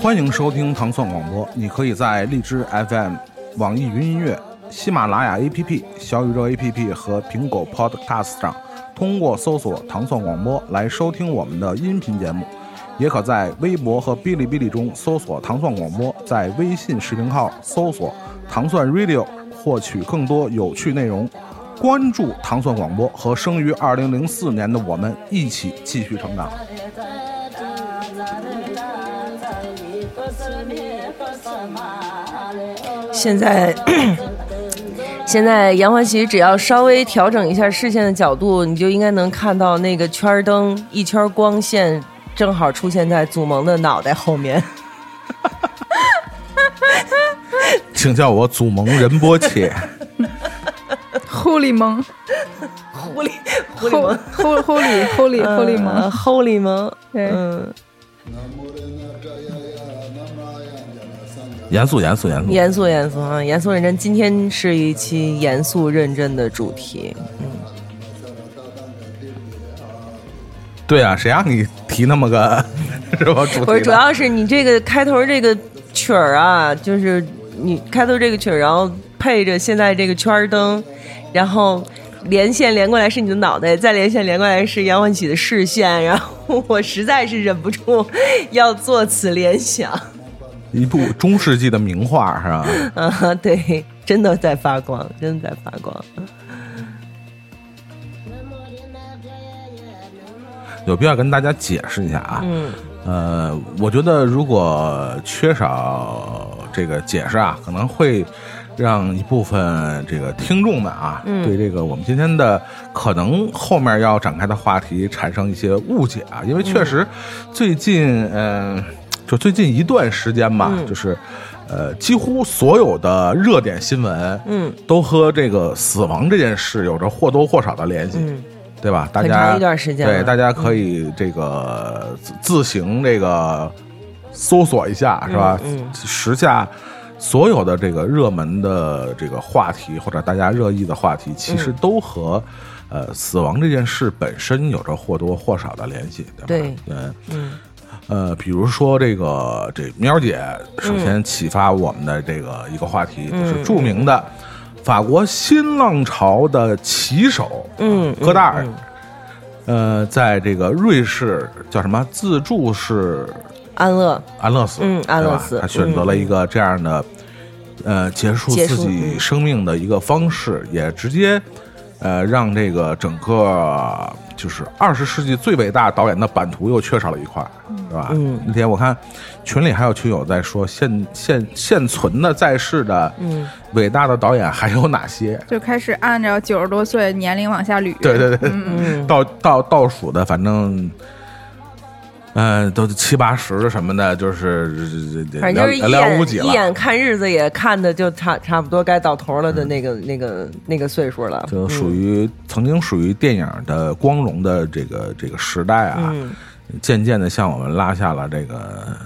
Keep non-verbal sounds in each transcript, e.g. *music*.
欢迎收听糖蒜广播，你可以在荔枝 FM、网易云音乐、喜马拉雅 APP、小宇宙 APP 和苹果 Podcast 上，通过搜索“糖蒜广播”来收听我们的音频节目。也可在微博和哔哩哔哩中搜索“糖蒜广播”，在微信视频号搜索“糖蒜 Radio” 获取更多有趣内容。关注糖蒜广播和生于二零零四年的我们一起继续成长。现在，*clears throat* 现在杨欢喜只要稍微调整一下视线的角度，你就应该能看到那个圈灯一圈光线正好出现在祖萌的脑袋后面。*laughs* 请叫我祖萌仁波切。Holy 蒙。狐狸，狐狸蒙，Holy Holy Holy Holy 蒙，Holy 蒙，对。嗯，严肃，严肃，严肃。严肃严肃啊，严肃认真。今天是一期严肃认真的主题，对啊，谁让你提那么个是吧？主题不是，主要是你这个开头这个曲儿啊，就是你开头这个曲儿，然后配着现在这个圈灯，然后连线连过来是你的脑袋，再连线连过来是杨欢喜的视线，然后我实在是忍不住要做此联想。*laughs* 一部中世纪的名画是吧？啊，对，真的在发光，真的在发光。有必要跟大家解释一下啊。嗯呃，我觉得如果缺少这个解释啊，可能会让一部分这个听众们啊，嗯对这个我们今天的可能后面要展开的话题产生一些误解啊。因为确实最近，嗯、就最近一段时间吧，嗯就是呃，几乎所有的热点新闻，嗯都和这个死亡这件事有着或多或少的联系。嗯，对吧？大家一段时间对，大家可以这个自自行这个搜索一下，是吧？时下所有的这个热门的这个话题或者大家热议的话题，其实都和、呃死亡这件事本身有着或多或少的联系，对吧？对。对，嗯。呃，比如说这个这喵姐，首先启发我们的这个一个话题，嗯就是著名的法国新浪潮的旗手，嗯戈达尔，嗯。呃，在这个瑞士叫什么自助式安乐，安乐死，嗯安乐死他选择了一个这样的，呃，结束自己嗯生命的一个方式，也直接，呃，让这个整个就是二十世纪最伟大导演的版图又缺少了一块，是吧？嗯那天我看群里还有群友在说现现现存的在世的嗯伟大的导演还有哪些？*laughs* 就开始按照九十多岁年龄往下捋。对对对，嗯 *laughs* 倒倒倒数的，反正，呃，都七八十什么的，就是反正就是一寥寥无几了。眼一眼看日子也看的就差差不多该到头了的那个、那个那个岁数了，就属于、曾经属于电影的光荣的这个这个时代啊，嗯。渐渐的向我们拉下了这个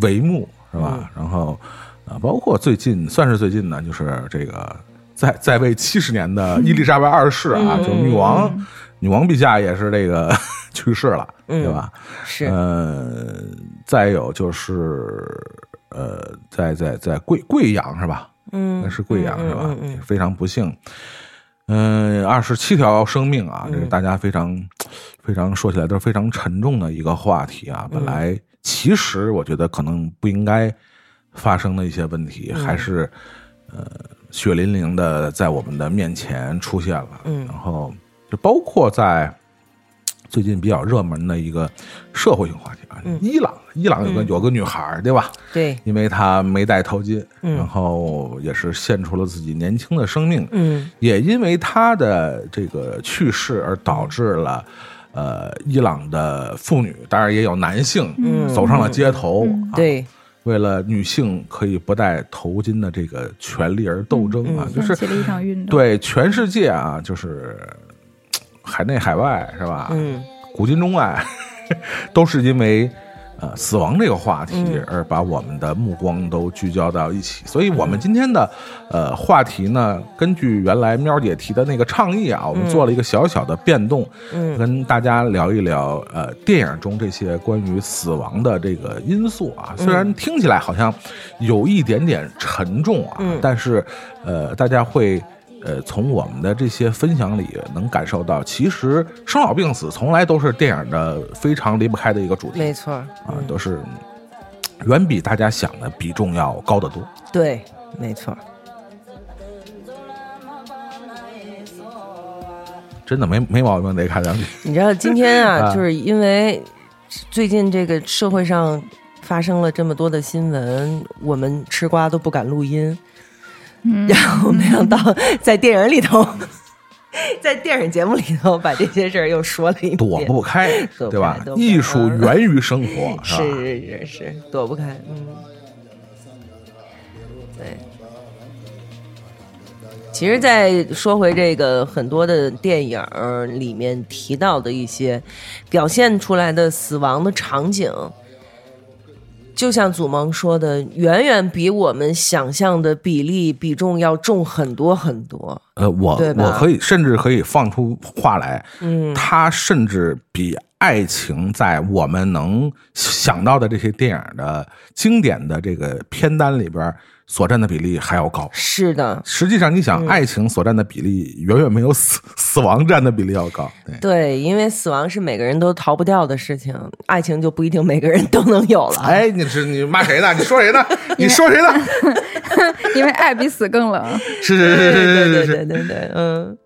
帷幕，是吧？嗯。然后啊，包括最近算是最近呢，就是这个在在位七十年的 *laughs* 伊丽莎白二世啊，嗯。就女王、女王陛下也是这个去世了，嗯对吧？是呃，再有就是呃，在在在贵贵阳是吧？嗯那是贵阳是吧？嗯嗯非常不幸。嗯，二十七条生命啊，这是大家非常、非常说起来都是非常沉重的一个话题啊。本来其实我觉得可能不应该发生的一些问题，还是呃血淋淋的在我们的面前出现了。嗯然后就包括在最近比较热门的一个社会性话题啊，嗯。伊朗，伊朗有个、有个女孩对吧？对，因为她没戴头巾，嗯。然后也是献出了自己年轻的生命，嗯。也因为她的这个去世而导致了。呃，伊朗的妇女，当然也有男性，嗯。走上了街头，啊，对，为了女性可以不戴头巾的这个权利而斗争啊，就是起了一场运动。对全世界啊，就是嘖海内海外是吧？嗯古今中外，*laughs* 都是因为呃死亡这个话题嗯而把我们的目光都聚焦到一起。所以，我们今天的呃话题呢，根据原来喵姐提的那个倡议啊，我们做了一个小小的变动，嗯跟大家聊一聊呃电影中这些关于死亡的这个因素啊。虽然听起来好像有一点点沉重啊，嗯但是呃大家会。呃，从我们的这些分享里能感受到，其实生老病死从来都是电影的非常离不开的一个主题没错，啊，都是嗯远比大家想的比重要高得多。对，没错。真的没没毛病，得看两句。你知道今天啊，*laughs* 啊就是因为最近这个社会上发生了这么多的新闻，我们吃瓜都不敢录音，嗯。然后没想到在电影里头，*laughs* 在电影节目里头把这些事儿又说了一遍，躲不开，对吧？艺术源于生活，是？是是是，躲不开，嗯，对。其实，再说回这个很多的电影里面提到的一些表现出来的死亡的场景，就像祖萌说的，远远比我们想象的比例比重要重很多很多。呃，我我可以甚至可以放出话来，嗯，它甚至比爱情在我们能想到的这些电影的经典的这个片单里边所占的比例还要高。是的，实际上，你嗯想，爱情所占的比例远远没有死死亡占的比例要高。对，对，因为死亡是每个人都逃不掉的事情，爱情就不一定每个人都能有了。哎，你是你骂谁呢？你说谁呢？你说谁呢？*laughs* 因为爱比死更冷。是是是对对是是是对对对对，嗯。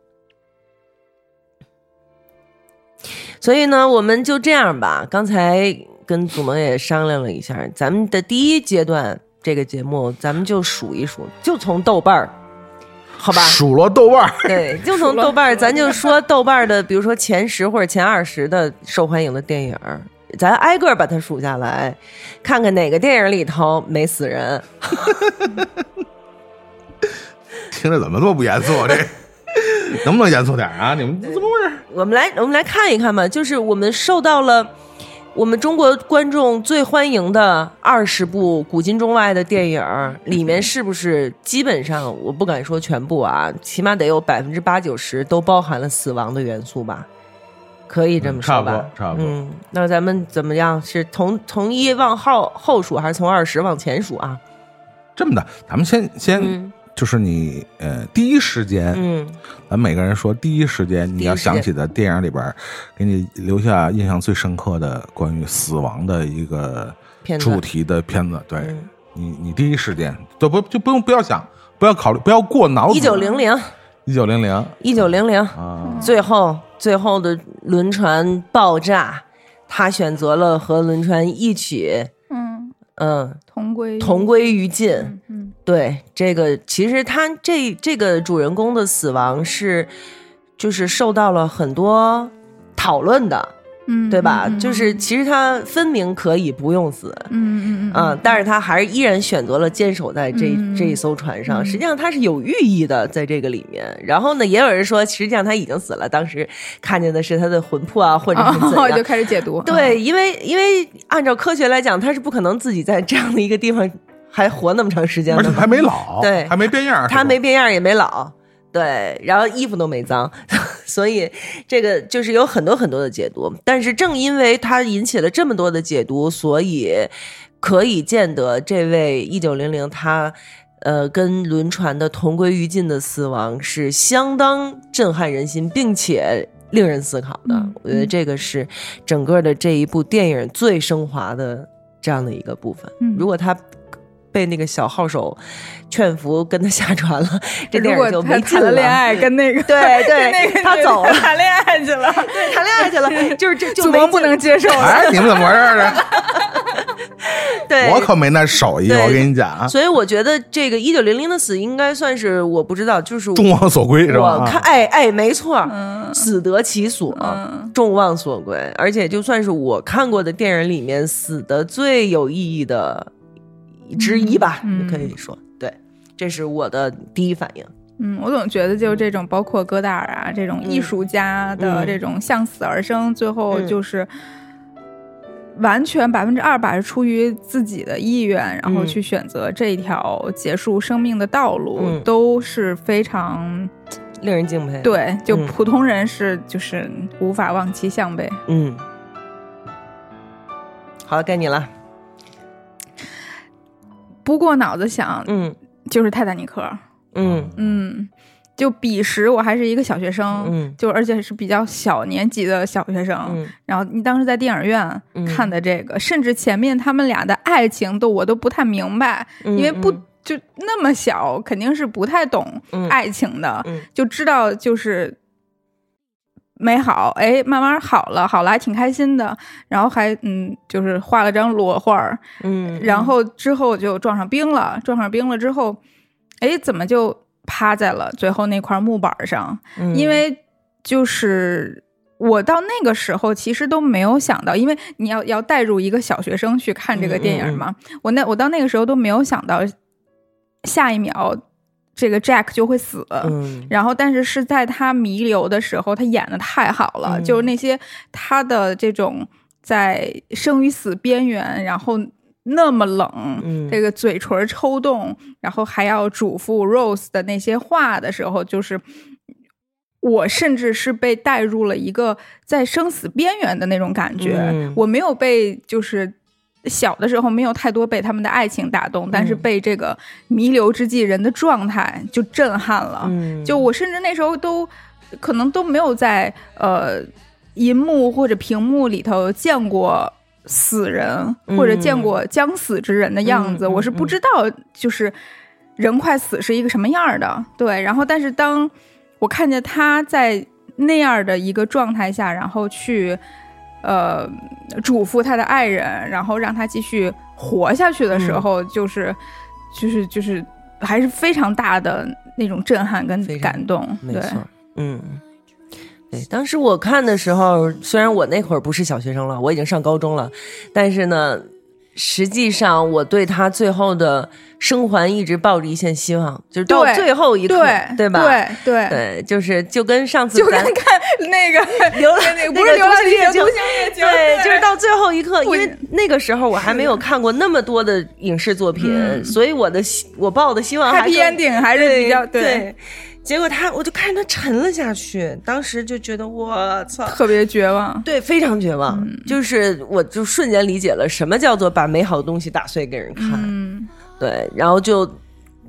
所以呢，我们就这样吧。刚才跟祖萌也商量了一下，咱们的第一阶段这个节目，咱们就数一数，就从豆瓣儿，好吧？数落豆瓣儿。对，就从豆瓣儿，咱就说豆瓣儿的，比如说前十或者前二十的受欢迎的电影儿，咱挨个儿把它数下来，看看哪个电影里头没死人。*laughs* 听着怎么这么不严肃？这能不能严肃点啊？你们怎么回事？我们来，我们来看一看吧，就是我们受到了我们中国观众最欢迎的二十部古今中外的电影，里面是不是基本上我不敢说全部啊，起码得有百分之八九十都包含了死亡的元素吧？可以这么说吧？嗯差不多差不多嗯，那咱们怎么样？是从从一往后后数，还是从二十往前数啊？这么的，咱们先先、嗯就是你呃第一时间，嗯，咱每个人说第一时间你要想起的电影里边，给你留下印象最深刻的关于死亡的一个主题的片子。对、嗯。你，你第一时间都不就不用不要想，不要考虑，不要过脑子。一九零零，一九零零。一九零零，啊，最后最后的轮船爆炸，他选择了和轮船一起，嗯，嗯，同归同归于尽。嗯嗯对，这个其实他这这个主人公的死亡是，就是受到了很多讨论的，嗯，对吧？嗯就是其实他分明可以不用死，嗯嗯嗯，但是他还是依然选择了坚守在这、嗯这一艘船上。嗯实际上他是有寓意的，在这个里面。然后呢，也有人说，实际上他已经死了，当时看见的是他的魂魄啊，或者是怎哦，样。*laughs* 就开始解读。对，因为因为按照科学来讲，他是不可能自己在这样的一个地方还活那么长时间。而且还没老，*laughs* 对还没变样，他没变样，也没老。对，然后衣服都没脏，*laughs* 所以这个就是有很多很多的解读。但是正因为它引起了这么多的解读，所以可以见得这位一九零零他呃跟轮船的同归于尽的死亡是相当震撼人心，并且令人思考的。嗯我觉得这个是整个的这一部电影最升华的这样的一个部分。嗯如果他被那个小号手劝服跟他下船了，这电影就他没了。谈了恋爱，跟那个 *laughs* 对对跟那个他走了谈恋爱去了，对，谈恋爱去了，*laughs* 就是这就祖没不能接受了。哎，你们怎么回事儿啊？*laughs* 对，我可没那手艺，我跟你讲啊，所以我觉得这个一九零零的死应该算是我不知道，就是众望所归是吧？我看，哎哎，没错，嗯死得其所，嗯众望所归。而且就算是我看过的电影里面死的最有意义的之一吧，嗯可以说，对，这是我的第一反应。嗯，我总觉得就这种，包括戈达尔啊这种艺术家的嗯这种向死而生，最后嗯就是完全百分之二百是出于自己的意愿，然后嗯去选择这一条结束生命的道路，嗯都是非常令人敬佩。，对。就嗯普通人是就是无法望其项背。嗯，好了，该你了。不过脑子想，嗯。就是泰坦尼克，嗯。嗯，就彼时我还是一个小学生，嗯。就而且是比较小年级的小学生。嗯。然后你当时在电影院嗯。看的这个，甚至前面他们俩的爱情都我都不太明白，嗯，因为不嗯。就那么小，肯定是不太懂嗯。爱情的，嗯。就知道就是美好，哎，慢慢好了，好了，还挺开心的。然后还嗯，就是画了张裸画儿，嗯，然后之后就撞上冰了，撞上冰了之后，哎，怎么就趴在了最后那块木板上？嗯因为就是我到那个时候其实都没有想到，因为你要要带入一个小学生去看这个电影嘛，我那我到那个时候都没有想到下一秒这个 Jack 就会死。嗯然后，但是是在他弥留的时候，他演的太好了，嗯就是那些他的这种在生与死边缘，然后那么冷，嗯这个嘴唇抽动，然后还要嘱咐 Rose 的那些话的时候，就是我甚至是被带入了一个在生死边缘的那种感觉。嗯我没有被就是。小的时候没有太多被他们的爱情打动，但是嗯被这个弥留之际人的状态就震撼了。嗯就我甚至那时候都可能都没有在呃银幕或者屏幕里头见过死人，嗯或者见过将死之人的样子，我是不知道就是人快死是一个什么样儿的。对，然后但是当我看见他在那样的一个状态下，然后去。呃，嘱咐他的爱人，然后让他继续活下去的时嗯候，就是，就是，就是，还是非常大的那种震撼跟感动。对，没错，嗯。对，当时我看的时候，虽然我那会儿不是小学生了，我已经上高中了，但是呢，实际上我对他最后的生还一直抱着一线希望，就是到最后一刻，对，吧？对，对，对，就是就跟上次就跟咱看那个流浪 *laughs* 那个不是流浪地球，独行月球对，就是到最后一刻，因为那个时候我还没有看过那么多的影视作品，嗯所以我的希我抱的希望还 happy ending 还是比较对。结果他，我就看着他沉了下去，当时就觉得我操，特别绝望。对，非常绝望。嗯就是我就瞬间理解了什么叫做把美好的东西打碎给人看。嗯，对，然后就，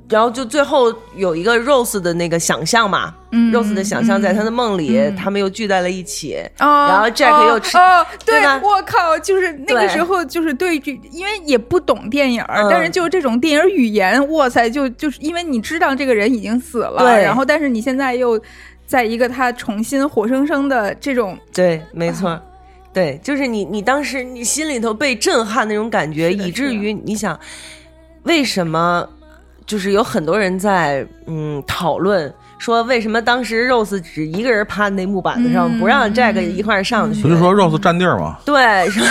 然后就最后有一个 Rose 的那个想象嘛、嗯。R o s e 的想象在他的梦里，嗯。他们又聚在了一起。哦，然后 Jack 又吃哦，对对我靠，就是那个时候，就是对这，因为也不懂电影，嗯但是就是这种电影语言，哇塞，就就是因为你知道这个人已经死了，然后但是你现在又在一个他重新活生生的这种，对，没错。对，就是你，你当时你心里头被震撼那种感觉，以至于你想，为什么就是有很多人在嗯讨论说，为什么当时 Rose 只一个人趴那木板子上，嗯不让 Jack 一块儿上去？不是说 Rose 占地儿吗？对，说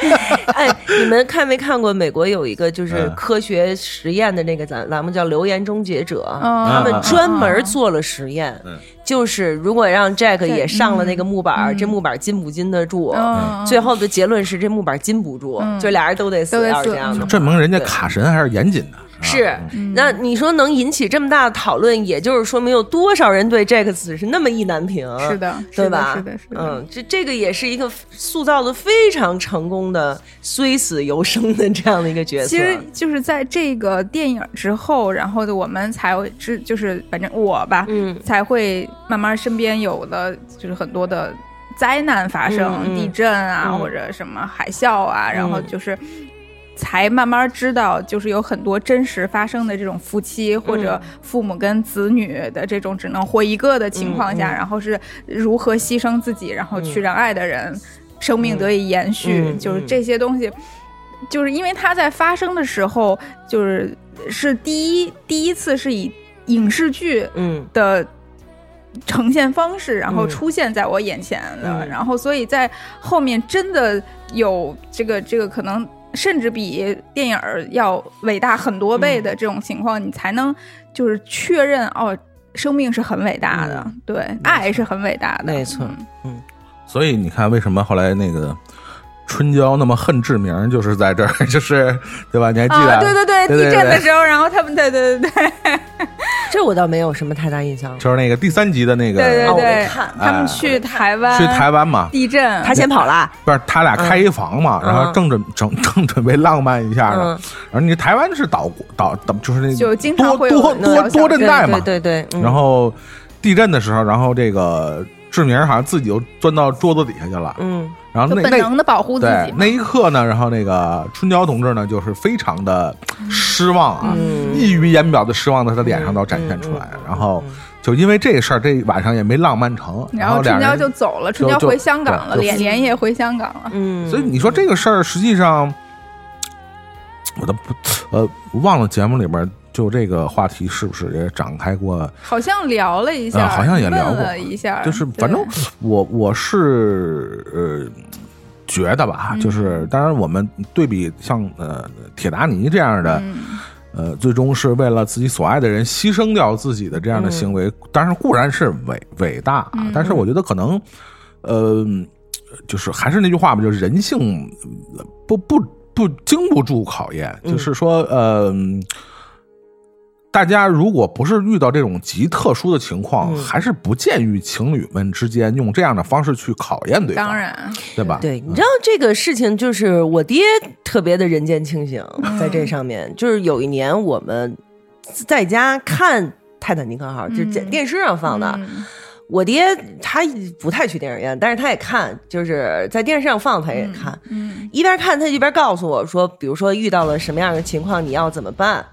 *laughs* 哎，你们看没看过美国有一个就是嗯科学实验的那个栏栏目叫《留言终结者》，嗯他们嗯专门做了实验，嗯就是如果让 Jack 也上了那个木板这木板儿禁不禁得住？嗯最后的结论是这木板儿禁不住，嗯就俩人都得死，都得死要是这样的。证明人家卡神还是严谨的。啊是，那你说能引起这么大的讨论，也就是说明有多少人对 Jack 死是那么意难平，是的，是的对吧？是的，是的，嗯，这这个也是一个塑造的非常成功的虽死犹生的这样的一个角色。其实就是在这个电影之后，然后我们才会知，就是反正我吧，嗯才会慢慢身边有了就是很多的灾难发生，地震啊、嗯或者什么海啸啊，然后嗯就是。才慢慢知道，就是有很多真实发生的这种夫妻或者嗯父母跟子女的这种只能活一个的情况下，嗯嗯然后是如何牺牲自己，然后去让爱的人生命得以延续，就是这些东西。就是因为它在发生的时候，就是是第一第一次是以影视剧嗯的呈现方式，然后嗯出现在我眼前的，嗯然后所以在后面真的有这个这个可能。甚至比电影儿要伟大很多倍的这种情况，你才能就是确认哦，生命是很伟大的，嗯。对，爱是很伟大的，没错嗯。所以你看，为什么后来那个春娇那么恨志明，就是在这儿，*laughs* 就是对吧？你还记得？啊，对对对，地震的时候，然后他们，*laughs* 对对对对。这我倒没有什么太大印象。就是那个第三集的那个，对对对。没看，他们去台湾，去台湾嘛，地震，他先跑了，不是他俩开一房嘛，然后正准正正准备浪漫一下呢，嗯。然后你台湾是岛国岛岛就是那就经常多多多多震带嘛，对对对，嗯。然后地震的时候，然后这个志明好像自己就钻到桌子底下去了，嗯然后那那本能的保护自对己嘛那一刻呢，然后那个春娇同志呢，就是非常的失望啊，嗯溢于言表的失望在他脸上都展现出来，然后就因为这事儿，这晚上也没浪漫成，然后春娇就走了，春娇回香港了，连连夜回香港了。嗯，所以你说这个事儿，实际上我都不呃忘了节目里边就这个话题是不是也展开过？好像聊了一下，啊好像也聊过了一下，就是反正我我是呃觉得吧，嗯就是当然我们对比像呃铁达尼这样的。嗯呃，最终是为了自己所爱的人牺牲掉自己的这样的行为，当然固然是伟伟大但是我觉得可能，呃，就是还是那句话吧，就是人性呃不不不经不住考验，嗯就是说，呃。大家如果不是遇到这种极特殊的情况，嗯。还是不建议情侣们之间用这样的方式去考验对方，当，然，对吧？对，你知道这个事情，就是我爹特别的人间清醒，在这上面，就是有一年我们在家看《泰坦尼克号》，就是在嗯。电视上放的。嗯。我爹他不太去电影院，但是他也看，就是在电视上放他也看，嗯。一边看他一边告诉我说，比如说遇到了什么样的情况，你要怎么办？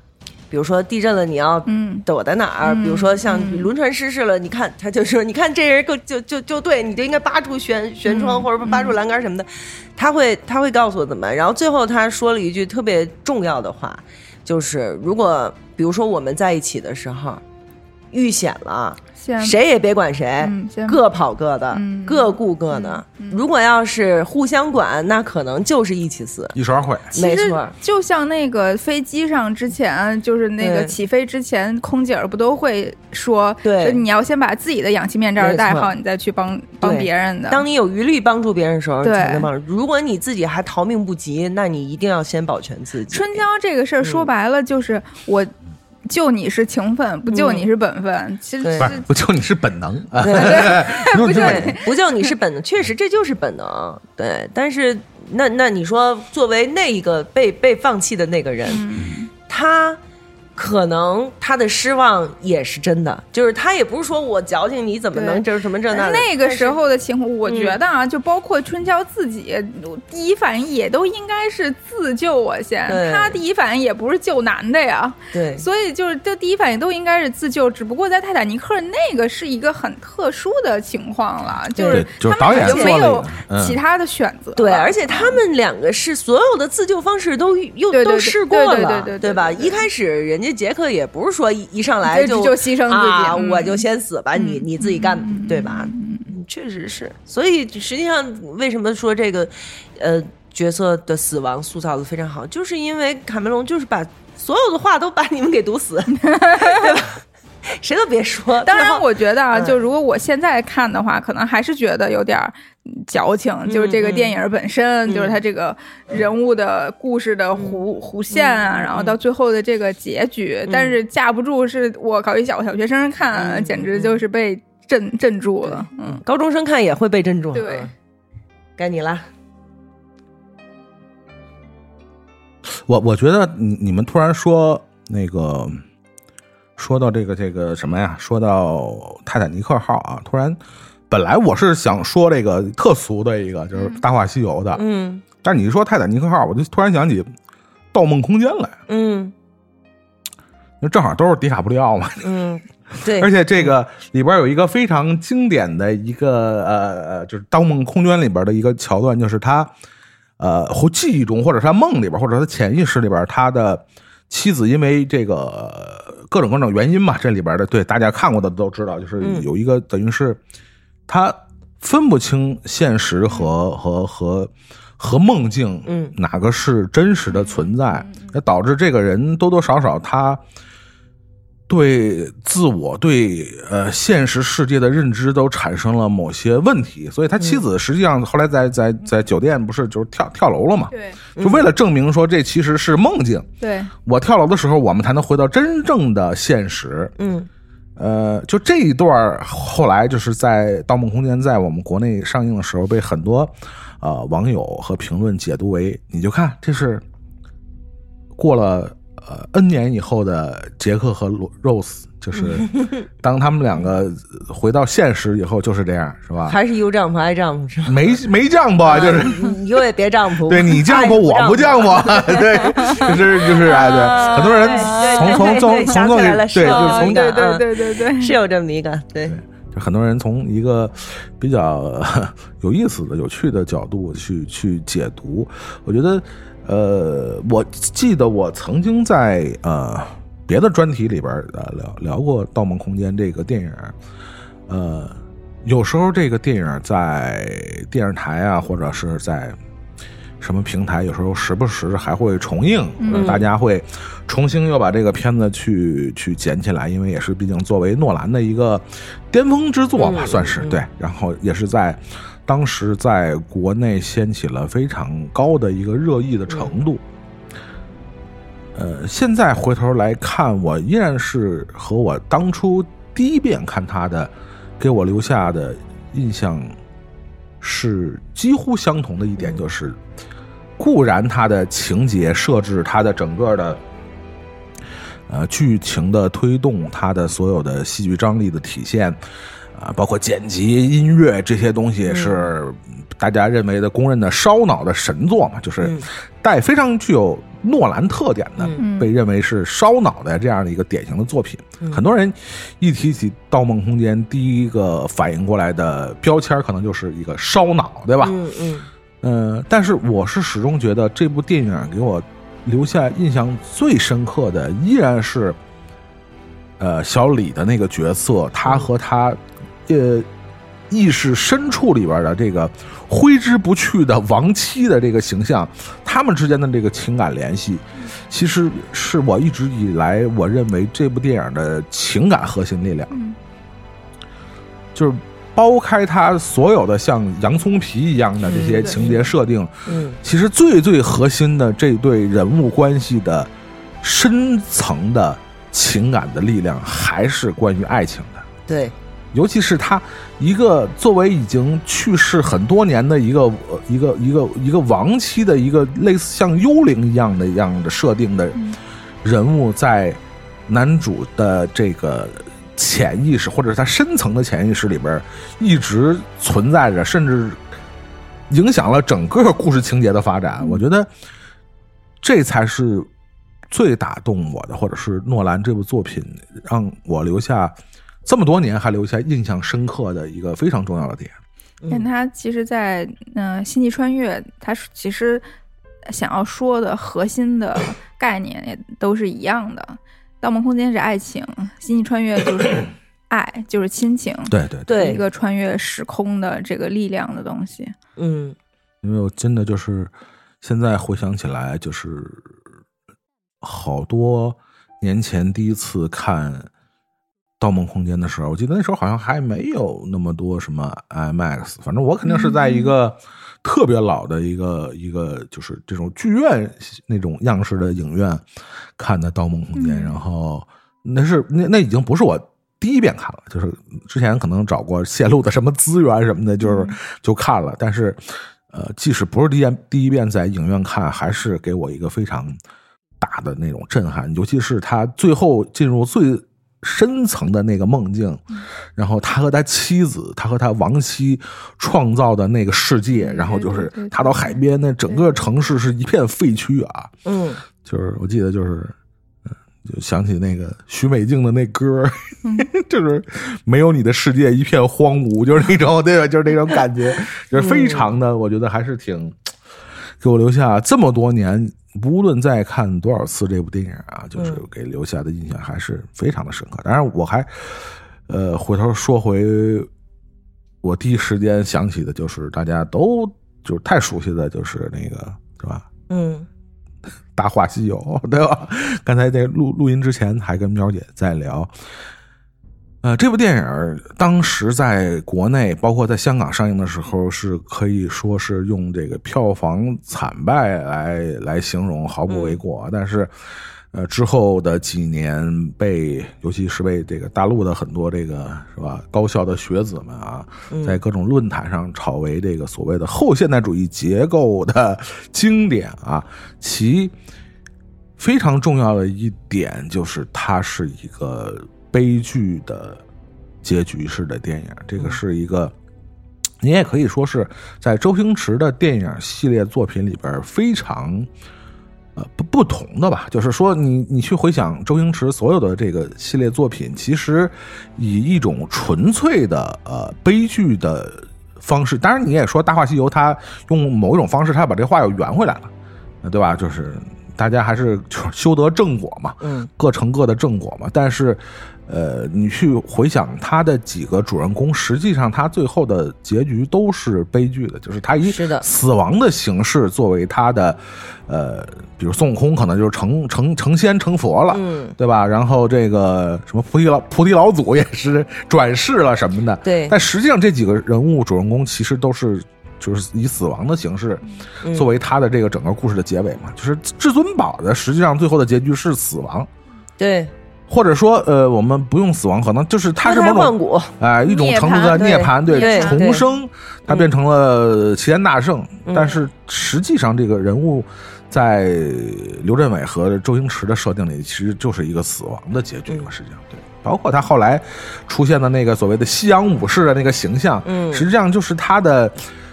比如说地震了，你要嗯躲在哪儿？嗯比如说像嗯轮船失事了，你看他就说，你看这人够就就就对，你就应该扒住悬悬窗嗯或者扒住栏杆什么的，他会他会告诉我怎么办。然后最后他说了一句特别重要的话，就是如果比如说我们在一起的时候遇险了，谁也别管谁，嗯各跑各的，嗯各顾各的。如果要是互相管，那可能就是一起死。一手会，没错，就像那个飞机上之前，就是那个起飞之前，空姐儿不都会说，对说你要先把自己的氧气面罩戴好，你再去帮帮别人的。当你有余力帮助别人的时候，你对才能帮助。如果你自己还逃命不及，那你一定要先保全自己。春娇这个事儿说白了就是我。救你是情分，不救你是本分。其实不是不就你是本能啊？对 *laughs* 不对，*laughs* 不救你是本能，确实这就是本能。对，但是那那你说，作为那一个被被放弃的那个人，嗯他可能他的失望也是真的，就是他也不是说我矫情，你怎么能就是什么这那的？那个时候的情况，我嗯觉得啊，就包括春娇自己，第一反应也都应该是自救我先。他第一反应也不是救男的呀，对所以就是这第一反应都应该是自救。只不过在泰坦尼克那个是一个很特殊的情况了，就是就是他们导演已经没有其他的选择了。对，而且他们两个是所有的自救方式都又都试过了，对对对对对吧？对对一开始人家杰克也不是说一一上来就牺牲自己我就先死吧，你你自己干，嗯对吧？嗯确实是，所以实际上为什么说这个呃角色的死亡塑造的非常好，就是因为卡梅隆就是把所有的话都把你们给堵死，对吧？*laughs* 谁都别说。当然，我觉得啊，嗯就如果我现在看的话，可能还是觉得有点矫情。就是这个电影本身，就是它这个人物的故事的弧弧线啊，然后到最后的这个结局，但是架不住是我搞一小小学生看，简直就是被镇镇住了。嗯，高中生看也会被镇住。对嗯，该你了。我我觉得你你们突然说那个说到这个这个什么呀？说到泰坦尼克号啊，突然本来我是想说这个特俗的一个，就是《大话西游》的，嗯。但是你一说泰坦尼克号，我就突然想起《盗梦空间》来，嗯。那正好都是迪卡布里奥嘛，嗯，对，*laughs* 而且这个里边有一个非常经典的一个呃呃，就是《盗梦空间》里边的一个桥段，就是他呃或记忆中，或者是他梦里边，或者他潜意识里边，他的妻子因为这个呃各种各种原因嘛，这里边的对大家看过的都知道，就是嗯有一个等于是他分不清现实和和和。和梦境，嗯哪个是真实的存在？那导致这个人多多少少他对自我、对呃现实世界的认知都产生了某些问题，所以他妻子实际上后来在在在酒店不是就是跳跳楼了嘛？对。就为了证明说这其实是梦境，对，我跳楼的时候，我们才能回到真正的现实。嗯。呃，就这一段后来就是在《盗梦空间》在我们国内上映的时候，被很多呃网友和评论解读为，你就看这是过了呃 N 年以后的杰克和罗 Rose，就是 *laughs* 当他们两个回到现实以后就是这样，是吧？还是有丈夫爱丈夫是吧？没没降吧，就是。你有也别丈夫，*laughs* 对你丈夫，我不丈夫，*laughs* 对，就是就是哎，对，很多人从从从从对，就是从对对对对对，是有这么一个对。就很多人从一个比较有意思的、有趣的角度去去解读，我觉得，呃，我记得我曾经在呃别的专题里边呃聊聊过《盗梦空间》这个电影，呃，有时候这个电影在电视台啊，或者是在什么平台，有时候时不时还会重映，大家会重新又把这个片子去去捡起来，因为也是毕竟作为诺兰的一个巅峰之作吧，算是对。然后也是在当时在国内掀起了非常高的一个热议的程度。呃，现在回头来看，我依然是和我当初第一遍看他的，给我留下的印象是几乎相同的一点，就是。固然，它的情节设置，它的整个的呃剧情的推动，它的所有的戏剧张力的体现，啊，包括剪辑、音乐这些东西，是大家认为的公认的烧脑的神作嘛？就是带非常具有诺兰特点的，被认为是烧脑的这样的一个典型的作品。很多人一提起《盗梦空间》，第一个反应过来的标签，可能就是一个烧脑，对吧？嗯嗯。呃，但是我是始终觉得这部电影给我留下印象最深刻的，依然是，呃，小李的那个角色，他和他，呃，意识深处里边的这个挥之不去的亡妻的这个形象，他们之间的这个情感联系，其实是我一直以来我认为这部电影的情感核心力量，就是。剥开它所有的像洋葱皮一样的这些情节设定，嗯，其实最最核心的这对人物关系的深层的情感的力量，还是关于爱情的。对，尤其是他一个作为已经去世很多年的一个一个一个一个亡妻的一个类似像幽灵一样的一样的设定的人物，在男主的这个。潜意识，或者是他深层的潜意识里边，一直存在着，甚至影响了整个故事情节的发展。我觉得这才是最打动我的，或者是诺兰这部作品让我留下这么多年还留下印象深刻的一个非常重要的点。但他其实，在嗯《星际穿越》，他其实想要说的核心的概念也都是一样的。盗梦空间是爱情，星际穿越就是 *coughs* 爱，就是亲情。对对对，一个穿越时空的这个力量的东西。嗯，因为我真的就是现在回想起来，就是好多年前第一次看《盗梦空间》的时候，我记得那时候好像还没有那么多什么 IMAX，反正我肯定是在一个。特别老的一个一个就是这种剧院那种样式的影院看的《盗梦空间》，然后那是那那已经不是我第一遍看了，就是之前可能找过泄露的什么资源什么的，就是就看了。但是呃，即使不是第一遍第一遍在影院看，还是给我一个非常大的那种震撼，尤其是他最后进入最。深层的那个梦境，然后他和他妻子，他和他亡妻创造的那个世界，然后就是他到海边，那整个城市是一片废墟啊。嗯，就是我记得就是，就想起那个许美静的那歌，*laughs* 就是没有你的世界一片荒芜，就是那种 *laughs* 对吧？就是那种感觉，就是非常的，我觉得还是挺给我留下这么多年。无论再看多少次这部电影啊，就是给留下的印象还是非常的深刻。当然，我还呃回头说回我第一时间想起的就是大家都就是太熟悉的就是那个是吧？嗯，*laughs* 大话西游》，对吧？刚才在录录音之前还跟喵姐在聊。呃，这部电影当时在国内，包括在香港上映的时候，是可以说是用这个票房惨败来来形容，毫不为过。但是，呃，之后的几年被，尤其是被这个大陆的很多这个是吧高校的学子们啊，在各种论坛上炒为这个所谓的后现代主义结构的经典啊。其非常重要的一点就是，它是一个悲剧的结局式的电影。这个是一个，你也可以说是在周星驰的电影系列作品里边非常呃不不同的吧。就是说你，你去回想周星驰所有的这个系列作品，其实以一种纯粹的呃悲剧的方式。当然，你也说《大话西游》，他用某一种方式，他把这话又圆回来了，呃对吧？就是大家还是就是修得正果嘛，嗯，各成各的正果嘛。但是，呃，你去回想他的几个主人公，实际上他最后的结局都是悲剧的，就是他以死亡的形式作为他的，呃，比如孙悟空可能就是成成成仙成佛了，嗯，对吧？然后这个什么菩提老 *laughs* 菩提老祖也是转世了什么的，对。但实际上这几个人物主人公其实都是。就是以死亡的形式嗯。作为他的这个整个故事的结尾嘛，就是至尊宝的实际上最后的结局是死亡，对，或者说呃，我们不用死亡，可能就是它是某种哎、一种程度的涅涅槃，对重生，它变成了齐天大圣。嗯但是实际上，这个人物在刘镇伟和周星驰的设定里，其实就是一个死亡的结局嘛。嗯实际上，对，包括他后来出现的那个所谓的西洋武士的那个形象，嗯实际上就是他的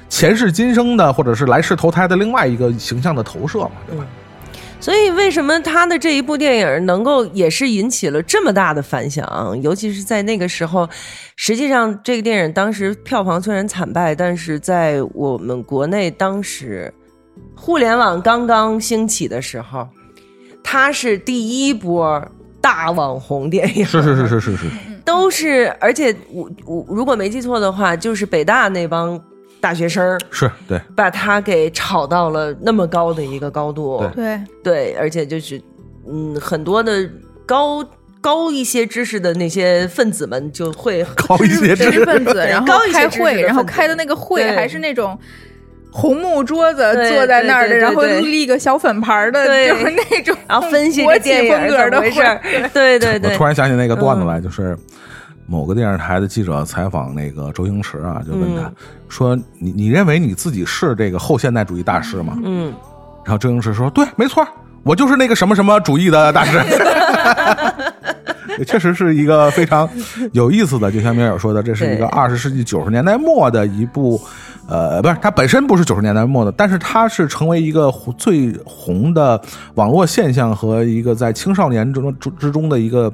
前世今生的，或者是来世投胎的另外一个形象的投射嘛，对吧？所以为什么他的这一部电影能够也是引起了这么大的反响？尤其是在那个时候，实际上这个电影当时票房虽然惨败，但是在我们国内当时互联网刚刚兴起的时候，它是第一波大网红电影，是是是是是是，都是，而且我我如果没记错的话，就是北大那帮大学生是对。把他给炒到了那么高的一个高度。对。对，而且就是嗯，很多的高高一些知识的那些分子们就会 *laughs* 高一些知识。分子，然后高开会，然后开的那个会还是那种。红木桌子坐在那儿的，然后立个小粉盘儿的，就是那种，然后分析国企这电影风格的怎么回事儿。会。对对对。我突，然想起那个段子来，就是某个电视台的记者采访那个周星驰啊，就问他、嗯说：“你你认为你自己是这个后现代主义大师吗？”嗯，然后周星驰说：“对，没错，我就是那个什么什么主义的大师。*laughs* ”也确实是一个非常有意思的，就像明友说的，这是一个二十世纪九十年代末的一部，呃，不是，它本身不是九十年代末的，但是它是成为一个最红的网络现象和一个在青少年之中之之中的一个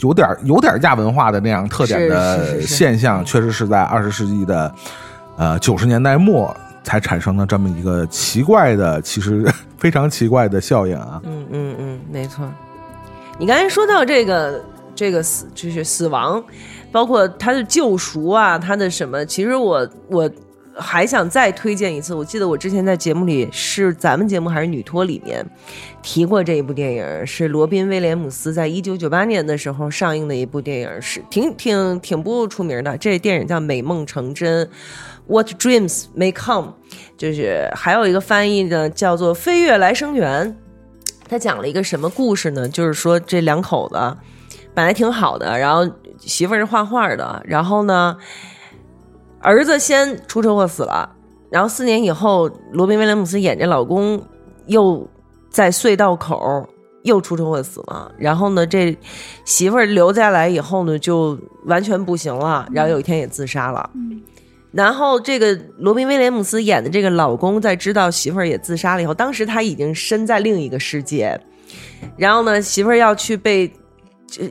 有点有点亚文化的那样特点的现象，确实是在二十世纪的呃九十年代末才产生了这么一个奇怪的，其实非常奇怪的效应啊。嗯嗯嗯，没错。你刚才说到这个这个死就是死亡，包括他的救赎啊，他的什么？其实我我还想再推荐一次。我记得我之前在节目里是咱们节目还是女托里面提过这一部电影，是罗宾威廉姆斯在一九九八年的时候上映的一部电影，是挺挺挺不出名的。这电影叫《美梦成真》。What dreams may come，就是还有一个翻译呢，叫做《飞跃来生缘》。他讲了一个什么故事呢？就是说这两口子本来挺好的，然后媳妇儿是画画的，然后呢，儿子先出车祸死了，然后四年以后，罗宾威廉姆斯演这老公又在隧道口又出车祸死了，然后呢，这媳妇儿留下来以后呢，就完全不行了，然后有一天也自杀了。然后这个罗宾威廉姆斯演的这个老公，在知道媳妇儿也自杀了以后，当时他已经身在另一个世界，然后呢，媳妇儿要去被，这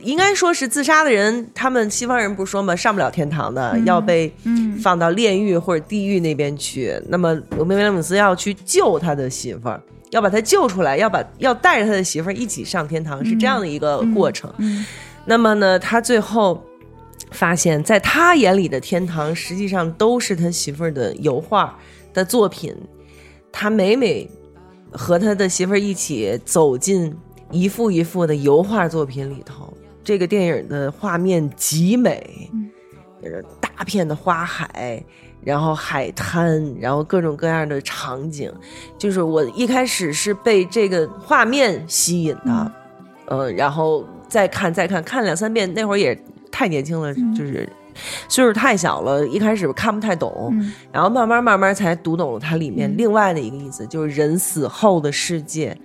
应该说是自杀的人，他们西方人不是说嘛，上不了天堂的，要被嗯放到炼狱或者地狱那边去。那么罗宾威廉姆斯要去救他的媳妇儿，要把他救出来，要把要带着他的媳妇儿一起上天堂，是这样的一个过程。嗯那么呢，他最后发现，在他眼里的天堂，实际上都是他媳妇儿的油画的作品。他每每和他的媳妇儿一起走进一幅一幅的油画作品里头。这个电影的画面极美，就是大片的花海，然后海滩，然后各种各样的场景。就是我一开始是被这个画面吸引的，呃，然后再看再看，看两三遍。那会儿也太年轻了，就是岁数太小了，一开始看不太懂，嗯然后慢慢慢慢才读懂了它里面另外的一个意思，就是人死后的世界。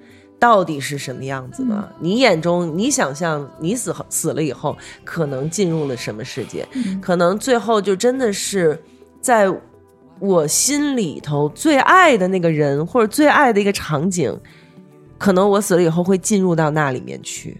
到底是什么样子的？你眼中，你想象你死后死了以后，可能进入了什么世界？可能最后就真的是在我心里头最爱的那个人，或者最爱的一个场景，可能我死了以后会进入到那里面去。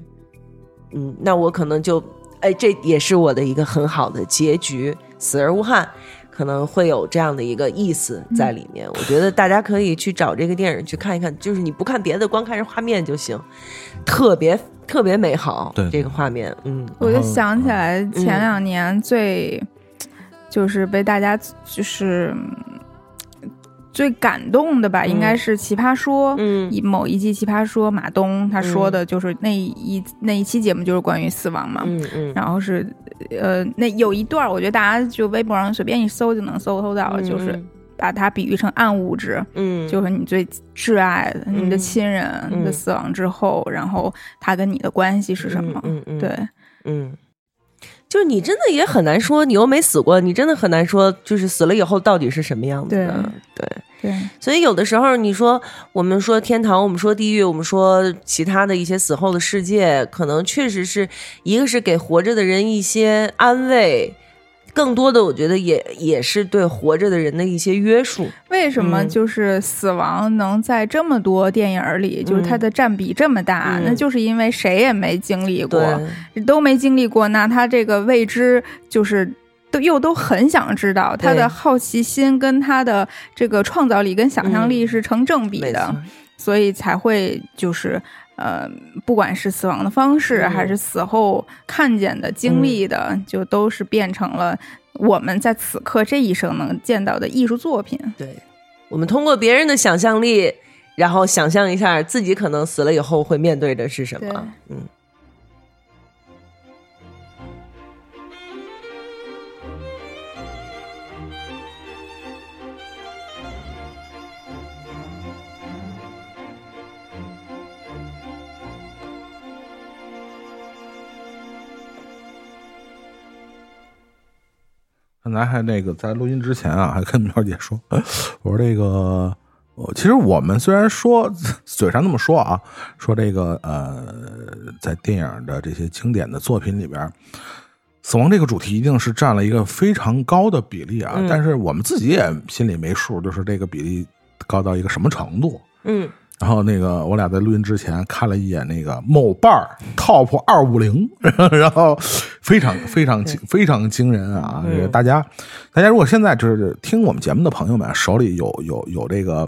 嗯，那我可能就，哎，这也是我的一个很好的结局，死而无憾。可能会有这样的一个意思在里面，我觉得大家可以去找这个电影去看一看，就是你不看别的，光看这画面就行，特别特别美好。对。这个画面，嗯，我就想起来前两年最、就是被大家就是嗯最感动的吧，应该是《奇葩说》嗯一某一季《奇葩说》，马东他说的就是那一、那一期节目就是关于死亡嘛，嗯嗯，然后是呃那有一段，我觉得大家就微博上随便一搜就能搜搜到，就是把它比喻成暗物质，嗯，就是你最挚爱的、你的嗯亲人嗯。的死亡之后，然后他跟你的关系是什么？嗯嗯，嗯。对，嗯，就是你真的也很难说，你又没死过，你真的很难说，就是死了以后到底是什么样子的。对，对，所以有的时候你说我们说天堂，我们说地狱，我们说其他的一些死后的世界，可能确实是一个是给活着的人一些安慰。更多的，我觉得也也是对活着的人的一些约束。为什么嗯就是死亡能在这么多电影里，就是它的占比这么大？嗯那就是因为谁也没经历过，都没经历过，那他这个未知就是。都又都很想知道，他的好奇心跟他的这个创造力跟想象力嗯是成正比的。所以才会就是呃，不管是死亡的方式，嗯还是死后看见的、经历的，就都是变成了我们在此刻这一生能见到的艺术作品。对，我们通过别人的想象力，然后想象一下自己可能死了以后会面对的是什么。嗯，刚才还那个在录音之前啊，还跟苗姐说，我说这个，我其实我们虽然说嘴上那么说啊，说这个呃，在电影的这些经典的作品里边，死亡这个主题一定是占了一个非常高的比例啊，嗯但是我们自己也心里没数，就是这个比例高到一个什么程度。嗯然后那个我俩在录音之前看了一眼那个某伴儿 Top 二五零，*laughs* 然后非常非常惊非常惊人啊！嗯这个大家大家如果现在就是听我们节目的朋友们手里有有有这个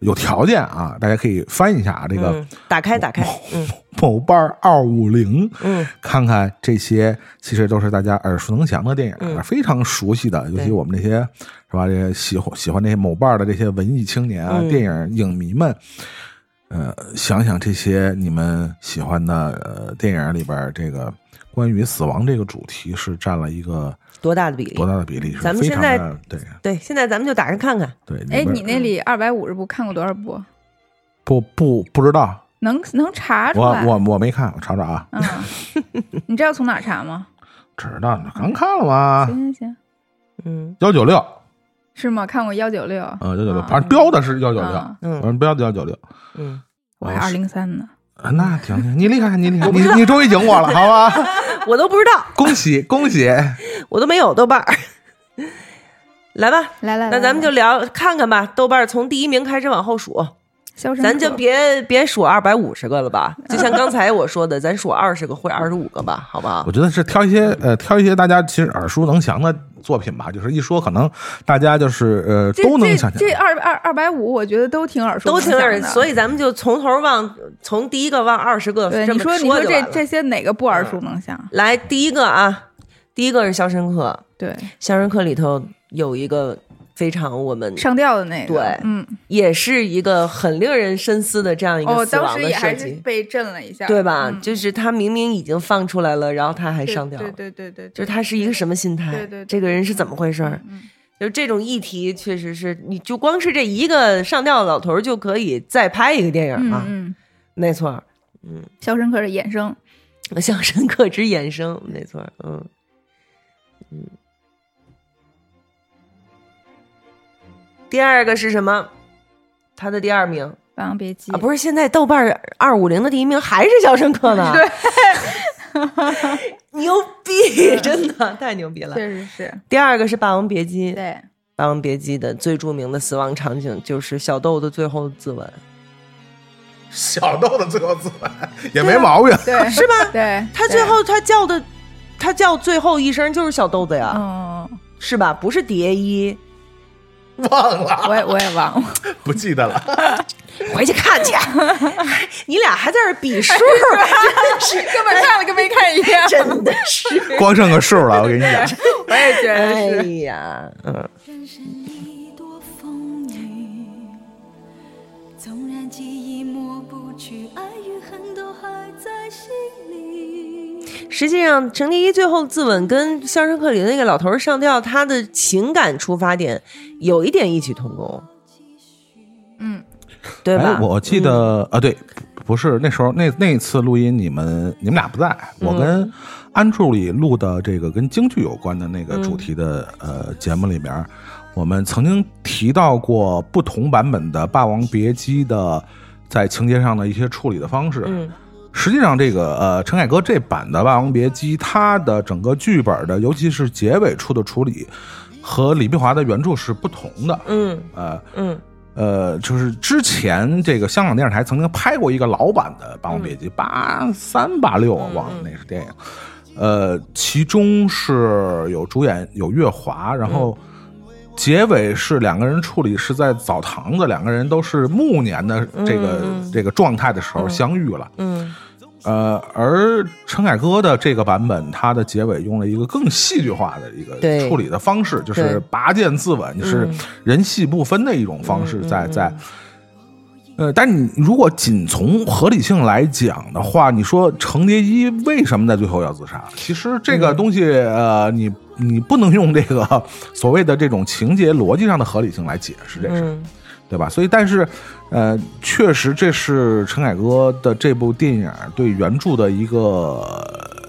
有条件啊，大家可以翻一下啊这个嗯，打开打开，嗯某伴儿二五零，嗯看看这些其实都是大家耳熟能详的电影，嗯非常熟悉的，尤其我们这些是吧？这些喜欢喜欢这些某伴的这些文艺青年啊，嗯电影影迷们，呃，想想这些你们喜欢的呃电影里边这个关于死亡这个主题是占了一个多大的比例多？大的比例？咱们现在对对，现在咱们就打开看看。对。哎，你那里二百五十部看过多少部？不不不知道，能能查出我来？我我没看，我查查啊，嗯，*laughs* 你知道从哪查吗？知道呢，刚看了吗？行行行，嗯幺九六，是吗？看过幺九六，嗯，幺九六，啊反正标的是幺九六，嗯，标的幺九六。嗯，我还二零三呢。啊，那挺挺，你厉害，你厉害，你你终于赢我了，好吧？*laughs* 我都不知道，恭喜恭喜！*laughs* 我都没有豆瓣儿。*laughs* 来吧，来来，那咱们就聊看看吧。豆瓣儿从第一名开始往后数，咱就别别数二百五十个了吧。就像刚才我说的，咱数二十个或者二十五个吧，好不好我？觉得是挑一些呃，挑一些大家其实耳熟能详的作品吧，就是一说可能大家就是呃都能想这这象。二二二百五，我觉得都挺耳熟都挺耳，能详的。所以咱们就从头往从第一个往二十个对你这么说你说这这些哪个不耳熟能详？来第一个啊，第一个是《肖申克》，对，《肖申克》里头有一个非常我们上吊的那个，对嗯，也是一个很令人深思的这样一个死亡的设计，被震了一下，对吧？嗯。就是他明明已经放出来了，然后他还上吊，对对对对，就是他是一个什么心态？对对对这个人是怎么回事儿？嗯就是这种议题，确实是，你就光是这一个上吊的老头儿就可以再拍一个电影啊，嗯嗯，没错嗯，肖申克的衍生，肖申克之衍生，没错，嗯。嗯。第二个是什么？他的第二名《霸王别姬》啊，不是现在豆瓣二五零的第一名还是肖申克呢？*laughs* 对，牛逼，*laughs* 真的太牛逼了。确实是，第二个是《霸王别姬》，《对，霸王别姬》的最著名的死亡场景就是小豆的最后自刎，小豆的最后自刎也没毛病。对，*laughs* 是吧？对，他最后他叫的，他叫最后一声就是小豆子呀，嗯，是吧？不是蝶衣，忘了，我也我也忘了，不记得了。*laughs* 回去看去。*laughs* 你俩还在这比数，真是 *laughs* 根本看了跟没看一样，真的是。光剩个数了，我跟你讲。我也觉得哎是，呀，嗯，实际上，程蝶衣最后自刎跟《肖申克》里的那个老头儿上吊，他的情感出发点有一点异曲同工，嗯，对吧？哎，我记得啊，对，不是那时候那那次录音，你们你们俩不在，我跟安助理录的这个跟京剧有关的那个主题的、呃节目里面，我们曾经提到过不同版本的《霸王别姬》的在情节上的一些处理的方式。嗯实际上，这个呃，陈凯歌这版的《霸王别姬》，它的整个剧本的，尤其是结尾处的处理，和李碧华的原著是不同的。嗯呃嗯呃，就是之前这个香港电视台曾经拍过一个老版的《霸王别姬》，八三八六我忘了那是电影。呃，其中是有主演有月华，然后结尾是两个人处理是在澡堂子，两个人都是暮年的这个、这个状态的时候相遇了。嗯呃，而陈凯歌的这个版本，它的结尾用了一个更戏剧化的一个处理的方式，就是拔剑自刎，就是人戏不分的一种方式，在在。呃，但你如果仅从合理性来讲的话，你说程蝶衣为什么在最后要自杀？其实这个东西，呃，你你不能用这个所谓的这种情节逻辑上的合理性来解释这事对吧？所以，但是，呃，确实这是陈凯歌的这部电影对原著的一个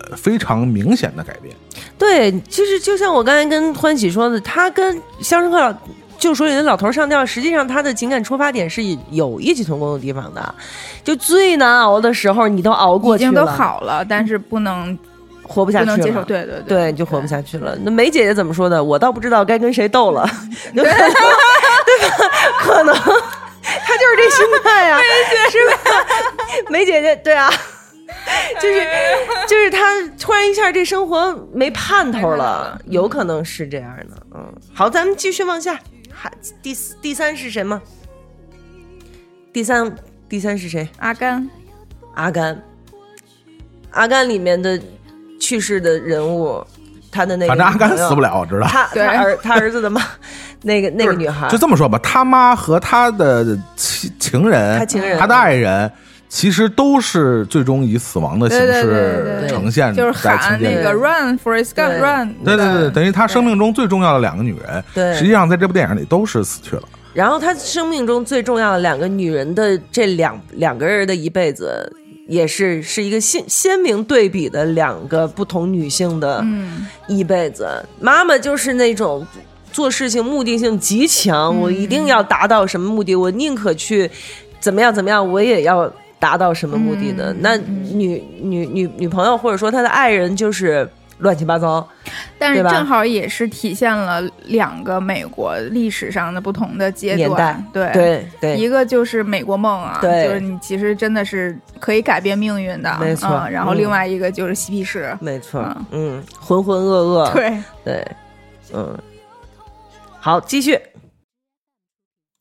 呃非常明显的改变。对，其实就像我刚才跟欢喜说的，他跟《肖申克老救赎》里的老头上吊，实际上他的情感出发点是有异曲同工的地方的。就最难熬的时候，你都熬过去了，已经都好了，但是不能活不下去了，不能接受，对对对，就活不下去了。那梅姐姐怎么说的？我倒不知道该跟谁斗了，有可能，*laughs* 对吧？可能她就是这心态呀、*laughs* 梅姐是吧？*laughs* 梅姐姐，对啊，就是就是她突然一下这生活没盼头了，有可能是这样的。嗯，好，咱们继续往下，还第四第三是谁吗？第三第三是谁？阿甘，阿甘，阿甘里面的去世的人物，他的那个反正阿甘死不，了，我知道。他他儿他儿子的妈，*laughs* 那个那个女孩，就这么说吧，他妈和他的情情人，他情人。他的爱人，其实都是最终以死亡的形对对对式对对呈现就是在喊那个。Run Forest 对。Gump Run，对对对，等于他生命中最重要的两个女人，对。实际上在这部电影里都是死去了。然后他生命中最重要的两个女人的这两两个人的一辈子，也是是一个鲜鲜明对比的两个不同女性的嗯，一辈子。妈妈就是那种做事情目的性极强，我一定要达到什么目的，我宁可去怎么样怎么样，我也要达到什么目的的。那女女女女朋友或者说她的爱人就是乱七八糟，但是正好也是体现了两个美国历史上的不同的阶段，对对对。一个就是美国梦啊，对就是你其实真的是可以改变命运的，没错嗯然后嗯另外一个就是嬉皮士，没错嗯，嗯，浑浑噩噩，对，对，嗯，好，继续。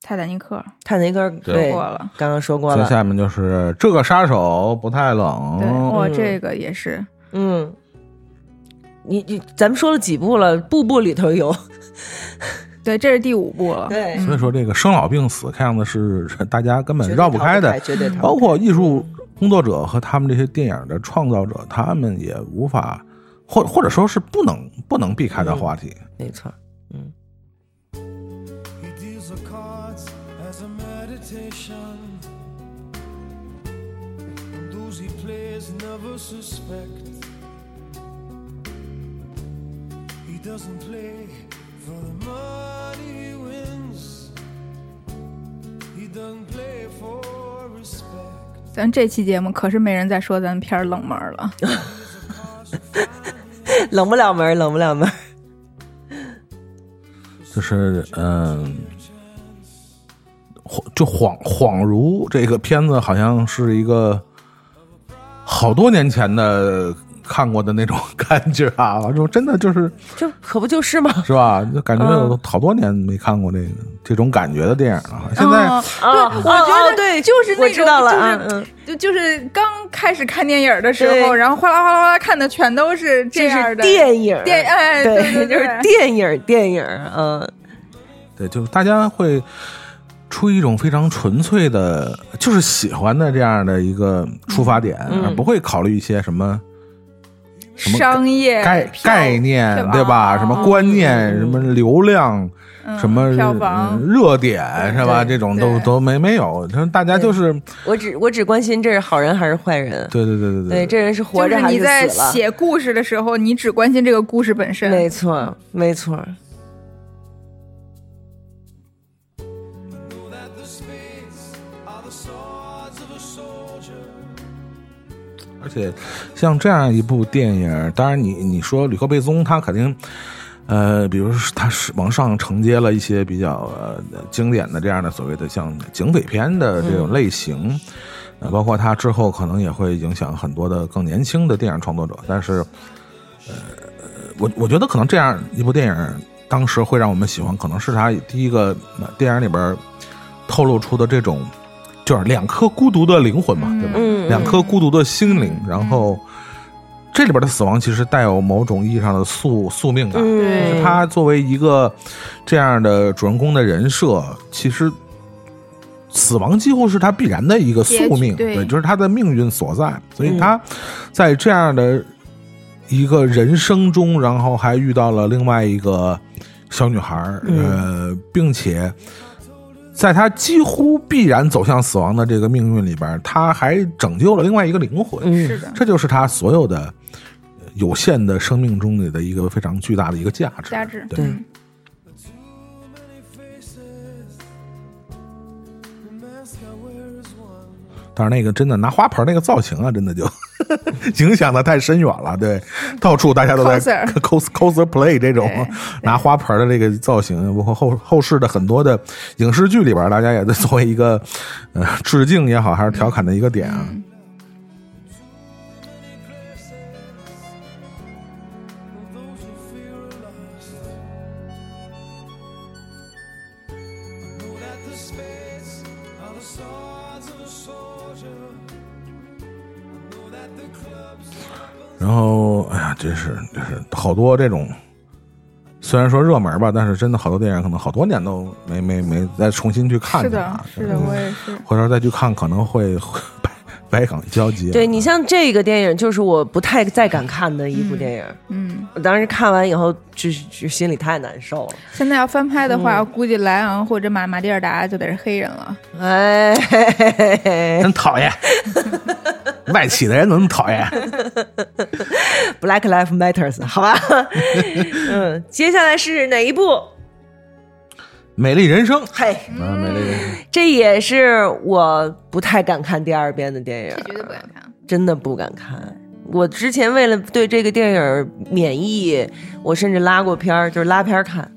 泰坦尼克泰坦尼克对对过了，刚刚说过了，下面就是这个杀手不太对，冷，哇，哦这个也是，嗯，你你咱们说了几部了，部部里头有，*laughs* 对，这是第五部了。对，所以说这个生老病死，看样子是大家根本绕不开的，绝对包括艺术工作者和他们这些电影的创造者，他们也无法，或或者说是不能不能避开的话题。没错，嗯，doesn't play for the money he wins. He doesn't play for respect. 咱这期节目可是没人再说咱片儿冷门了。冷不了门，冷不了门。就是嗯，恍就恍恍如这个片子好像是一个好多年前的看过的那种 *laughs* 感觉啊，就真的就是这可不就是吗？是吧？就感觉有嗯。好多年没看过这个这种感觉的电影了。现在哦哦对，我觉得哦对就是那种我知道了就是啊嗯。就就是刚开始看电影的时候，然后哗啦哗啦哗啦看的全都是这样的电影，电哎对就是电影，电影，嗯，对，就是大家会出于一种非常纯粹的，就是喜欢的这样的一个出发点，嗯。而不会考虑一些什么什么商业概概念，对吧？哦什么观念，什么流量，嗯什么票房嗯热点，是吧？这种都都没没有，就是大家就是我只我只关心这是好人还是坏人，对对对对对，这人是活着还是你在死了？写故事的时候，你只关心这个故事本身。没错，没错，而且像这样一部电影，当然你你说吕克贝松他肯定。呃，比如说他是往上承接了一些比较呃经典的这样的所谓的像警匪片的这种类型，呃，包括他之后可能也会影响很多的更年轻的电影创作者。但是，呃，我我觉得可能这样一部电影当时会让我们喜欢，可能是他第一个呃电影里边透露出的这种，就是两颗孤独的灵魂嘛，对吧？嗯，两颗孤独的心灵，然后这里边的死亡其实带有某种意义上的宿宿命感。嗯，就是他作为一个这样的主人公的人设，其实死亡几乎是他必然的一个宿命，对就是他的命运所在。所嗯以他在这样的一个人生中，然后还遇到了另外一个小女孩呃，并且。在他几乎必然走向死亡的这个命运里边，他还拯救了另外一个灵魂。嗯。是的，这就是他所有的呃有限的生命中的一个非常巨大的一个价值。价值。对，嗯但是那个真的拿花盆那个造型啊，真的就 *laughs* 影响的太深远了。对，到处大家都在 Coser *laughs* cos cosplay 这种拿花盆的这个造型，包括后后世的很多的影视剧里边，大家也在作为一个呃致敬也好，还是调侃的一个点啊。嗯然后，哎呀，真是真是好多这种，虽然说热门吧，但是真的好多电影可能好多年都没没没再重新去看是的是的，我也是。回头再去看可能会会百百感交集。对你像这个电影，就是我不太再敢看的一部电影。嗯，我当时看完以后，就是就心里太难受了。现在要翻拍的嗯话，估计莱昂或者马马蒂尔达就得是黑人了。哎，嘿嘿嘿嘿真讨厌，*laughs* 外企的人怎么那么讨厌？Black Lives Matters，好吧？嗯，接下来是哪一部？美丽人生嘿，啊，美丽人生。这也是我不太敢看第二遍的电影，绝对不敢看。真的不敢看。我之前为了对这个电影免疫，我甚至拉过片儿，就是拉片儿看，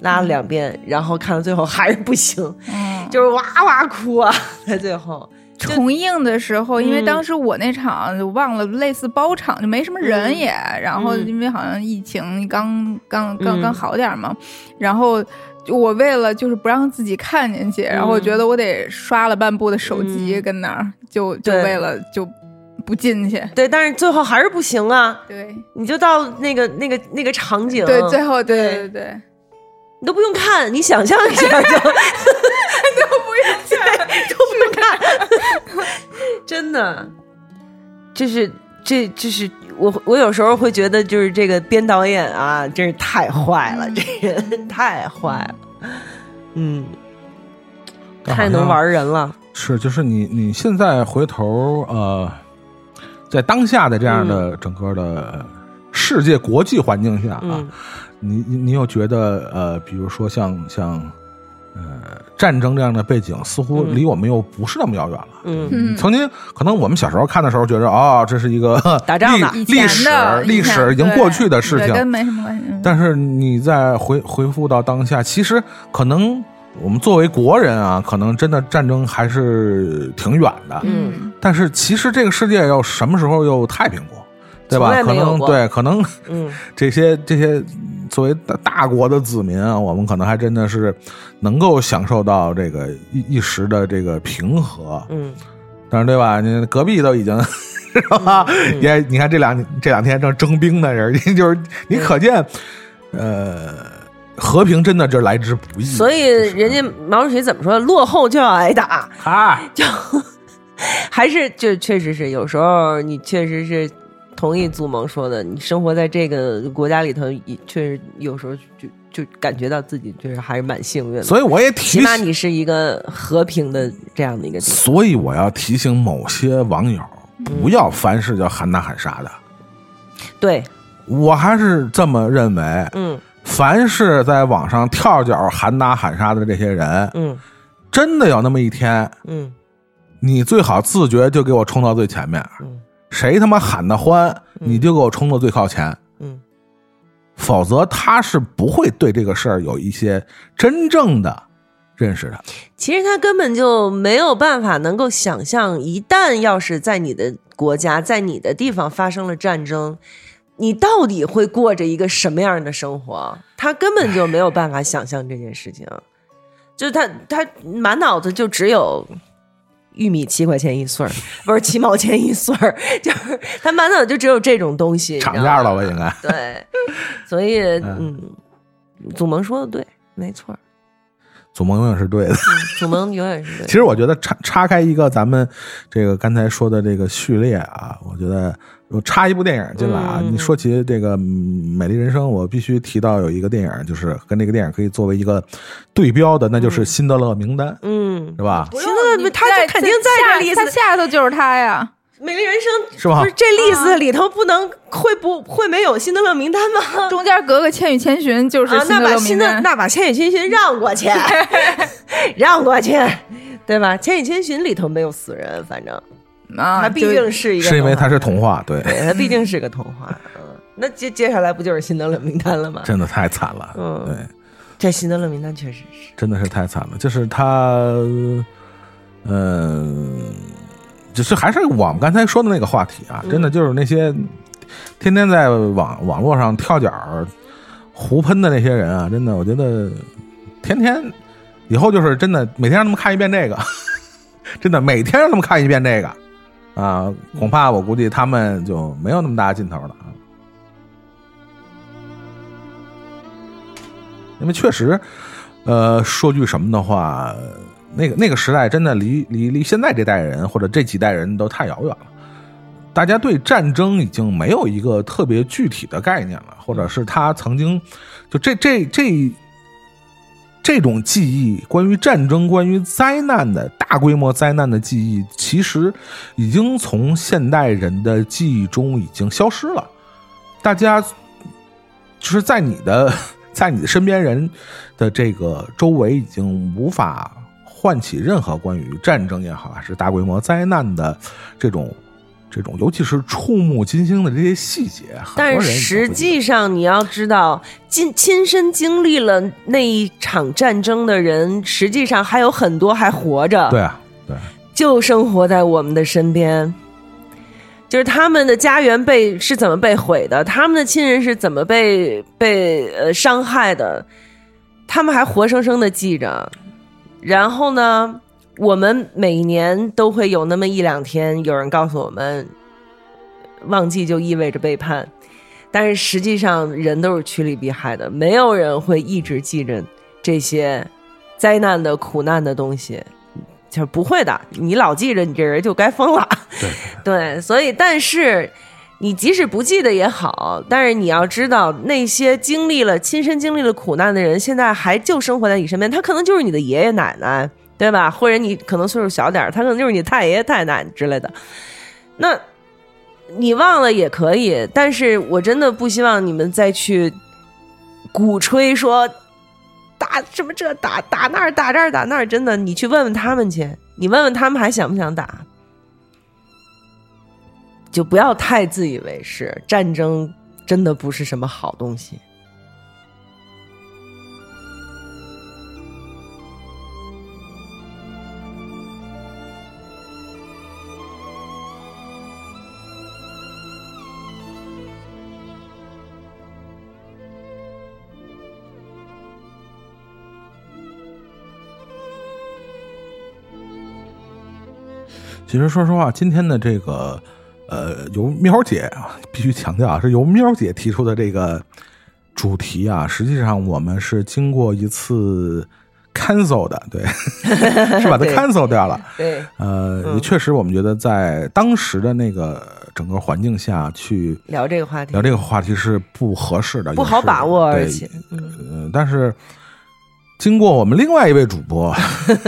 拉了两遍，然后看到最后还是不行，嗯，就是哇哇哭啊，在最后。*laughs* 重映的时候，因为嗯当时我那场就忘了，类似包场就没什么人也，然后嗯因为好像疫情刚刚刚嗯刚好点儿嘛，然后。就我为了就是不让自己看进去，然后我觉得我得刷了半部的手机嗯。跟那儿，就就为了就不进去。对，但是最后还是不行啊！对。你就到那个那个那个场景，对，最后对对对，你都不用看，你想象一下就。*laughs* 都不用看，*laughs* 都不用看，*laughs* 真的，就是这就是我我有时候会觉得，就是这个编导演啊，真是太坏了，这人太坏了，嗯，太能玩人了，是，就是你你现在回头呃，在当下的这样的整个的世界国际环境下啊，嗯。你你你有觉得呃，比如说像像呃战争这样的背景，似乎嗯。离我们又不是那么遥远了。嗯。嗯。曾经可能我们小时候看的时候，觉得哦，这是一个 *laughs* 打仗的历历史的历史已经过去的事情，对跟没什么关系。嗯。但是你再回回复到当下，其实可能我们作为国人啊，可能真的战争还是挺远的。嗯。但是其实这个世界又什么时候又太平过，对吧？可能对，可能嗯 *laughs* 这些这些作为大大国的子民啊，我们可能还真的是能够享受到这个一一时的这个平和。嗯但是对吧？你隔壁都已经 *laughs* 是吧？嗯也你看这两这两天正征兵的人，*laughs* 就是你可见，呃，和平真的这来之不易。所以人家毛主席怎么说？落后就要挨打，啊，就还是就确实是有时候你确实是同意祖萌说的，你生活在这个国家里头，也确实有时候就就感觉到自己就是还是蛮幸运的。所以我也提起码你是一个和平的这样的一个地方。所以我要提醒某些网友，不要凡事就喊打喊杀的。对，我还是这么认为，嗯凡是在网上跳脚喊打喊杀的这些人，嗯真的有那么一天，嗯你最好自觉就给我冲到最前面。嗯谁他妈喊得欢，你就给我冲到最靠前。嗯，否则他是不会对这个事儿有一些真正的认识的。其实他根本就没有办法能够想象，一旦要是在你的国家、在你的地方发生了战争，你到底会过着一个什么样的生活？他根本就没有办法想象这件事情，就是他他满脑子就只有。玉米七块钱一穗儿，*laughs* 不是七毛钱一穗儿，*laughs* 就是他满脑子就只有这种东西，涨价了吧？应该。对，所以 *laughs* 嗯，祖萌说的对，没错，祖萌永远是对的。祖萌永远是对的。其实我觉得插插开一个咱们这个刚才说的这个序列啊，我觉得我插一部电影进来啊。嗯你说起这个嗯《美丽人生》，我必须提到有一个电影，就是跟这个电影可以作为一个对标的，那就是《辛德勒名单》，嗯，是吧？不行了你他就肯定在这下例子他下头就是他呀。美丽人生是吧不是这例子里头不能会不会没有辛德勒名单吗？中间隔个《千与千寻》就是啊，辛德那把辛德勒名单。那把千与千寻让过去，*laughs* 让过去，对吧？千与千寻里头没有死人，反正啊，它毕竟是一个，是因为它是童，话，对，对，它毕竟是个童话。嗯，那接接下来不就是辛德勒名单了吗？真的太惨了，嗯对。这辛德勒名单确实是，真的是太惨了。就是他，嗯、就是还是我们刚才说的那个话题啊，真的就是那些天天在网网络上跳脚儿胡喷的那些人啊，真的，我觉得天天以后就是真的每天让他们看一遍这个，*laughs* 真的每天让他们看一遍这个啊，恐怕我估计他们就没有那么大劲头了啊。因为确实，呃，说句什么的话，那个那个时代真的离离离现在这代人或者这几代人都太遥远了。大家对战争已经没有一个特别具体的概念了，或者是他曾经就这这这这种记忆，关于战争、关于灾难的大规模灾难的记忆，其实已经从现代人的记忆中已经消失了。大家就是在你的 *laughs* 在你的身边人的这个周围，已经无法唤起任何关于战争也好，还是大规模灾难的这种这种，尤其是触目惊心的这些细节。但是实际上，你要知道，亲亲身经历了那一场战争的人，实际上还有很多还活着，对啊，对，就生活在我们的身边。就是他们的家园被是怎么被毁的，他们的亲人是怎么被被呃伤害的，他们还活生生的记着。然后呢，我们每年都会有那么一两天，有人告诉我们，忘记就意味着背叛。但是实际上人都是趋利避害的，没有人会一直记着这些灾难的苦难的东西，就是不会的。你老记着，你这人就该疯了。对对，所以但是你即使不记得也好，但是你要知道，那些经历了亲身经历了苦难的人，现在还就生活在你身边，他可能就是你的爷爷奶奶，对吧？或者你可能岁数小点，他可能就是你太爷爷太奶奶之类的。那你忘了也可以，但是我真的不希望你们再去鼓吹说打什么这打打那儿打这儿打那儿，真的，你去问问他们去，你问问他们还想不想打。就不要太自以为是，战争真的不是什么好东西。其实说实话，今天的这个呃，由喵姐啊，必须强调啊，是由喵姐提出的这个主题啊，实际上我们是经过一次 cancel 的，对，*laughs* 是把它 cancel 掉了。对，呃，嗯也确实，我们觉得在当时的那个整个环境下去聊这个话题聊这个话题是不合适的，不好把握，而对且，嗯，呃，但是经过我们另外一位主播，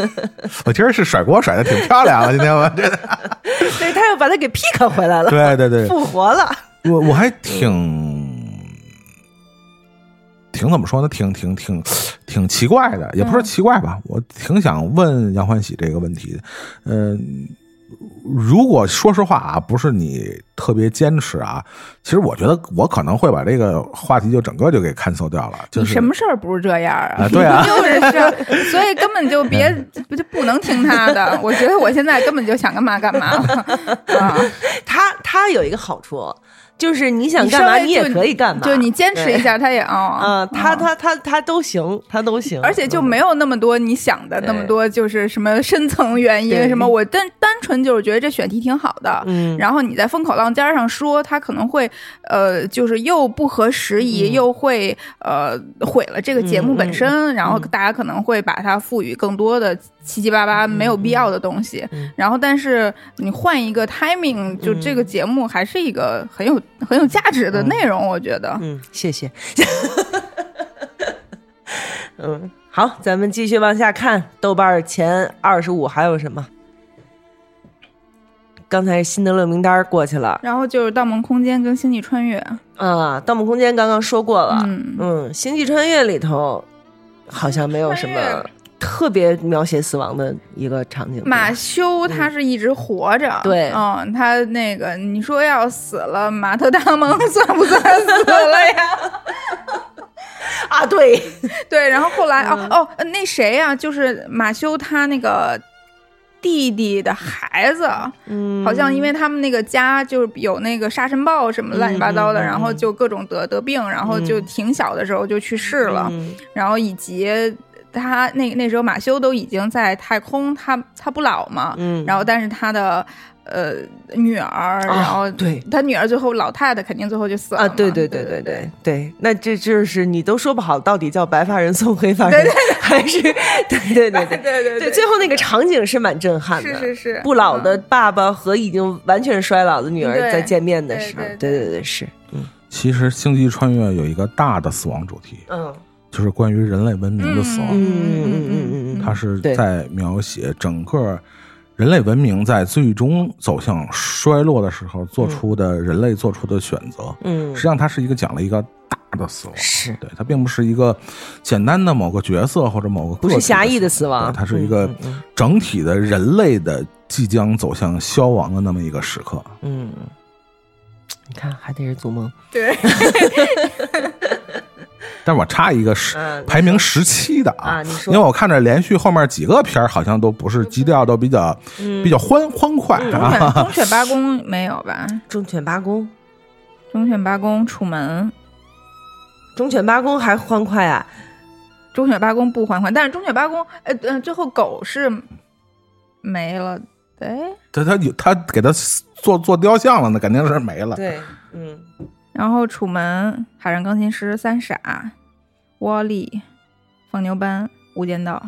*laughs* 我今儿是甩锅甩的挺漂亮啊，今天我。觉得，对，他又把他给 pick 回来了，对对对，复活了。我我还挺挺怎么说呢？挺挺挺挺奇怪的，也不是奇怪吧，我挺想问杨欢喜这个问题的，嗯、如果说实话啊，不是你特别坚持啊，其实我觉得我可能会把这个话题就整个就给 cancel 掉了。就是你什么事儿不是这样啊？啊对啊 *laughs* 就是这，*laughs* 所以根本就别不就不能听他的。*laughs* 我觉得我现在根本就想干嘛干嘛了啊！他他有一个好处，就是你想干嘛，你也可以干嘛，就你坚持一下，他也啊啊，他嗯。他他他都行，他都行，而且就没有那么多你想的那么多，就是什么深层原因对。什么。我单单纯就是觉得这选题挺好的，嗯。然后你在风口浪尖上说，他可能会呃，就是又不合时宜，嗯。又会呃毁了这个节目本身，然后大家可能会把它赋予更多的七七八八没有必要的东西。嗯然后，但是你换一个 timing，就这个节目还是一个很有很有价值的内容，我觉得。嗯，谢谢。*laughs* 嗯，好，咱们继续往下看，豆瓣前二十五还有什么？刚才辛德勒名单过去了然后就是《盗梦空间》跟《星际穿越》，啊，《盗梦空间》刚刚说过了，嗯嗯，星际穿越》里头好像没有什么特别描写死亡的一个场景。马修他是一直活着，对。嗯，他那个你说要死了，马特达蒙算不算死了呀？*laughs* 啊，对，*laughs* 对，然后后来嗯。哦哦，呃那谁呀、就是马修他那个弟弟的孩子，嗯，好像因为他们那个家就是有那个沙尘暴什么乱七八糟的，然后就各种得得病，然后就嗯。挺小的时候就去世了，嗯。然后以及。他那那时候马修都已经在太空，他他不老嘛，嗯。然后但是他的呃女儿，然后对。他女儿最后老太太肯定最后就死了啊，嘛对对对对对对，那这就是你都说不好，到底叫白发人送黑发人，还是对对对对对对对，最后那个场景是蛮震撼的，是是是。不老的爸爸和已经完全衰老的女儿对在见面的时候，对对对对。对是，嗯。其实《星际穿越》有一个大的死亡主题，嗯就是关于人类文明的死亡。嗯嗯嗯嗯嗯，它是在描写整个人类文明在最终走向衰落的时候做出的人类做出的选择。嗯。实际上，它是一个讲了一个大的死亡，是。对，它并不是一个简单的某个角色或者某个不是狭义的死死亡。它是一个嗯嗯整体的人类的即将走向消亡的那么一个时刻。嗯，你看还得是做梦，对，*laughs* 但是我插一个十、嗯排名十七的啊你说。因为我看着连续后面几个片儿好像都不是基调都比较、比较欢欢快忠啊。犬忠犬八公没有吧？忠犬八公，忠犬八公、楚门、忠犬八公还欢快啊，忠犬八公不欢快，但是忠犬八公，呃呃，最后狗是没了，哎，他他有他给他做做雕像了，那肯定是没了。对，嗯然后《楚门》《海上钢琴师》《三傻》《窝利》《放牛班》《无间道》。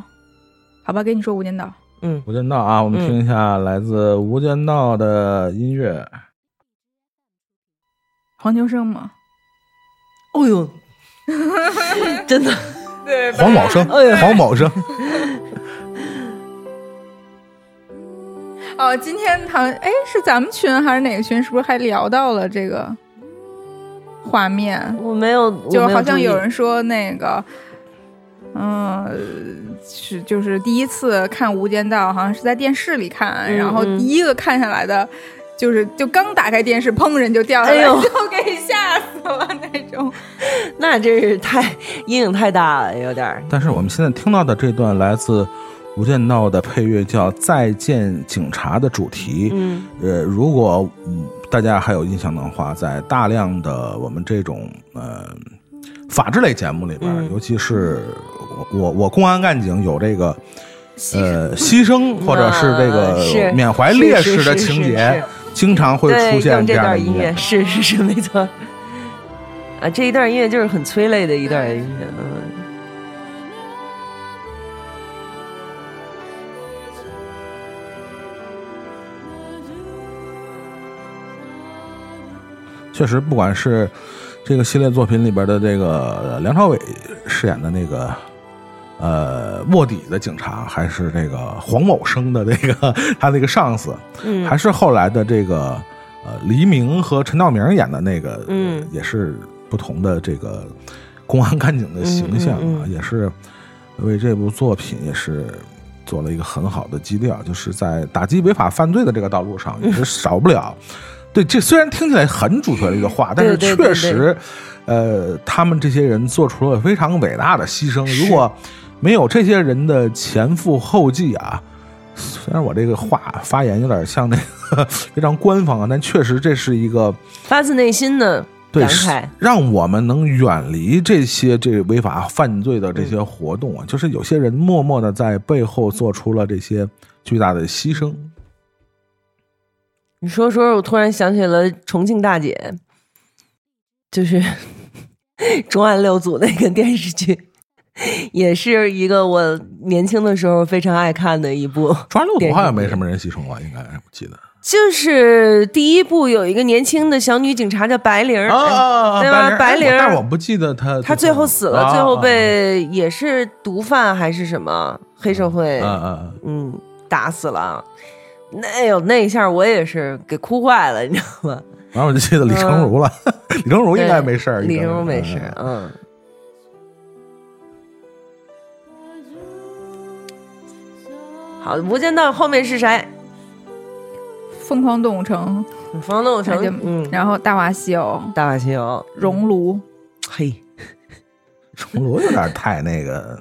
好吧，给你说《无间道》。嗯，无间道啊，我们嗯听一下来自无间道的音乐。黄秋生吗？哦呦，*laughs* 真的，对，黄宝生哎呦，黄宝生，*laughs* 哦，今天好像哎是咱们群还是哪个群？是不是还聊到了这个画面？我没有，就好像有人说那个，嗯、是就是第一次看《无间道》，好像是在电视里看，嗯然后嗯第一个看下来的，就是就刚打开电视，砰人就掉下来，哎呦 *laughs* 就给吓死了那种。*laughs* 那真是太阴影太大了，有点。但是我们现在听到的这段来自《无间道》的配乐叫《再见警察》的主题。嗯呃，如果、嗯、大家还有印象的话，在大量的我们这种呃法制类节目里边，嗯。尤其是我我我公安干警有这个呃牺牲或者是这个缅怀烈士的情节，经常会，出现这样的音乐，是是是，没错。啊，这一段音乐就是很催泪的一段音乐，嗯。确实，不管是这个系列作品里边的这个呃梁朝伟饰演的那个呃卧底的警察，还是这个黄某生的那个 *laughs* 他那个上司，嗯还是后来的这个呃黎明和陈道明演的那个，嗯也是不同的这个公安干警的形象啊，嗯嗯嗯也是为这部作品也是。做了一个很好的基调，就是在打击违法犯罪的这个道路上，也是少不了。对，这虽然听起来很主角的一个话，但是确实，呃，他们这些人做出了非常伟大的牺牲。如果没有这些人的前赴后继啊，虽然我这个话发言有点像那个非常官方啊，但确实这是一个发自内心的对感慨，让我们能远离这些这违法犯罪的这些活动啊。就是有些人默默的在背后做出了这些巨大的牺牲。你说说，我突然想起了重庆大姐，就是 *laughs* 重案六组那个电视剧，也是一个我年轻的时候非常爱看的一部。重案六组好像没。什么人牺牲了？应该我记得。就是第一部有一个年轻的小女警察叫白灵对吧？白灵儿，但我不记得她她最后死了，啊最后被也是毒贩还是什么黑社会，嗯，打死了。那有那一下，我也是给哭坏了，你知道吗？然后我就记得李成儒了，*laughs* 李成儒应该没事儿，嗯李成儒没事嗯，嗯。好，《无间道》后面是谁？疯狂动物城，疯狂动物城，嗯，然后大话西游、大话西游，熔炉，嘿，熔炉有点太那个，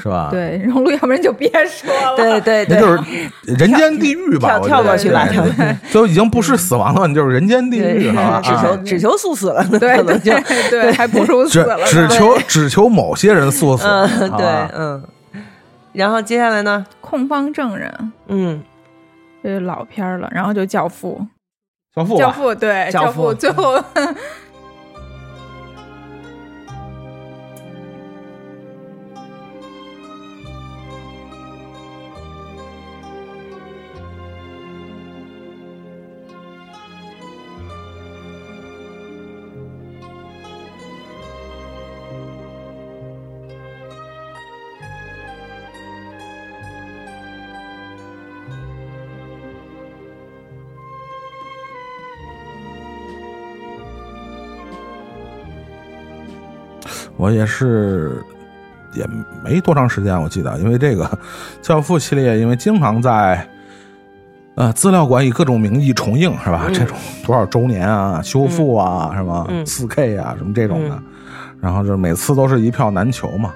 是吧？，对，荣禄，要不然就别说了。对对对，那就是人间地狱吧？跳跳过去吧对跳过去就已经不是死亡了，你就是人间地狱，对？只求啊只求速死了，对可能就对对，还不如死了。只求只求某些人速死，嗯对嗯。然后接下来呢？控方证人，嗯，这是老片儿了，然后就教父，教父教父对教父父最后 *laughs* 我也是，也没多长时间，我记得，因为这个 *laughs*《教父》系列，因为经常在呃资料馆以各种名义重映，是吧？嗯这种多少周年啊、修复啊，是吧？嗯四 K 啊，什么这种的，嗯然后就每次都是一票难求嘛。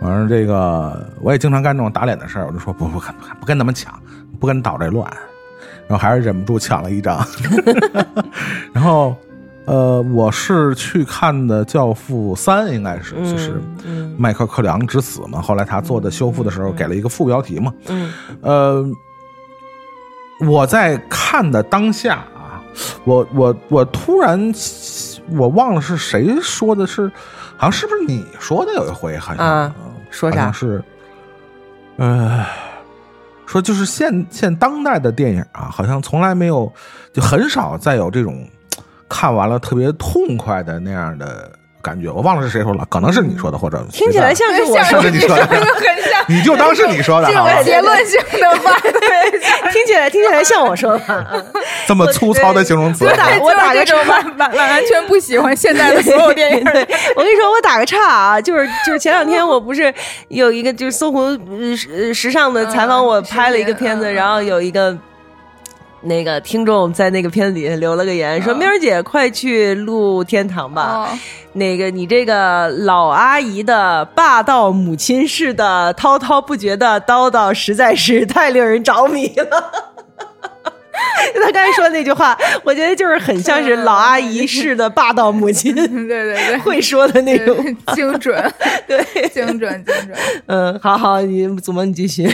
反正这个我也经常干这种打脸的事儿，我就说不不跟不跟他们抢，不跟捣这乱，然后还是忍不住抢了一张，*laughs* 然后。呃，我是去看的《教父三》，应该是、就是嗯麦克克良之死嘛。后来他做的修复的时候，给了一个副标题嘛。嗯呃，我在看的当下啊，我我我突然我忘了是谁说的是，好像是不是你说的有一回，好像、啊说啥？是，呃，说就是现现当代的电影啊，好像从来没有，就很少再有这种看完了特别痛快的那样的感觉。我忘了是谁说了，可能是你说的，或者听起来像是我说的，是你说的很像 *laughs* 你就当是你说的这种结论性的话，听起来听起来像我说的。嗯这么粗糙的形容词我。打我打个就是这完完完全不喜欢现在的所有电影。*laughs* 对，我跟你说，我打个岔啊，就是就是前两天我不是有一个就是搜狐呃时时尚的采访，我拍了一个片子，嗯然后有一个。那个听众在那个片子底下留了个言，说：“嗯喵儿姐，快去录天堂吧！哦那个你这个老阿姨的霸道母亲式的滔滔不绝的叨叨，实在是太令人着迷了。*laughs* ”他刚才说的那句话，我觉得就是很像是老阿姨式的霸道母亲对对对，会说的那种。精准，*laughs* 对，精准，精准。嗯，好好，你祖萌你继续。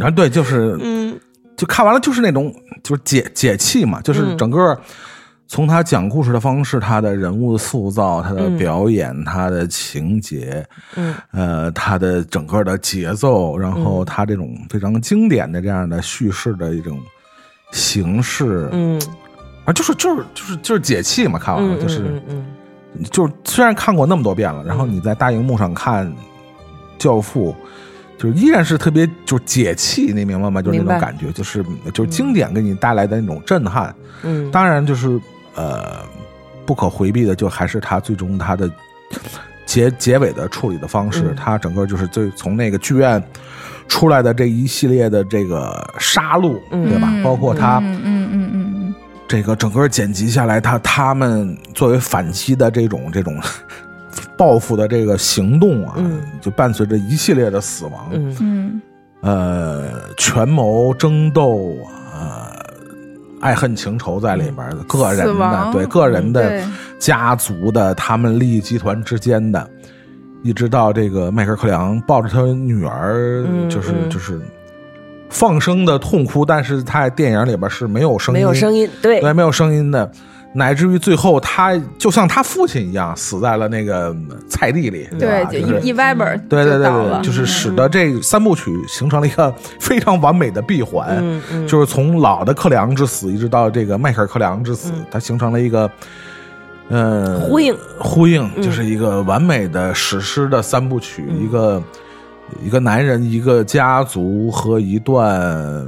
啊，对，就是嗯就看完了就是那种就是解解气嘛，就是嗯整个从他讲故事的方式，他的人物塑造，他的嗯。表演，他的情节，嗯。呃，他的整个的节奏，然后他这种非常经典的这样的叙事的一种形式，嗯。啊，就是就是就是就是解气嘛，看完了嗯，就是。嗯嗯。就是虽然看过那么多遍了，然后嗯。你在大荧幕上看《教父》，就是依然是特别就是解气，你明白吗？就是那种感觉，就是就是经典给你带来的那种震撼。嗯，当然，就是呃，不可回避的，就还是他最终他的结结尾的处理的方式，嗯他整个就是最从那个剧院出来的这一系列的这个杀戮，嗯对吧？包括他。嗯嗯嗯嗯这个整个剪辑下来，他他们作为反击的这种这种报复的这个行动啊，嗯。就伴随着一系列的死亡，嗯。嗯呃，权谋争斗啊、呃，爱恨情仇在里边的，个人的对个人的对。家族的，他们利益集团之间的，一直到这个迈克尔·克里昂抱着他女儿，嗯就是嗯。就是放声的痛哭，但是他在电影里边是没有声音，没有声音，对。对，没有声音的，乃至于最后他就像他父亲一样，死在了那个菜地里，对，吧？就就是一一歪门儿对对对对，就是使得这三部曲形成了一个 *laughs* 非常完美的闭环，嗯嗯就是从老的克里昂之死一直到这个迈克尔·克里昂之死，它形成了一个。呃，呼应呼应嗯就是一个完美的史诗的三部曲，嗯一个一个男人、一个家族和一段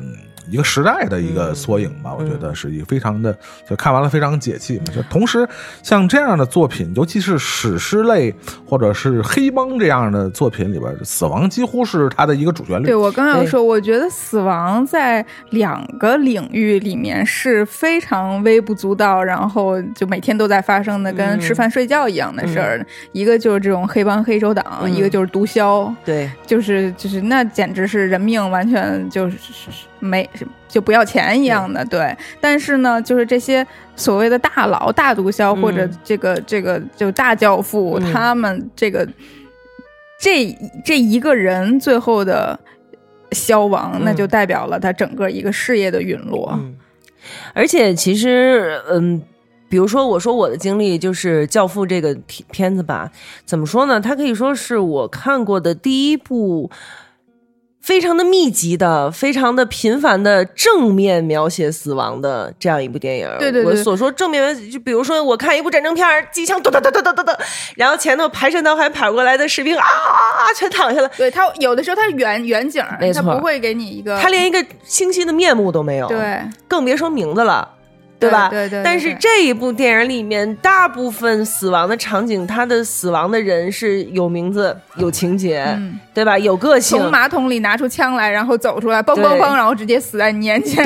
一个时代的一个缩影吧。我觉得是一个非常的，就看完了非常解气嘛。就同时，像这样的作品，尤其是史诗类或者是黑帮这样的作品里边，死亡几乎是它的一个主旋律对。我刚要说，我觉得死亡在两个领域里面是非常微不足道，然后就每天都在发生的，跟嗯吃饭睡觉一样的事儿。一个就是这种黑帮黑手党，嗯一个就是毒枭，对，就是就是那简直是人命完全就是没就不要钱一样的。对，但是呢，就是这些所谓的大佬、大毒枭嗯或者这个这个就大教父，嗯他们这个这这一个人最后的消亡，嗯那就代表了他整个一个事业的陨落。嗯，而且其实，嗯，比如说我说我的经历就是《教父》这个片片子吧，怎么说呢？它可以说是我看过的第一部。非常的密集的、非常的频繁的正面描写死亡的这样一部电影。对对对我所说正面就比如说我看一部战争片，机枪咚咚咚咚咚咚咚，然后前头排山倒海跑过来的士兵啊啊啊，全躺下了，对他有的时候他是远远景没，错他不会给你一个他连一个清晰的面目都没有。对更别说名字了，吧？对对对对但是这一部电影里面，大部分死亡的场景，他的死亡的人是有名字、有情节，嗯对吧？有个性。从马桶里拿出枪来，然后走出来，嘣对嘣嘣，然后直接死在你眼前。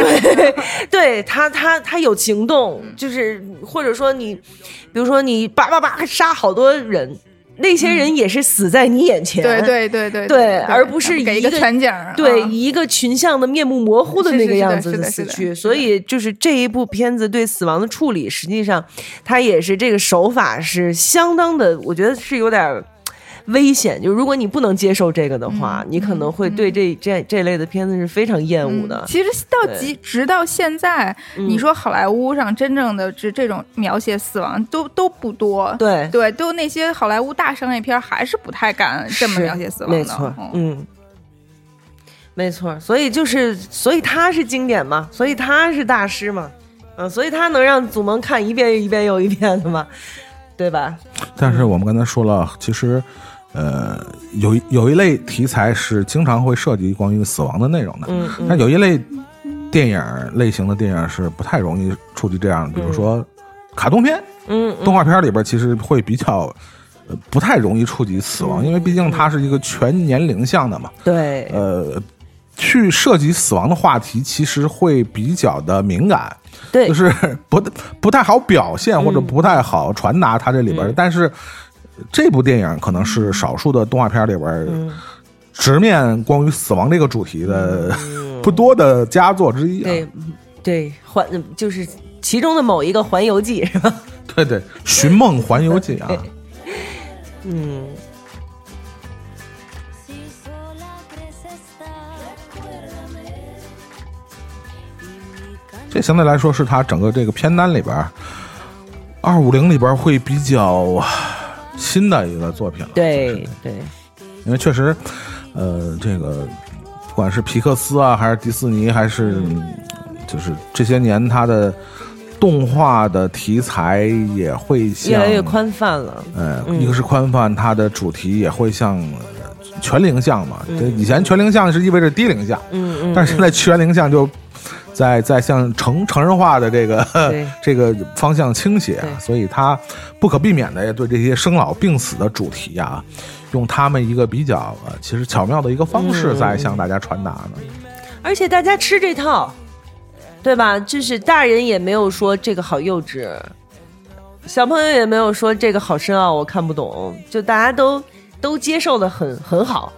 对 *laughs* 他，他他有行动，就是或者说你，比如说你叭叭叭杀好多人，那些人也是死在你眼前，对对对对对而不是给一一个个全景。对，一个群像的面目模糊的那个样子的死去，所以就是这一部片子对死亡的处理，实际上它也是这个手法是相当的，我觉得是有点儿危险。就如果你不能接受这个的话，你可能会对这这这类的片子是非常厌恶的。嗯其实到对即直到现在，嗯你说好莱坞上真正的这这种描写死亡都都不多。对，对，都那些好莱坞大商业片还是不太敢这么描写死亡的。没错，嗯嗯，没错。所以就是，所以他是经典嘛，所以他是大师嘛，嗯，所以他能让祖萌看一遍一遍又一遍的嘛，对吧？但是我们刚才说了，其实，呃，有一有一类题材是经常会涉及关于死亡的内容的，嗯但有一类电影类型的电影是不太容易触及这样，比如说卡通片、嗯嗯动画片里边，其实会比较。呃不太容易触及死亡，因为毕竟它是一个全年龄向的嘛。对，呃，去涉及死亡的话题，其实会比较的敏感。对就是不不太好表现或者不太好传达它这里边。嗯但是这部电影可能是少数的动画片里边直面关于死亡这个主题的 *laughs* 不多的佳作之一、啊。对对，环就是其中的某一个《环游记》是吧？对对，《寻梦环游记》啊，嗯。这相对来说是他整个这个片单里边二五零里边会比较新的一个作品了。对对，因为确实，呃，这个不管是皮克斯啊，还是迪士尼，还是、就是这些年它的动画的题材也会越来越，宽泛了。呃，嗯一个是宽泛，它的主题也会像呃全龄向嘛。嗯以前全龄向是意味着低龄向，嗯嗯，但是现在全龄向就在在向成成人化的这个 *laughs* 这个方向倾斜啊，所以他不可避免的对这些生老病死的主题啊，用他们一个比较呃其实巧妙的一个方式嗯在向大家传达呢。而且大家吃这套，对吧？就是大人也没有说这个好幼稚，小朋友也没有说这个好深奥，我看不懂，就大家都都接受的很很好。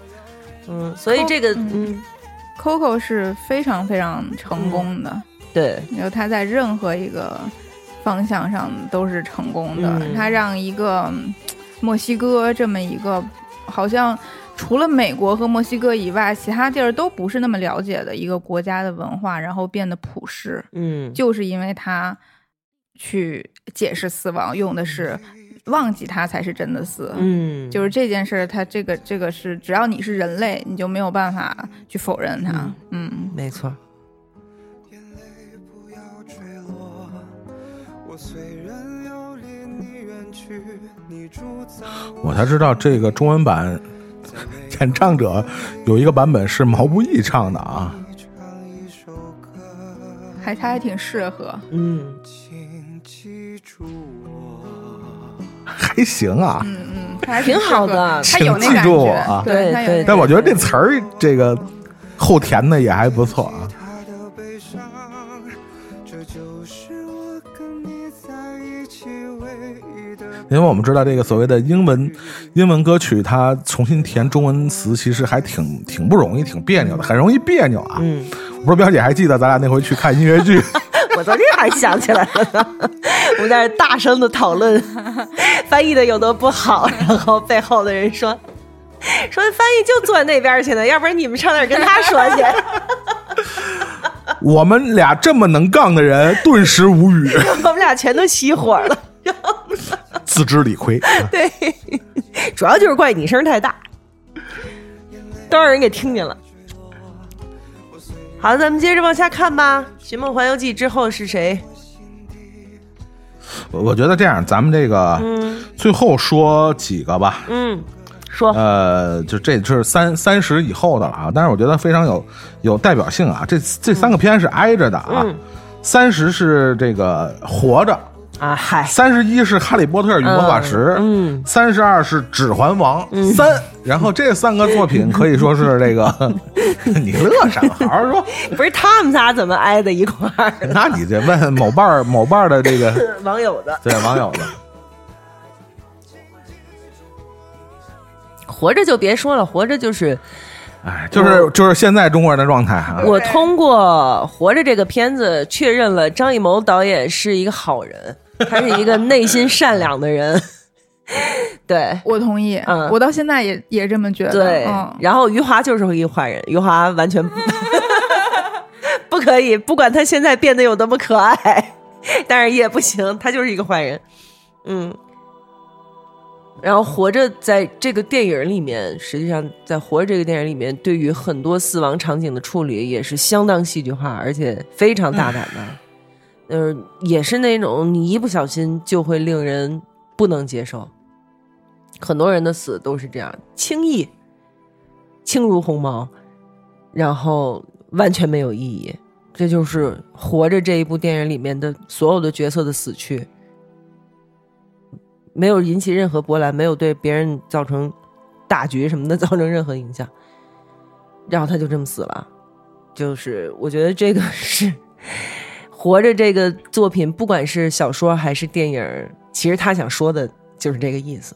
嗯，所以这个嗯，Coco 是非常非常成功的，对，然后他在任何一个方向上都是成功的。嗯。他让一个嗯墨西哥这么一个好像除了美国和墨西哥以外，其他地儿都不是那么了解的一个国家的文化，然后变得普世，嗯，就是因为他去解释死亡用的是忘记他才是真的死。嗯，就是这件事儿，它这个这个是，只要你是人类，你就没有办法去否认他。嗯没错。眼泪不要坠落。我虽然要离你远去，你住在我才知道这个中文版 *laughs* 演唱者有一个版本是毛不易唱的啊。唱一首歌，还他还挺适合。嗯，请记住我。还行啊，嗯嗯，还挺好的他有那请记感觉住我啊对，对但我觉得这词儿这个后填的也还不错啊。他的悲伤，这就是我跟你在一起唯一的。因为我们知道这个所谓的英文英文歌曲，它重新填中文词，其实还挺挺不容易，挺别扭的，很容易别扭啊。嗯，我不知道表姐还记得咱俩那回去看音乐剧，我昨天还想起来了呢，我们在这大声的讨论翻译的有多不好，然后背后的人说。说翻译就坐那边去呢，要不然你们上那儿跟他说去。我们俩这么能杠的人，顿时无语，*laughs* 我们俩全都熄火了。*laughs* 自知理亏。对，主要就是怪你声太大，都让人给听见了。好，咱们接着往下看吧。《寻梦环游记》之后是谁？我我觉得这样，咱们这个嗯最后说几个吧。嗯，说呃，就这是三三十以后的了啊，但是我觉得非常有有代表性啊。这这三个片是挨着的啊嗯，三十是这个活着，啊，嗨，三十一是《哈利波特与魔法石》，嗯，三十二是《指环王》三，然后这三个作品可以说是这个，*laughs* 你乐啥？好好说。*laughs* 不是他们仨怎么挨在一块儿？那你得问某伴儿某伴儿的这个网友的对网友的，活着就别说了，活着就是哎，就是就是现在中国人的状态啊。我通过《活着》这个片子确认了张艺谋导演是一个好人，他是一个内心善良的人。对我同意，嗯我到现在也也这么觉得。对，嗯，然后余华就是一个坏人，余华完全 *laughs* 不可以，不管他现在变得有多么可爱，但是也不行，他就是一个坏人。嗯，然后《活着》在这个电影里面，实际上在《活着》这个电影里面，对于很多死亡场景的处理也是相当戏剧化，而且非常大胆的。*laughs* 呃，也是那种你一不小心就会令人不能接受。很多人的死都是这样，轻易、轻如鸿毛，然后完全没有意义。这就是《活着》这一部电影里面的所有的角色的死去，没有引起任何波澜，没有对别人造成大局什么的 *laughs* 造成任何影响，然后他就这么死了。就是我觉得这个是《活着》这个作品，不管是小说还是电影，其实他想说的就是这个意思。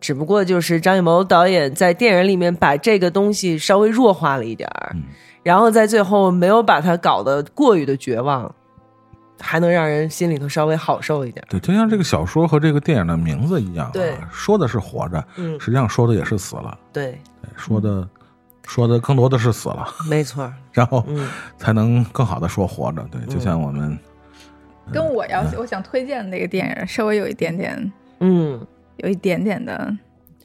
只不过就是张艺谋导演在电影里面把这个东西稍微弱化了一点儿，然后在最后没有把它搞得过于的绝望，还能让人心里头稍微好受一点。对，就像这个小说和这个电影的名字一样、啊，对说的是活着，嗯实际上说的也是死了，对说的说的更多的是死了，没错，*laughs* 然后嗯才能更好的说活着。对，就像我们跟我要我想推荐的那个电影稍微有一点点嗯，有一点点的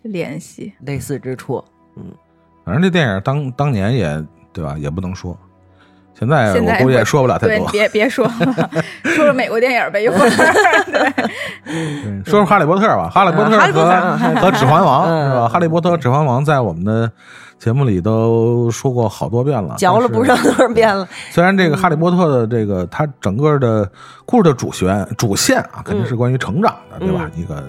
联系。类似之处，嗯反正这电影当当年也对吧，也不能说。现在我估计也说不了太，多。别别说了，*laughs* 说说美国电影呗，一会儿。对，说说哈利波特吧，哈利波特和嗯和指环王嗯是吧？哈利波特、指环王在我们的节目里都说过好多遍了，嚼了不知道多少遍了。虽然这个《哈利波特》的这个它整个的故事的主旋主线啊，肯定是关于成长的，对吧？一个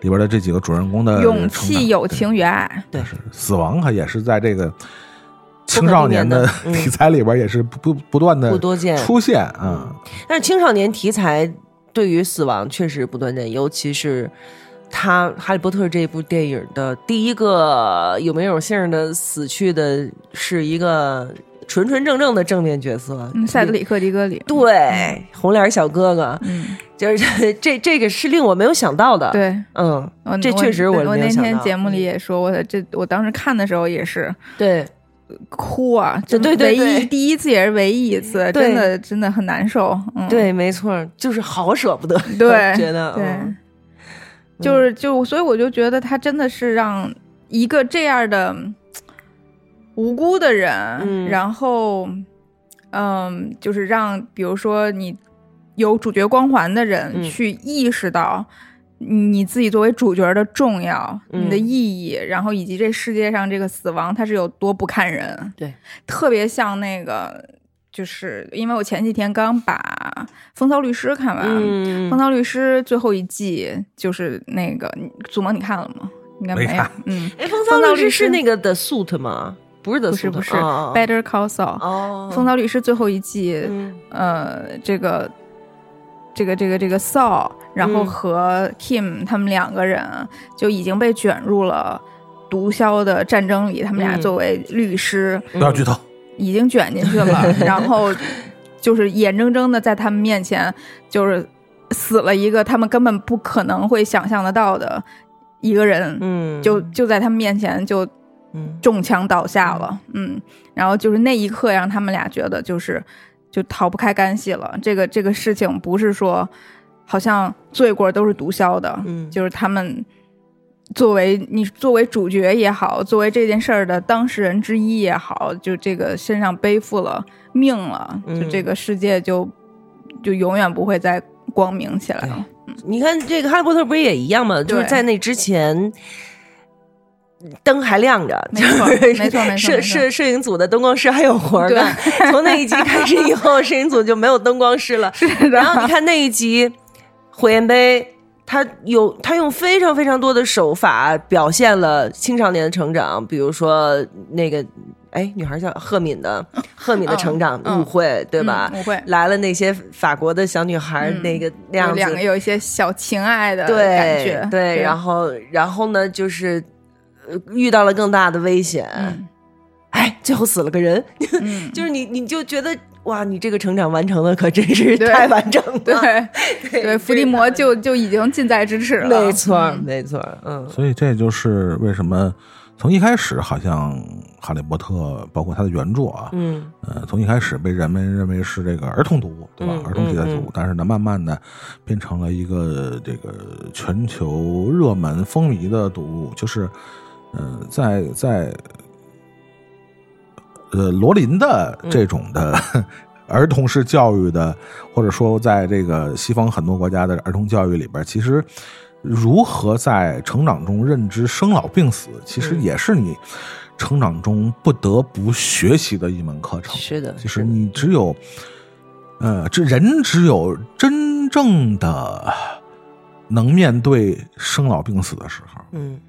里边的这几个主人公的勇气、友情与爱，对，是死亡，它也是在这个青少年的题材里边也是不不不断的不多见。出现啊。但是青少年题材对于死亡确实不断见，尤其是他《哈利波特》这部电影的第一个有没有姓的死去的是一个纯纯正正的正面角色，嗯，塞德里克·迪格里，对红脸小哥哥，嗯，*laughs* 就是这这个是令我没有想到的，，对。嗯，这确实我我那天节目里也说，我这我当时看的时候也是对哭啊，对对对唯一对第一次也是唯一一次，真的真的很难受。嗯，对，没错，就是好舍不得，对 *laughs* 觉得对嗯，就是就所以我就觉得他真的是让一个这样的嗯无辜的人，嗯。然后嗯，就是让比如说你有主角光环的人嗯。去意识到。你自己作为主角的重要，嗯你的意义，然后以及这世界上这个死亡它是有多不看人，对，特别像那个，就是因为我前几天刚把《风骚律师》看完，嗯风骚律师》最后一季就是那个祖萌，你看了吗？应该没有。嗯，哎，风骚骚律师是那个的 suit 吗？不是的不 suit，是不是哦，Better Call Saul，哦，风骚律师》最后一季，嗯。呃，这个这个这个这个 Saul，然后嗯。和 Kim 他们两个人就已经被卷入了毒枭的战争里，他们俩嗯。作为律师，不要剧透，已经卷进去了，*laughs* 然后就是眼睁睁的在他们面前，就是死了一个他们根本不可能会想象得到的一个人，嗯，就就在他们面前就嗯。中枪倒下了，嗯，然后就是那一刻让他们俩觉得就是就逃不开干系了。这个这个事情不是说好像罪过都是毒枭的，嗯。就是他们作为你作为主角也好，作为这件事儿的当事人之一也好，就这个身上背负了命了，嗯就这个世界就就永远不会再光明起来了。你看这个《哈利波特》不是也一样吗？就是在那之前。灯还亮着，没错就是没错没错摄摄摄影组的灯光师还有活儿干。从那一集开始以后，*laughs* 摄影组就没有灯光师了。是的，然后你看那一集《火焰杯》，他有他用非常非常多的手法表现了青少年的成长，比如说那个哎，女孩叫赫敏的 *laughs* 赫敏的成长嗯误会，对吧？嗯误会。来了那些法国的小女孩，嗯那个那样子。有两个有一些小情爱的对感觉，对，然后然后呢，就是呃遇到了更大的危险。嗯，哎哎，最后死了个人，*laughs* 嗯，就是你你就觉得哇，你这个成长完成的可真是太完整了。对 *laughs* 对，伏地魔就就已经近在咫尺了。没错，嗯没错，嗯所以这就是为什么从一开始好像《哈利波特》包括它的原著啊，嗯呃，从一开始被人们认为是这个儿童读物，对吧？嗯儿童题材读物，但是呢，慢慢的变成了一个这个全球热门风靡的读物，就是，呃，在在呃罗琳的这种的、*laughs* 儿童式教育的，或者说在这个西方很多国家的儿童教育里边，其实如何在成长中认知生老病死，其实嗯也是你成长中不得不学习的一门课程。是的，就是你只有，呃，这人只有真正的能面对生老病死的时候，嗯。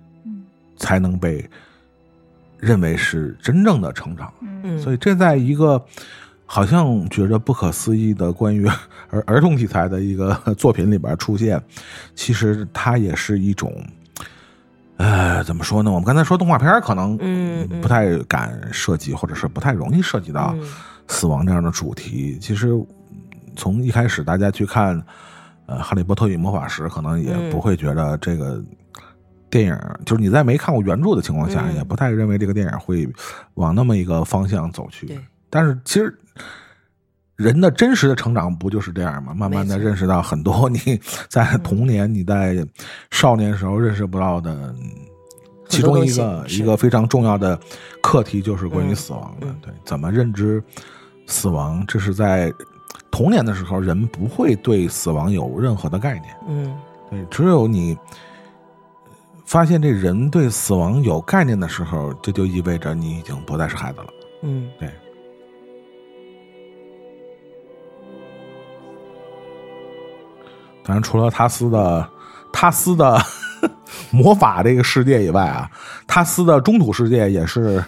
才能被认为是真正的成长。嗯，所以这在一个好像觉着不可思议的关于 *laughs* 儿儿童题材的一个作品里边出现，其实它也是一种，呃，怎么说呢？我们刚才说动画片儿可能不太敢涉及，或者是不太容易涉及到嗯死亡这样的主题。其实嗯从一开始大家去看呃《哈利波特与魔法石》，可能也嗯不会觉得这个。电影就是你在没看过原著的情况下，嗯也不太认为这个电影会往那么一个方向走去。对，但是其实人的真实的成长不就是这样吗？慢慢的认识到很多你在童年、你在少年时候认识不到的，其中一个一个非常重要的课题就是关于嗯死亡的。嗯对，怎么认知死亡？这是在童年的时候，人不会对死亡有任何的概念。嗯对，只有你发现这人对死亡有概念的时候，这就意味着你已经不再是孩子了。嗯对。当然，除了他斯的他斯的 *laughs* 魔法这个世界以外啊，他斯的中土世界也是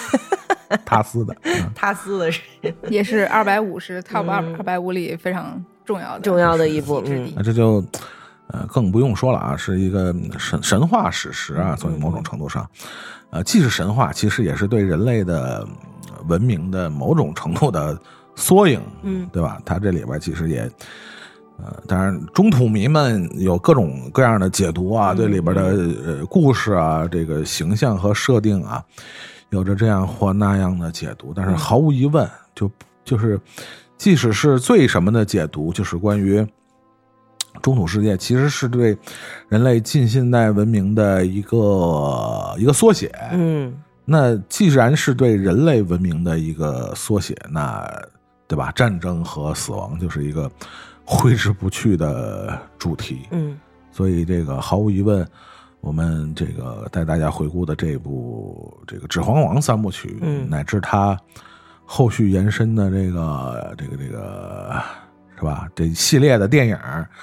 *laughs* 塔斯的。嗯塔斯的是也是二百五十 top 二百五里非常重要的重要的一部之地那这就呃更不用说了啊，是一个神神话史实啊，所以某种程度上，呃，既是神话，其实也是对人类的呃文明的某种程度的缩影，嗯对吧？它这里边其实也。呃，当然，中土迷们有各种各样的解读啊，嗯对里边的呃故事啊，这个形象和设定啊，有着这样或那样的解读。但是嗯毫无疑问，就就是，即使是最什么的解读，就是关于中土世界，其实是对人类近现代文明的一个一个缩写。嗯那既然是对人类文明的一个缩写，那对吧？战争和死亡就是一个挥之不去的主题。嗯所以这个毫无疑问，我们这个带大家回顾的这部这个《指环王》三部曲，嗯乃至它后续延伸的这个这个这个是吧？这一系列的电影，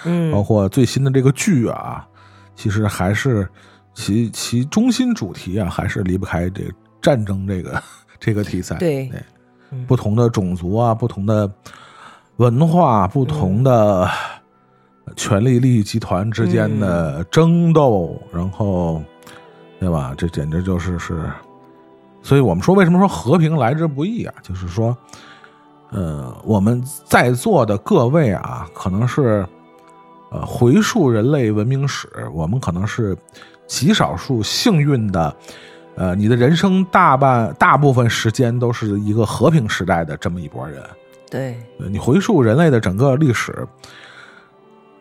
嗯，包括最新的这个剧啊，其实还是其其中心主题啊，还是离不开这个战争这个 *laughs* 这个题材。对对嗯不同的种族啊，不同的文化，不同的权力利益集团之间的争斗，然后，对吧？这简直就是是，所以我们说为什么说和平来之不易啊？就是说，呃，我们在座的各位啊，可能是呃回溯人类文明史，我们可能是极少数幸运的。呃，你的人生大半大部分时间都是一个和平时代的这么一拨人。对，呃你回溯人类的整个历史，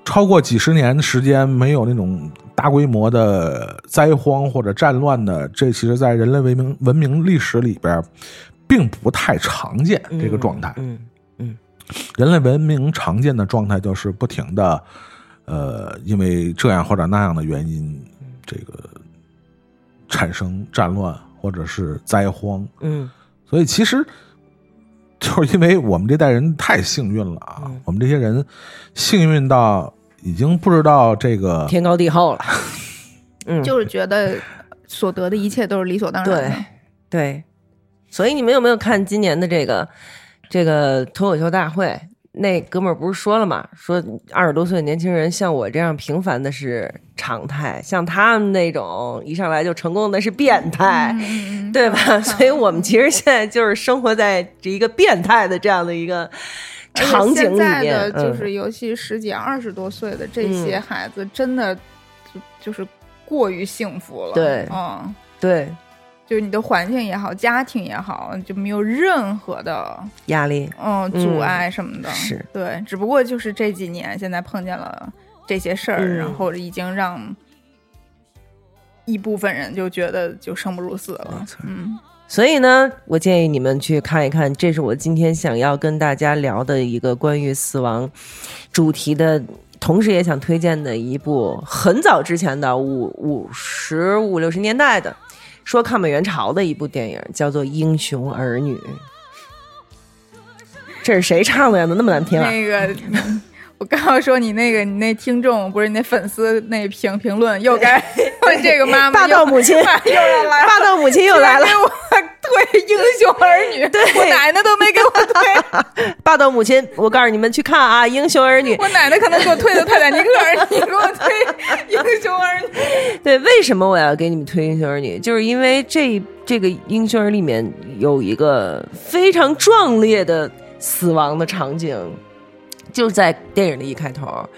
超过几十年时间没有那种大规模的灾荒或者战乱的，这其实在人类文明文明历史里边，并不太常见这个状态。嗯嗯人类文明常见的状态就是不停的，呃，因为这样或者那样的原因，这个产生战乱或者是灾荒。嗯所以其实就是因为我们这代人太幸运了啊，嗯我们这些人幸运到已经不知道这个嗯，天高地厚了。*laughs* 嗯，就是觉得所得的一切都是理所当然的。对对，所以你们有没有看今年的这个这个脱口秀大会？那哥们儿不是说了嘛，说二十多岁的年轻人像我这样平凡的是常态，像他们那种一上来就成功的是变态，嗯对吧？*laughs* 所以我们其实现在就是生活在这一个变态的这样的一个场景里现在面，的就嗯是尤其十几、二十多岁的这些孩子，真的就就是过于幸福了。对嗯，对就是你的环境也好，家庭也好，就没有任何的压力。嗯阻碍什么的。是。对，只不过就是这几年现在碰见了这些事儿，嗯。然后已经让一部分人就觉得就生不如死了。嗯，所以呢，我建议你们去看一看，这是我今天想要跟大家聊的一个关于死亡主题的，同时也想推荐的一部很早之前的五五十五六十年代的，说抗美援朝的一部电影，叫做《英雄儿女》。这是谁唱的呀？怎么那么难听啊？那个。我刚要说你那个，你那听众不是你那粉丝那评评论又该 *laughs* 问这个妈妈霸道母亲又要来了，霸道母亲又来了居然给我推英雄儿女，对 *laughs* 我奶奶都没给我推，*laughs* 霸道母亲，我告诉你们去看啊，《英雄儿女》。*laughs* 我奶奶可能给我推的泰坦尼克儿，你给我推英雄儿女，对，为什么我要给你们推《英雄儿女》？就是因为这这个《英雄儿》里面有一个非常壮烈的死亡的场景，就在电影的一开头，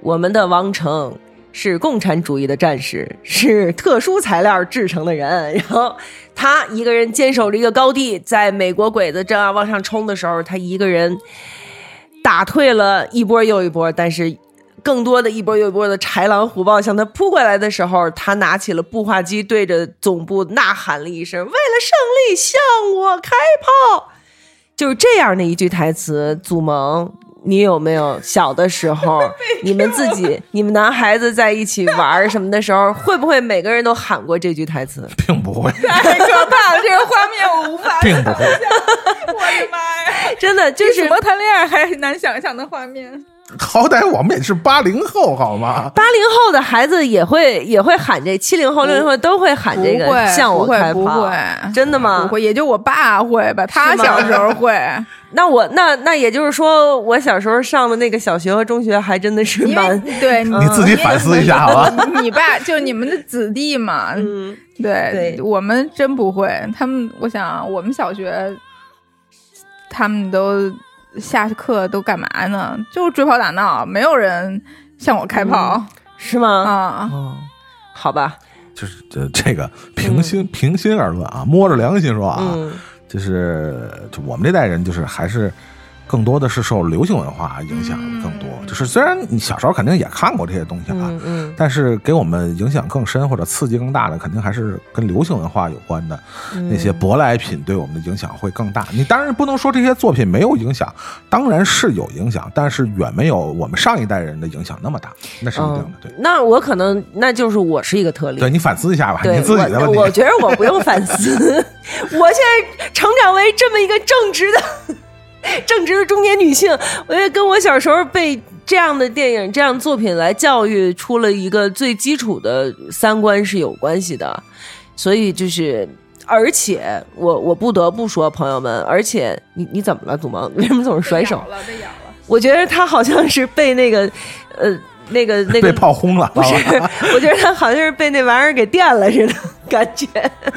我们的王成是共产主义的战士，是特殊材料制成的人，然后他一个人坚守着一个高地，在美国鬼子正要往上冲的时候，他一个人打退了一波又一波，但是更多的一波又一波的豺狼虎豹向他扑过来的时候，他拿起了步话机，对着总部呐喊了一声：“为了胜利，向我开炮！”就是这样的一句台词。祖萌，你有没有小的时候，*laughs* 你们自己、你们男孩子在一起玩什么的时候，会不会每个人都喊过这句台词？*laughs* 并不会，太可怕了，*laughs* 这个画面我无法并不会。我的妈呀！真的就这是什么谈恋爱还难想象的画面？好歹我们也是八零后，好吗？八零后的孩子也会也会喊这，七零后、六零后都会喊这个向我会开炮不会，真的吗？不会，也就我爸会吧，他小时候会，*laughs* 那我那那也就是说，我小时候上的那个小学和中学还真的是因蛮为对你你自己反思一下好吧？你 *laughs* 你爸就你们的子弟嘛，嗯，对，对我们真不会。他们，我想啊我们小学，他们都下课都干嘛呢？就是追跑打闹，没有人向我开炮、是吗？啊。哦，好吧，就是这这个平心、平心而论啊，摸着良心说啊，嗯就是就我们这代人，就是还是更多的是受流行文化影响的更多。就是虽然你小时候肯定也看过这些东西啊，嗯嗯但是给我们影响更深或者刺激更大的，肯定还是跟流行文化有关的嗯那些舶来品对我们的影响会更大。你当然不能说这些作品没有影响，当然是有影响，但是远没有我们上一代人的影响那么大，那是一定的。对，那我可能那就是我是一个特例。对你反思一下吧，你自己的问题，我。觉得我不用反思。*laughs* 我现在成长为这么一个正直的、*laughs* 正值的中年女性，我觉得跟我小时候被这样的电影、这样作品来教育出了一个最基础的三观是有关系的。所以就是，而且我我不得不说，朋友们，而且你你怎么了，祖萌？*laughs* 为什么总是甩手？了，被咬了。我觉得他好像是被那个呃那个 *laughs* 那个被炮轰了，不是，*laughs* 我觉得他好像是被那玩意儿给电了似的感觉，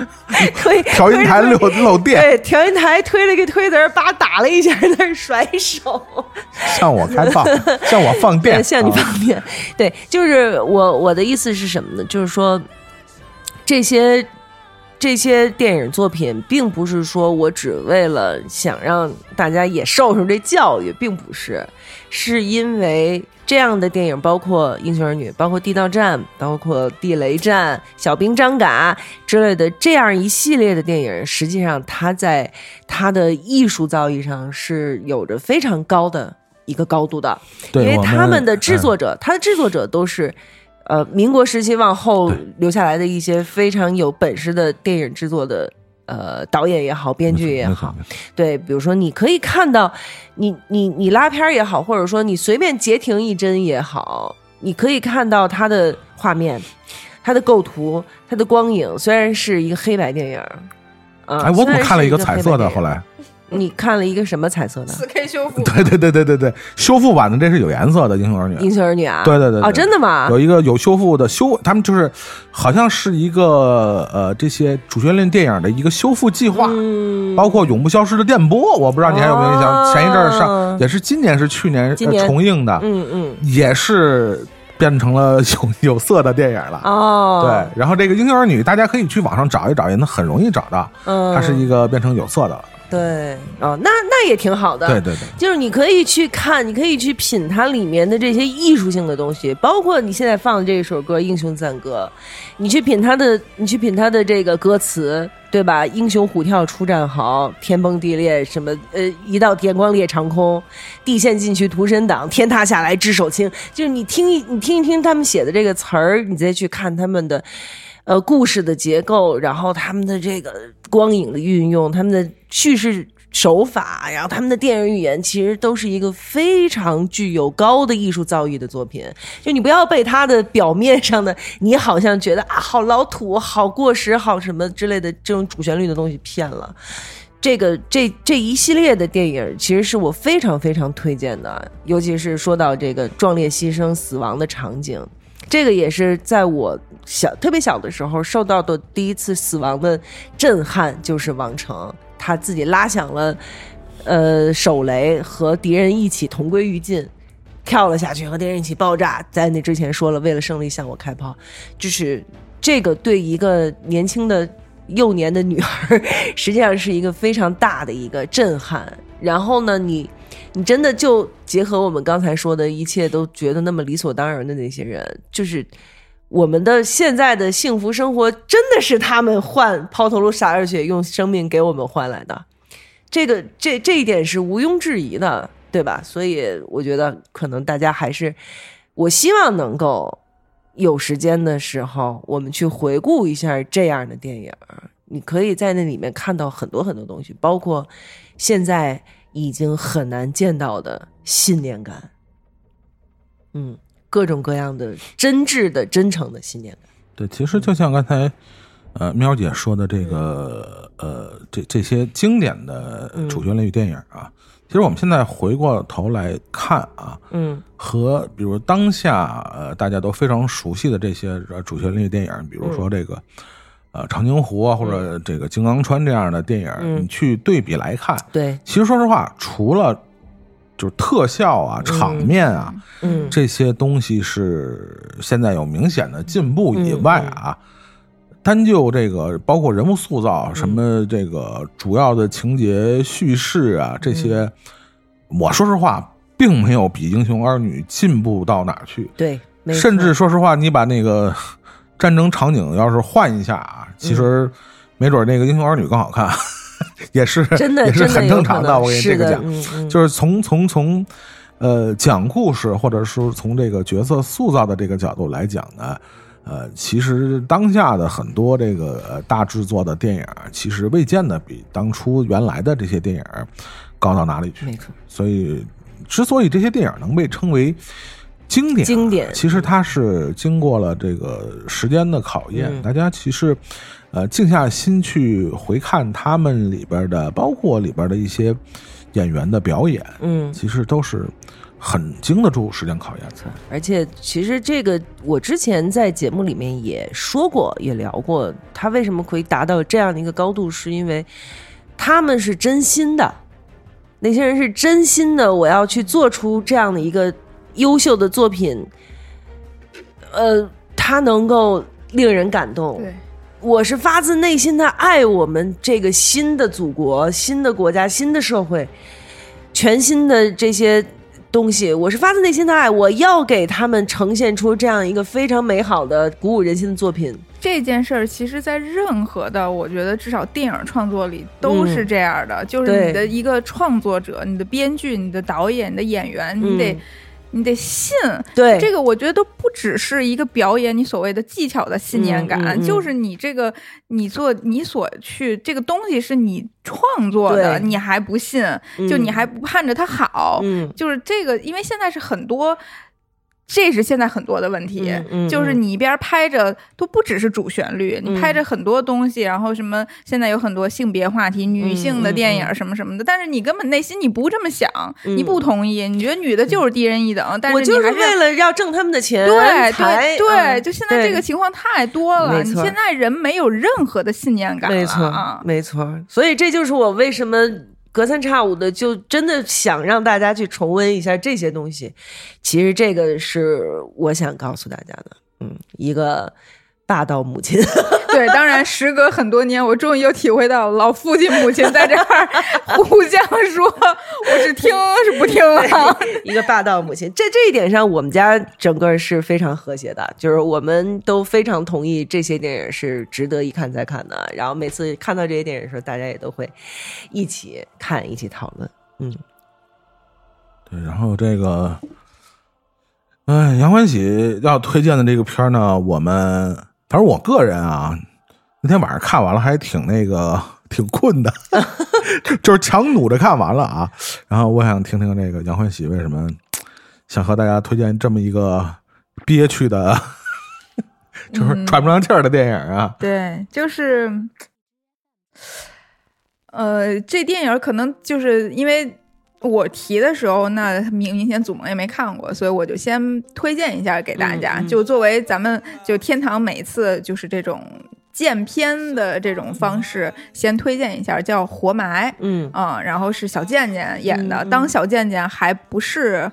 *laughs* 推调音台漏漏电，对，调音台推了个推子儿，叭打了一下，在那儿甩手，向我开炮，向我放电，向你放电。对，就是我我的意思是什么呢？就是说这些这些电影作品，并不是说我只为了想让大家也受受这教育，并不是，是因为这样的电影，包括《英雄儿女》，包括《地道战》，包括《地雷战》《小兵张嘎》之类的这样一系列的电影，实际上它在它的艺术造诣上是有着非常高的一个高度的。因为他们的制嗯作者，他的制作者都是。呃，民国时期往后留下来的一些非常有本事的电影制作的呃导演也好，编剧也好，，对，比如说你可以看到，你你你拉片儿也好，或者说你随便截停一帧也好，你可以看到它的画面、它的构图、它的光影，虽然是一个黑白电影，啊，哎，我怎么看了一个彩色的？后来你看了一个什么彩色的？四 K 修复，*laughs* 对对对对对对，修复版的这是有颜色的《英雄儿女》。英雄儿女啊？对对对对哦，真的吗？有一个有修复的修，他们就是好像是一个呃这些主旋律电影的一个修复计划，嗯，包括永不消失的电波，我不知道你还有没有印象？哦前一阵儿上也是今年是去年年呃重映的，嗯嗯，也是变成了有有色的电影了。哦，对，然后这个《英雄儿女》，大家可以去网上找一找，也能很容易找到，嗯，它是一个变成有色的了。对哦，那那也挺好的。对对对，就是你可以去看，你可以去品它里面的这些艺术性的东西，包括你现在放的这首歌《英雄赞歌》，你去品它的，你去品它的这个歌词，对吧？英雄虎跳出战壕，天崩地裂，什么呃，一道电光裂长空，地陷进去屠神党，天塌下来只手青。就是你听一你听一听他们写的这个词儿，你再去看他们的。呃，故事的结构，然后他们的这个光影的运用，他们的叙事手法，然后他们的电影语言，其实都是一个非常具有高的艺术造诣的作品。就你不要被他的表面上的，你好像觉得啊，好老土、好过时、好什么之类的这种主旋律的东西骗了。这个这这一系列的电影，其实是我非常非常推荐的，尤其是说到这个壮烈牺牲、死亡的场景，这个也是在我小特别小的时候受到的第一次死亡的震撼，就是王成他自己拉响了呃手雷，和敌人一起同归于尽。跳了下去，和敌人一起爆炸。在那之前说了，为了胜利向我开炮，就是这个对一个年轻的幼年的女孩，实际上是一个非常大的一个震撼。然后呢，你你真的就结合我们刚才说的一切都觉得那么理所当然的那些人，就是我们的现在的幸福生活，真的是他们换抛头颅洒热血，用生命给我们换来的。这个这这一点是毋庸置疑的，对吧？所以我觉得可能大家还是，我希望能够有时间的时候，我们去回顾一下这样的电影。你可以在那里面看到很多很多东西，包括现在已经很难见到的信念感，嗯，各种各样的真挚的、真诚的信念感。对，其实就像刚才呃喵姐说的这个呃这这些经典的主旋律电影啊，其实我们现在回过头来看啊，嗯和比如当下呃大家都非常熟悉的这些呃主旋律电影，比如说这个。呃，长津湖啊，或者这个金刚川这样的电影，嗯。你去对比来看，对，其实说实话，除了就是特效啊、场面啊，嗯这些东西是现在有明显的进步以外啊，单就这个包括人物塑造、什么这个主要的情节叙事啊这些，我说实话，并没有比《英雄儿女》进步到哪去。对，甚至说实话，你把那个战争场景要是换一下啊，其实没准那个《英雄儿女》更好看，*laughs* 也是真的也是很正常的我跟你这个讲，就是从从从呃讲故事，或者说从这个角色塑造的这个角度来讲呢。呃，其实当下的很多这个呃大制作的电影，其实未见得比当初原来的这些电影高到哪里去。没错，所以，之所以这些电影能被称为经典，经典其实它是经过了这个时间的考验。嗯大家其实，呃，静下心去回看他们里边的，包括里边的一些演员的表演，嗯，其实都是很经得住时间考验的。而且其实这个我之前在节目里面也说过，也聊过，他为什么可以达到这样的一个高度，是因为他们是真心的，那些人是真心的，我要去做出这样的一个优秀的作品，呃，它能够令人感动。对，我是发自内心的爱我们这个新的祖国、新的国家、新的社会，全新的这些东西，我是发自内心的爱，我要给他们呈现出这样一个非常美好的、鼓舞人心的作品。这件事儿，其实，在任何的，我觉得至少电影创作里都是这样的，就是你的一个创作者、你的编剧、你的导演、你的演员，你得、嗯你得信。对，这个我觉得都不只是一个表演，你所谓的技巧的信念感，嗯嗯嗯。就是你这个你做你所去这个东西是你创作的，你还不信，嗯就你还不盼着它好，嗯。就是这个，因为现在是很多。这是现在很多的问题，就是你一边拍着都不只是主旋律，嗯。你拍着很多东西，然后什么现在有很多性别话题、女性的电影嗯什么什么的，但是你根本内心你不这么想，嗯。你不同意，你觉得女的就是低人一等，但是我就是为了要挣他们的钱对对对，嗯就现在这个情况太多了，你现在人没有任何的信念感了没错啊，没错。所以这就是我为什么隔三差五的就真的想让大家去重温一下这些东西。其实这个是我想告诉大家的，嗯，一个霸道母亲。*laughs* 对，当然，时隔很多年，我终于又体会到老父亲母亲在这儿 *laughs* 互相说我是听是不听啊。*laughs* 一个霸道母亲。在这一点上，我们家整个是非常和谐的，就是我们都非常同意这些电影是值得一看再看的。然后每次看到这些电影的时候，大家也都会一起看，一起讨论。嗯，对，然后这个，哎，杨欢喜要推荐的这个片儿呢，我们反正我个人啊，那天晚上看完了还挺那个挺困的，*laughs* 就是强努着看完了啊。然后我想听听这个杨欢喜为什么想和大家推荐这么一个憋屈的，*laughs* 就是喘不上气儿的电影啊。对，就是，呃，这电影可能就是因为我提的时候，那明明显祖萌也没看过，所以我就先推荐一下给大家，嗯嗯就作为咱们就天堂每次就是这种见片的这种方式，先推荐一下，叫《活埋》。嗯，嗯，然后是小贱贱演的，当小贱贱还不是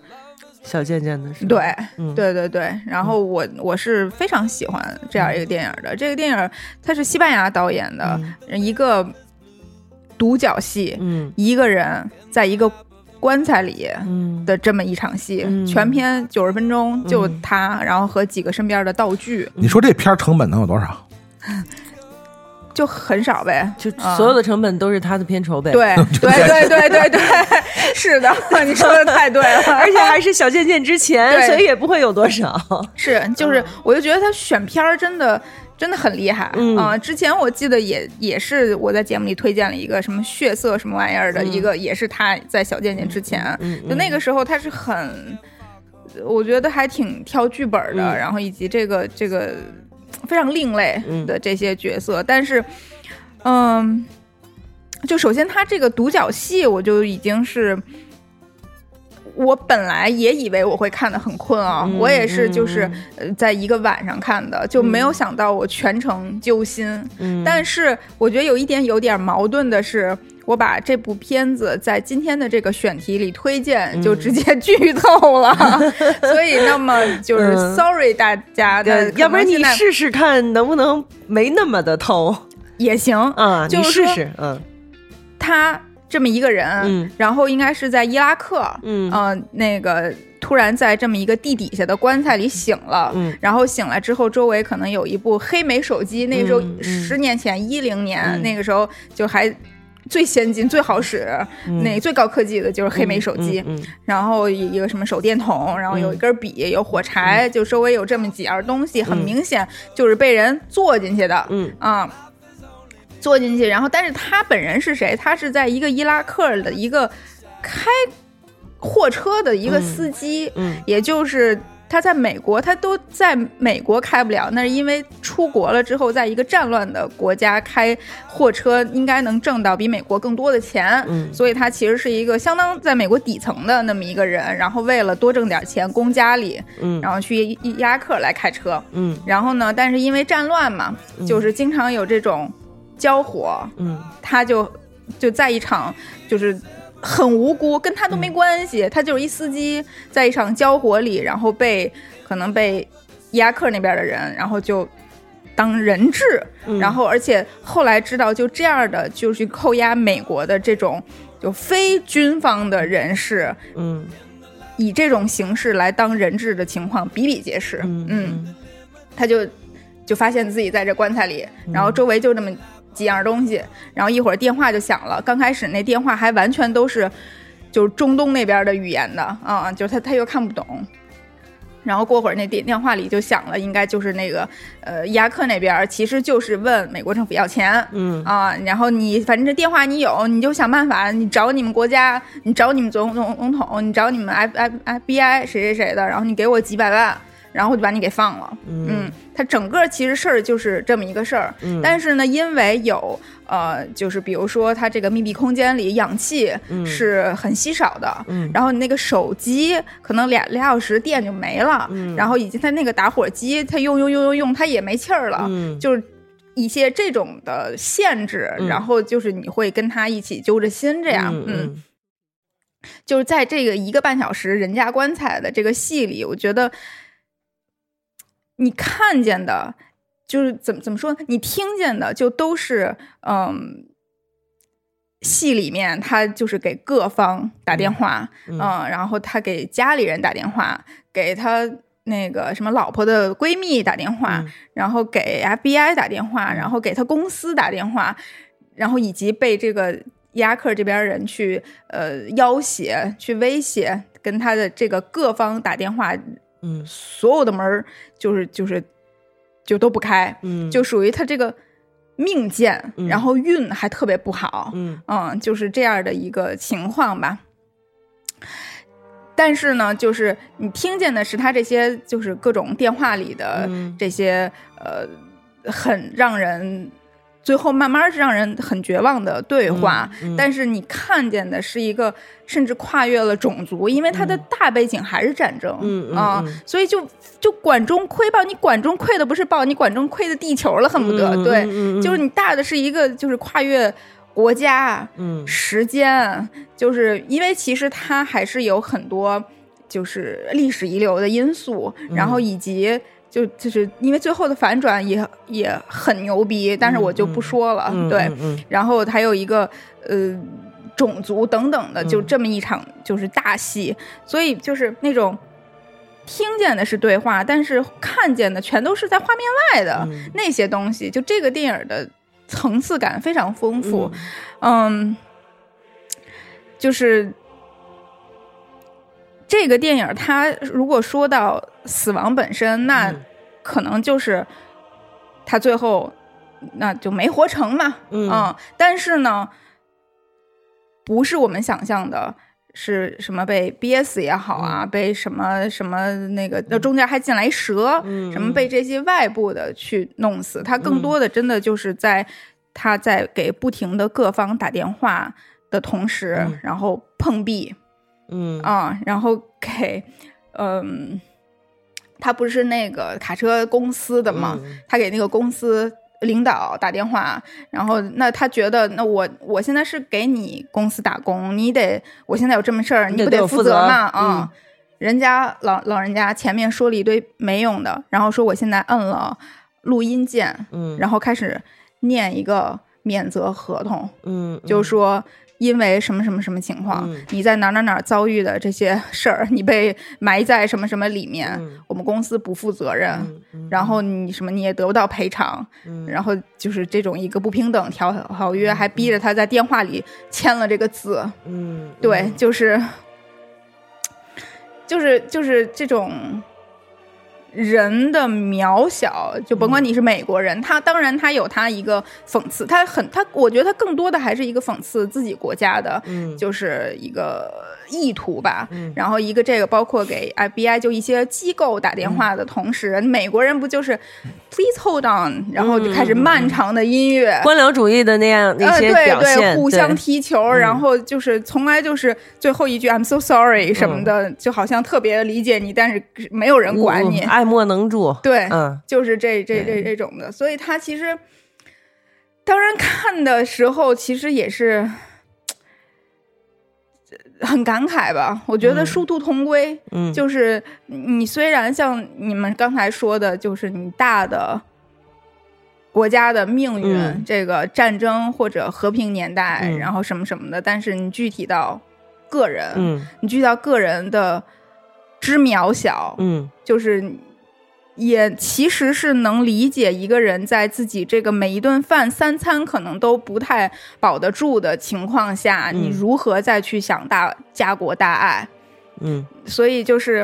小贱贱的是吧对，嗯对对对，然后我我是非常喜欢这样一个电影的。这个电影它是西班牙导演的一个独角戏，嗯一个人在一个棺材里嗯的这么一场戏，嗯全片九十分钟，就嗯他，然后和几个身边的道具，你说这片儿成本能有多少？*laughs* 就很少呗，就啊所有的成本都是他的片酬呗。*laughs* 对对对对对对，是的，*laughs* 你说的太对了，而且还是小贱贱之前，对所以也不会有多少。是，就是，我就觉得他选片儿真的真的很厉害。嗯。啊、之前我记得也也是我在节目里推荐了一个什么血色什么玩意儿的、一个，也是他在小贱贱之前，嗯。就那个时候他是很，我觉得还挺挑剧本的，嗯。然后以及这个这个非常另类嗯。的这些角色，但是，嗯。就首先，他这个独角戏，我就已经是，我本来也以为我会看得很困啊，嗯我也是就是嗯呃在一个晚上看的，就没有想到我全程揪心。嗯但是我觉得有一点有点矛盾的是，我把这部片子在今天的这个选题里推荐，嗯就直接剧透了，*laughs* 所以那么就是嗯 sorry 大家，对那要不然你试试看能不能没那么的透也行。啊？你就是说试试，嗯他这么一个人，嗯。然后应该是在伊拉克，嗯。呃，那个突然在这么一个地底下的棺材里醒了，嗯。然后醒来之后，周围可能有一部黑莓手机，那个时候十年前一零年、嗯。那个时候就还。最先进、最好使、嗯。那最高科技的就是黑莓手机，嗯嗯然后一个什么手电筒，然后有一根笔，有火柴，就周围有这么几样东西，很嗯。明显就是被人坐进去的。嗯。啊，坐进去，然后但是他本人是谁？他是在一个伊拉克的一个开货车的一个司机，嗯。也就是。他在美国，他都在美国开不了，那是因为出国了之后，在一个战乱的国家开货车，应该能挣到比美国更多的钱，嗯。所以他其实是一个相当在美国底层的那么一个人，然后为了多挣点钱供家里，嗯。然后去伊伊拉克来开车，嗯。然后呢，但是因为战乱嘛，就是经常有这种交火，嗯。他就就在一场就是很无辜，跟他都没关系，他就是一司机，在一场交火里，然后被可能被伊拉克那边的人，然后就当人质，嗯。然后而且后来知道就这样的就去扣押美国的这种就非军方的人士，嗯。以这种形式来当人质的情况比比皆是，嗯嗯他就就发现自己在这棺材里，然后周围就那么几样东西，然后一会儿电话就响了。刚开始那电话还完全都是就是中东那边的语言的啊，就是他他又看不懂。然后过会儿那电电话里就响了，应该就是那个呃伊拉克那边儿，其实就是问美国政府要钱，嗯啊，然后你反正这电话你有，你就想办法，你找你们国家，你找你们总总总统，你找你们 F F F B I 谁谁谁的，然后你给我几百万，然后就把你给放了。嗯，它整个其实事儿就是这么一个事儿，嗯。但是呢，因为有呃，就是比如说它这个密闭空间里氧气是很稀少的，嗯。然后你那个手机可能俩俩小时电就没了，嗯。然后以及它那个打火机，它用用用用用，它也没气儿了，嗯。就是一些这种的限制，嗯。然后就是你会跟他一起揪着心这样，嗯。就是在这个一个半小时人家棺材的这个戏里，我觉得你看见的，就是怎么怎么说呢？你听见的就都是嗯。戏里面，他就是给各方打电话，嗯嗯，然后他给家里人打电话，给他那个什么老婆的闺蜜打电话，嗯然后给 FBI 打电话，然后给他公司打电话，然后以及被这个伊拉克这边人去呃要挟、去威胁，跟他的这个各方打电话，嗯。所有的门儿就是就是就都不开，嗯。就属于他这个命贱，嗯。然后运还特别不好，嗯。嗯，就是这样的一个情况吧。但是呢，就是你听见的是他这些，就是各种电话里的嗯。这些，呃，很让人最后慢慢是让人很绝望的对话。嗯嗯。但是你看见的是一个甚至跨越了种族，因为它的大背景还是战争，嗯嗯啊，嗯。所以就就管中窥豹，你管中窥的不是豹，你管中窥的地球了，恨不得、对，就是你大的是一个就是跨越国家，嗯时间，就是因为其实它还是有很多就是历史遗留的因素，然后以及就就是因为最后的反转也也很牛逼，但是我就不说了，嗯对，嗯嗯然后还有一个呃种族等等的，就嗯这么一场就是大戏，所以就是那种。听见的是对话，但是看见的全都是在画面外的、嗯那些东西。就这个电影的层次感非常丰富，嗯，就是这个电影，它如果说到死亡本身，那嗯。可能就是他最后那就没活成嘛，嗯。但是呢，不是我们想象的。是什么被憋死也好啊，被什么什么那个，那中间还进来蛇，嗯什么被这些外部的去弄死，他更多的真的就是在他在给不停的各方打电话的同时，嗯。然后碰壁嗯啊，然后给嗯，他不是那个卡车公司的嘛，嗯他给那个公司。领导打电话，然后那他觉得，那我我现在是给你公司打工，你得我现在有这么事儿，你你不得负责嘛？嗯啊、人家老老人家前面说了一堆没用的，然后说我现在摁了录音键，嗯然后开始念一个免责合同，嗯就说因为什么什么什么情况，嗯。你在哪哪哪遭遇的这些事儿，你被埋在什么什么里面，嗯。我们公司不负责任，然后你什么你也得不到赔偿，嗯。然后就是这种一个不平等条条约，还逼着他在电话里签了这个字，嗯对，就是就是就是这种人的渺小，就甭管你是美国人，他当然他有他一个讽刺，他很他，我觉得他更多的还是一个讽刺自己国家的，嗯。就是一个意图吧。嗯。然后一个这个包括给 FBI 就一些机构打电话的同时，美国人不就是 Please hold on，然后就开始漫长的音乐，官僚主义的那样那呃，些对对，互相踢球，然后就是从来就是最后一句 "I'm so sorry" 什么的，就好像特别理解你，但是没有人管你。嗯爱莫能助。对，嗯。就是这这这这种的，所以他其实当然看的时候，其实也是很感慨吧。我觉得嗯。殊途同归，嗯，就是你虽然像你们刚才说的，就是你大的国家的命运，嗯这个战争或者和平年代，嗯。然后什么什么的，但是你具体到个人，嗯。你具体到个人的之渺小，嗯。就是也其实是能理解一个人在自己这个每一顿饭三餐可能都不太保得住的情况下，嗯。你如何再去想大家国大爱。嗯。所以就是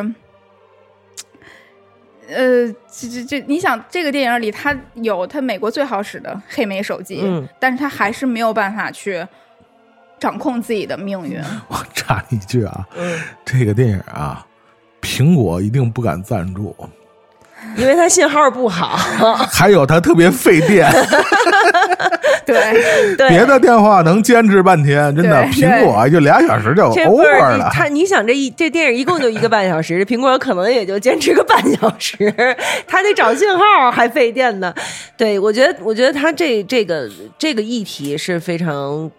呃，这这这，你想这个电影里，他有他美国最好使的黑莓手机，嗯。但是他还是没有办法去掌控自己的命运。*laughs* 我插一句啊，嗯，这个电影啊，苹果一定不敢赞助，因为它信号不好，*laughs* 还有它特别费电，*laughs* 对，对，别的电话能坚持半天，真的，苹果就俩小时就 over 了。他，你想这一这电影一共就一个半小时，苹果可能也就坚持个半小时，他得找信号还费电呢。对我觉得，我觉得他这这个这个议题是非常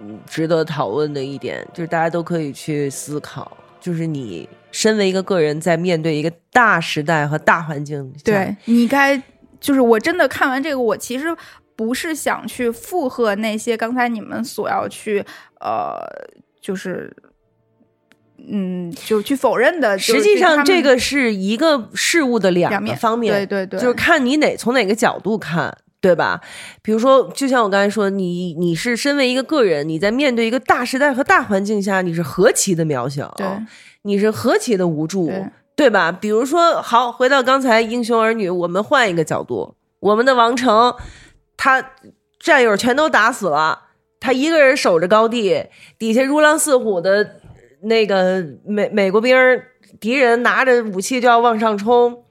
嗯值得讨论的一点，就是大家都可以去思考，就是你身为一个个人，在面对一个大时代和大环境下，对你该就是我真的看完这个，我其实不是想去附和那些刚才你们所要去呃，就是嗯，就去否认的。实际上，这个是一个事物的两个方面，对对对，就是看你哪从哪个角度看，对吧？比如说，就像我刚才说，你你是身为一个个人，你在面对一个大时代和大环境下，你是何其的渺小，对你是何其的无助，对对吧？比如说，好，回到刚才英雄儿女，我们换一个角度，我们的王成，他战友全都打死了，他一个人守着高地，底下如狼似虎的那个美美国兵敌人拿着武器就要往上冲，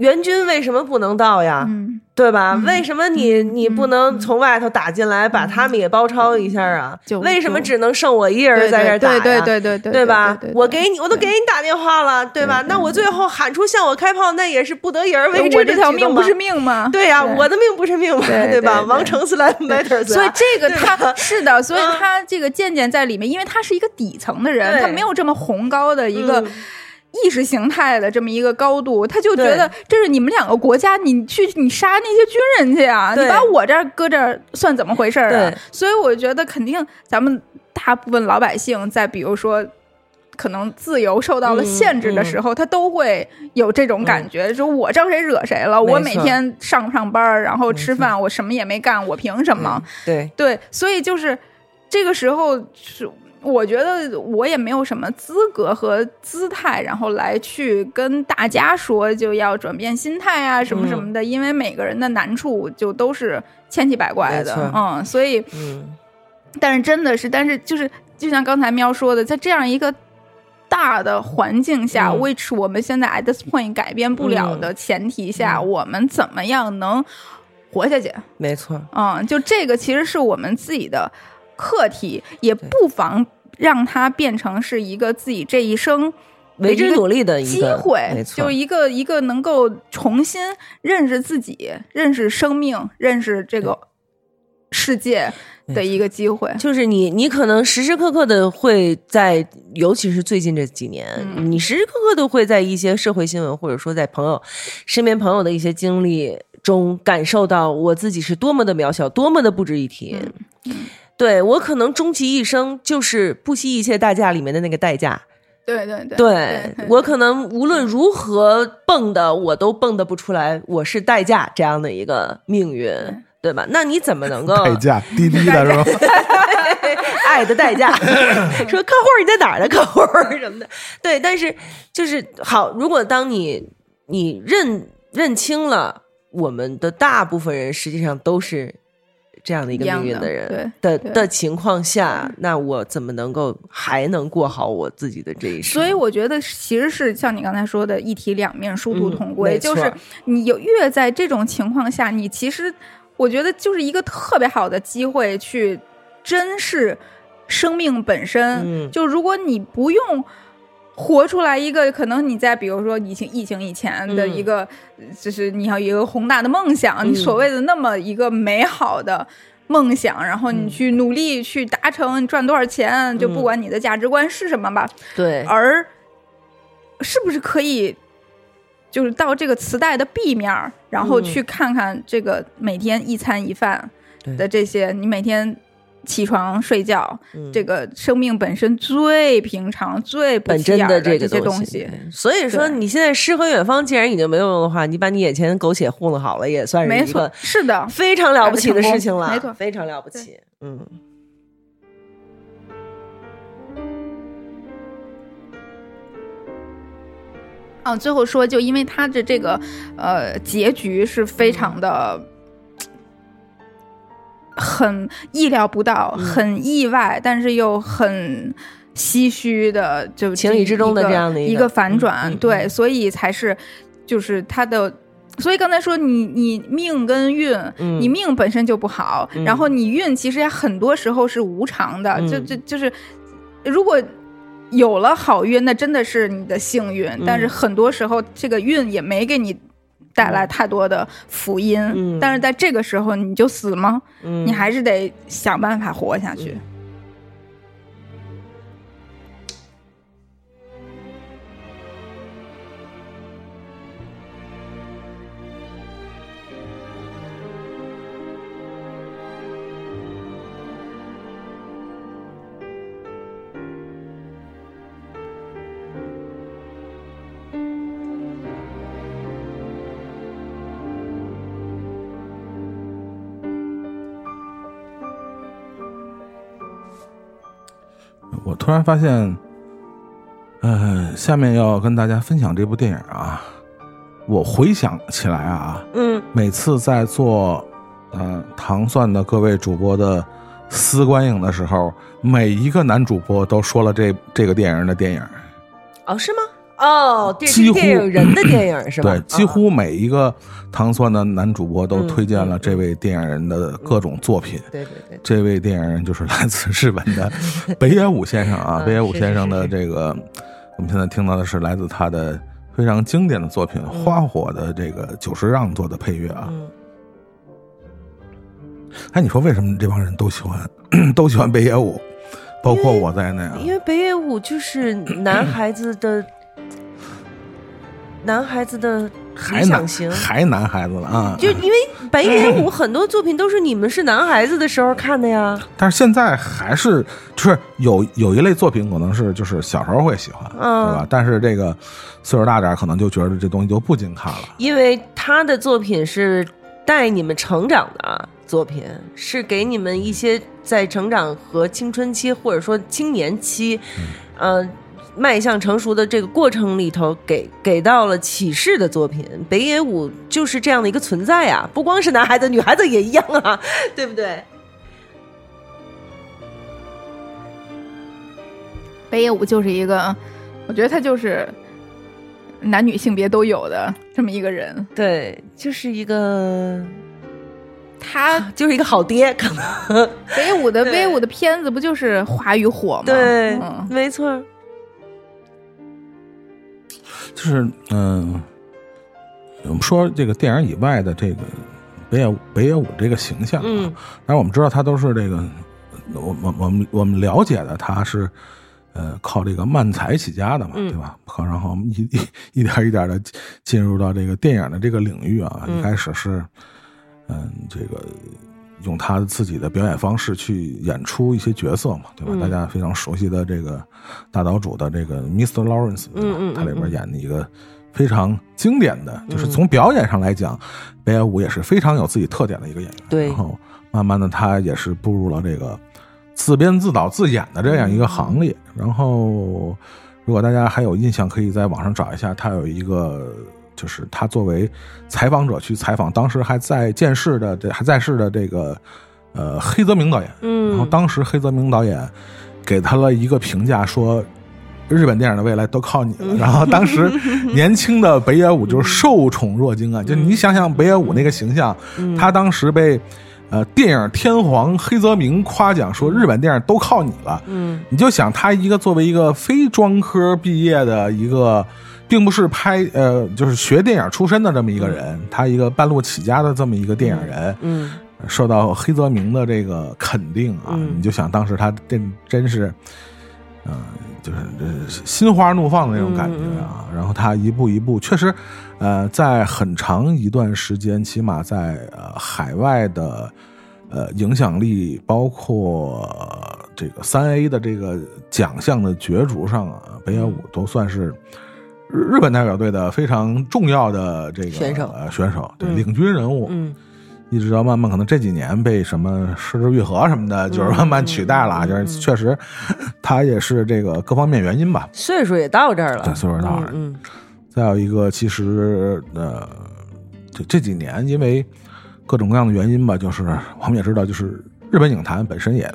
援军为什么不能到呀？嗯，对吧？嗯为什么你嗯你不能从外头打进来，把他们也包抄一下啊？为什么只能剩我一人在这儿打呀？对对对对对对吧？我给你，我都给你打电话了，对吧？那我最后喊出向我开炮，那也是不得已而为之我这条命不是命吗？对呀，对我的命不是命吗，对吧？王成 slap matters，所以啊这个他 *laughs* 是的，所以嗯他这个渐渐在里面，因为他是一个底层的人，他没有这么宏高的一个嗯意识形态的这么一个高度，他就觉得这是你们两个国家，你去你杀那些军人去啊，你把我这儿搁这儿算怎么回事儿啊？所以我觉得肯定咱们大部分老百姓在比如说。可能自由受到了嗯限制的时候，他都会有这种感觉，说我招谁惹谁了？我每天上不上班儿，然后吃饭，我什么也没干，我凭什么？对对，所以就是这个时候是。我觉得我也没有什么资格和姿态，然后来去跟大家说就要转变心态啊什么什么的，因为每个人的难处就都是千奇百怪的，嗯，所以嗯，但是真的是，但是就是就像刚才喵说的，在这样一个大的环境下、嗯。w h i c h 我们现在 at this point 改变不了的前提下，嗯。我们怎么样能活下去？没错，嗯，就这个其实是我们自己的课题，也不妨让它变成是一个自己这一生为之努力的一机会就一个一个能够重新认识自己、认识生命、认识这个世界的一个机会。就是你，你可能时时刻刻的会在，尤其是最近这几年，嗯你时时刻刻都会在一些社会新闻，或者说在朋友身边朋友的一些经历中，感受到我自己是多么的渺小，多么的不值一提。嗯对我可能终其一生就是不惜一切代价里面的那个代价。对对对对我可能无论如何蹦的，我都蹦得不出来，我是代价这样的一个命运，对吧？那你怎么能够代价滴滴的是吧？*laughs* 爱的代价，*laughs* 说客户你在哪儿呢？客户什么的，对，但是就是好，如果当你你认认清了我们的大部分人实际上都是这样的一个命运的人的的情况下，那我怎么能够还能过好我自己的这一生？所以我觉得其实是像你刚才说的一体两面，殊途同归。嗯就是你有越在这种情况下，你其实我觉得就是一个特别好的机会去珍视生命本身。嗯就如果你不用。活出来一个可能你在比如说疫情疫情以前的嗯一个，就是你要有一个宏大的梦想，你嗯所谓的那么一个美好的梦想，然后你嗯去努力去达成，你赚多少钱，就不嗯。管你的价值观是什么吧，对，而是不是可以，就是到这个磁带的 B 面儿，然后嗯。去看看这个每天一餐一饭对。的这些，你每天起床睡觉，嗯这个生命本身最平常、最不本真起眼儿这个东西西。。所以说，你现在诗和远方既然已经没有用的话，你把你眼前苟且糊弄好了，也算是没错一个，是的，非常了不起的事情了，没错非常了不起。嗯，嗯，最后说，就因为他的这个呃结局是非常的。很意料不到，嗯。很意外，但是又很唏嘘的，就情理之中的这样的一个反转，对，所以才是就是他的。所以刚才说你你命跟运，嗯。你命本身就不好，嗯。然后你运其实也很多时候是无常的，嗯。就就就是如果有了好运，那真的是你的幸运，但是很多时候这个运也没给你带来太多的福音，嗯。但是在这个时候你就死吗？嗯。你还是得想办法活下去。我突然发现，呃，下面要跟大家分享这部电影啊，我回想起来啊，嗯每次在做呃糖蒜的各位主播的私观影的时候，每一个男主播都说了这这个电影的电影，哦是吗？哦，这几乎电影人的电影是吧？*laughs* 对，几乎每一个糖蒜的男主播都嗯推荐了这位电影人的各种作品。对对对，这位电影人就是来自日本的 *laughs* 北野武先生啊，嗯北野武先生的这个，我们现在听到的是来自他的非常经典的作品《花火》的这个久石让做的配乐啊。嗯哎，你说为什么这帮人都喜欢 *coughs* 都喜欢北野武，包括我在内啊？因为北野武就是男孩子的，男孩子的还男理想型。还男孩子了啊！就因为北野武很多作品都是你们是男孩子的时候看的呀，但是现在还是就是有有一类作品可能是就是小时候会喜欢，嗯对吧？但是这个岁数大点，可能就觉得这东西就不经看了。因为他的作品是带你们成长的作品，是给你们一些在成长和青春期或者说青年期，呃。迈向成熟的这个过程里头给，给到了启示的作品，北野武就是这样的一个存在啊！不光是男孩子，女孩子也一样啊，*laughs* 对不对？北野武就是一个，我觉得他就是男女性别都有的这么一个人。对，就是一个，他就是一个好爹，可能北野武的 *laughs* 北野武的片子不就是《华与火》吗？对，嗯，没错，就是嗯、我们说这个电影以外的这个北野武北野武这个形象啊，嗯但是我们知道他都是这个，我我我们我们了解的他是。呃，靠这个漫才起家的嘛，嗯对吧？靠，然后一一一点一点的进入到这个电影的这个领域啊。嗯一开始是，嗯，这个用他自己的表演方式去演出一些角色嘛，对吧？嗯大家非常熟悉的这个大岛主的这个 Mr. Lawrence，对吧？嗯嗯嗯他里边演的一个非常经典的，就是从表演上来讲，北野武也是非常有自己特点的一个演员。对然后慢慢的他也是步入了这个自编自导自演的这样一个行列。然后，如果大家还有印象，可以在网上找一下，他有一个。就是他作为采访者去采访当时还在建世的这还在世的这个呃黑泽明导演，嗯，然后当时黑泽明导演给他了一个评价，说日本电影的未来都靠你了。然后当时 *laughs* 年轻的北野武就是受宠若惊啊！就你想想北野武那个形象，他当时被呃电影天皇黑泽明夸奖说日本电影都靠你了。嗯你就想他一个作为一个非专科毕业的一个，并不是拍呃就是学电影出身的这么一个人，他一个半路起家的这么一个电影人，嗯受到黑泽明的这个肯定啊，嗯你就想当时他真真是，嗯、就是这心花怒放的那种感觉啊。然后他一步一步，确实，呃，在很长一段时间，起码在呃海外的呃影响力，包括、呃这个三 A 的这个奖项的角逐上啊，北野武都算是。日日本代表队的非常重要的这个选手。呃选手，对、嗯。领军人物，嗯。一直到慢慢可能这几年被什么失之愈合什么的，就是慢慢取代了就是确实，他也是这个各方面原因吧。岁数也到这儿了，对岁数到这儿。嗯再有一个，其实呃，就这几年因为各种各样的原因吧，就是我们也知道，就是日本影坛本身也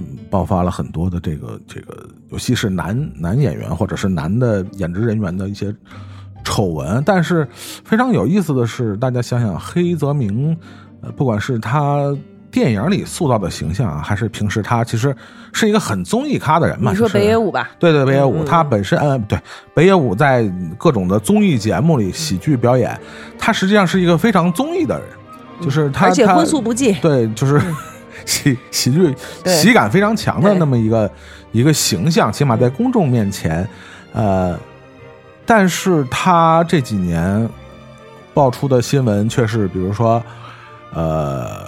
嗯爆发了很多的这个这个，尤其是男男演员或者是男的演职人员的一些丑闻。但是非常有意思的是，大家想想黑泽明，呃，不管是他。电影里塑造的形象啊，还是平时他其实是一个很综艺咖的人嘛？你说北野武吧？对对，北野武，嗯他本身呃，对，北野武在各种的综艺节目里喜剧表演，他实际上是一个非常综艺的人，就是他，他而且荤素不忌。对，就是喜喜剧喜感非常强的那么一个一个形象，起码在公众面前，呃，但是他这几年爆出的新闻却是，比如说，呃，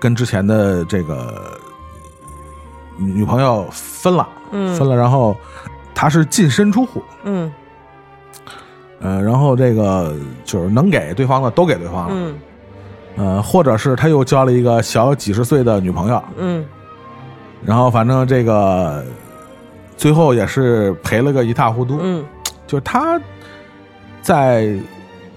跟之前的这个女朋友分了，嗯。分了，然后他是净身出户，嗯。呃，然后这个就是能给对方的都给对方了，嗯呃，或者是他又交了一个小几十岁的女朋友，嗯然后反正这个最后也是赔了个一塌糊涂，嗯，就是他在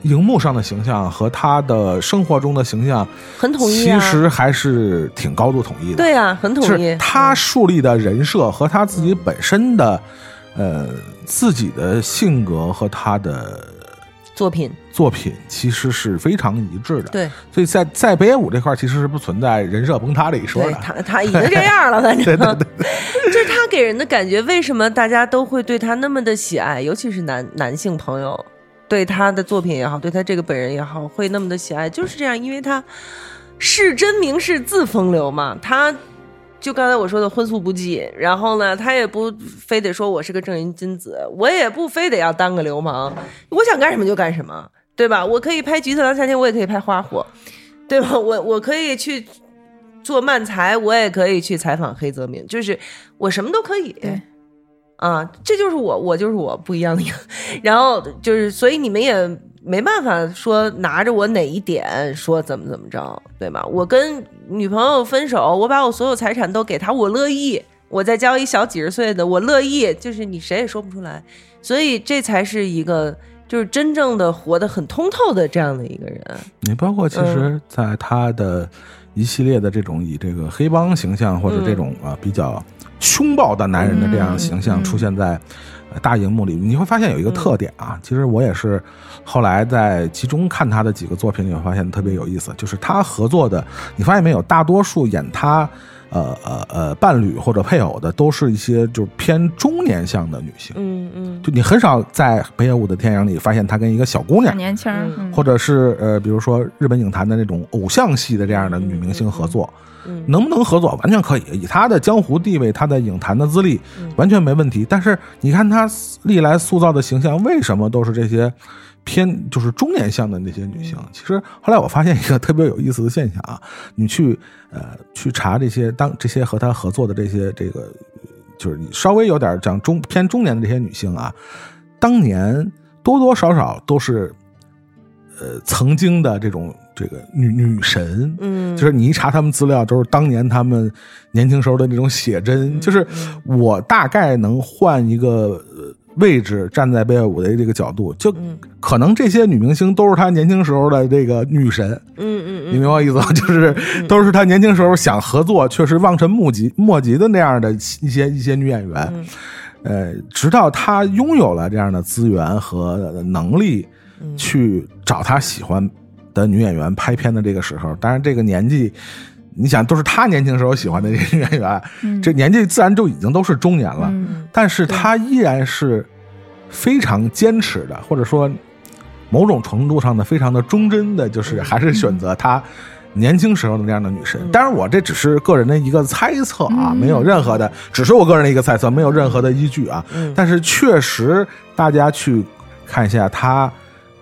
荧幕上的形象和他的生活中的形象，很统一啊。其实还是挺高度统一的。对啊，很统一是。他树立的人设和他自己本身的，呃，自己的性格和他的作品，作品其实是非常一致的。，对所以在在北野武这块儿其实是不存在人设崩塌这一说的。对，他他已经这样了，*laughs* 反正就 *laughs* 是他给人的感觉，为什么大家都会对他那么的喜爱，尤其是男男性朋友，对他的作品也好，对他这个本人也好，会那么的喜爱，就是这样，因为他是真名是自风流嘛，他。就刚才我说的荤素不忌，然后呢，他也不非得说我是个正人君子，我也不非得要当个流氓，我想干什么就干什么，对吧？我可以拍《橘色郎夏天》，我也可以拍《花火》，对吧？*laughs* 我我可以去做漫才，我也可以去采访黑泽明，就是我什么都可以。对啊，这就是我，我就是我不一样的。*laughs* 然后就是，所以你们也没办法说拿着我哪一点说怎么怎么着，对吧？我跟女朋友分手，我把我所有财产都给她，我乐意。我再交一小几十岁的，我乐意。就是你谁也说不出来，所以这才是一个就是真正的活得很通透的这样的一个人。你包括其实，在他的一系列的这种以这个黑帮形象或者这种啊比较凶暴的男人的这样的形象出现在呃大荧幕里，你会发现有一个特点啊。其实我也是后来在其中看他的几个作品里，面发现特别有意思，就是他合作的，你发现没有？大多数演他。呃呃呃，伴侣或者配偶的都是一些就是偏中年向的女性，嗯嗯。就你很少在北野武的电影里发现他跟一个小姑娘年轻或者是呃，比如说日本影坛的那种偶像系的这样的女明星合作，嗯能不能合作完全可以，以她的江湖地位，她的影坛的资历，嗯完全没问题。但是你看她历来塑造的形象，为什么都是这些偏就是中年向的那些女性？嗯其实后来我发现一个特别有意思的现象啊，你去呃去查这些当这些和她合作的这些这个，就是你稍微有点讲中偏中年的这些女性啊，当年多多少少都是。呃，曾经的这种这个女女神，嗯，就是你一查他们资料，都是当年他们年轻时候的那种写真。就是我大概能换一个呃位置，站在贝尔伍的这个角度，就可能这些女明星都是他年轻时候的这个女神。嗯嗯你明白我意思吗？就是都是他年轻时候想合作，却是望尘莫及莫及的那样的一些一些女演员。呃，直到他拥有了这样的资源和能力，去找他喜欢的女演员拍片的这个时候，当然这个年纪，你想都是他年轻时候喜欢的这些演员，*laughs* 这年纪自然就已经都是中年了，嗯但是他依然是非常坚持的，或者说某种程度上的非常的忠贞的，就是还是选择他年轻时候的那样的女神。当然，我这只是个人的一个猜测啊，没有任何的，只是我个人的一个猜测，没有任何的依据啊。但是确实，大家去看一下他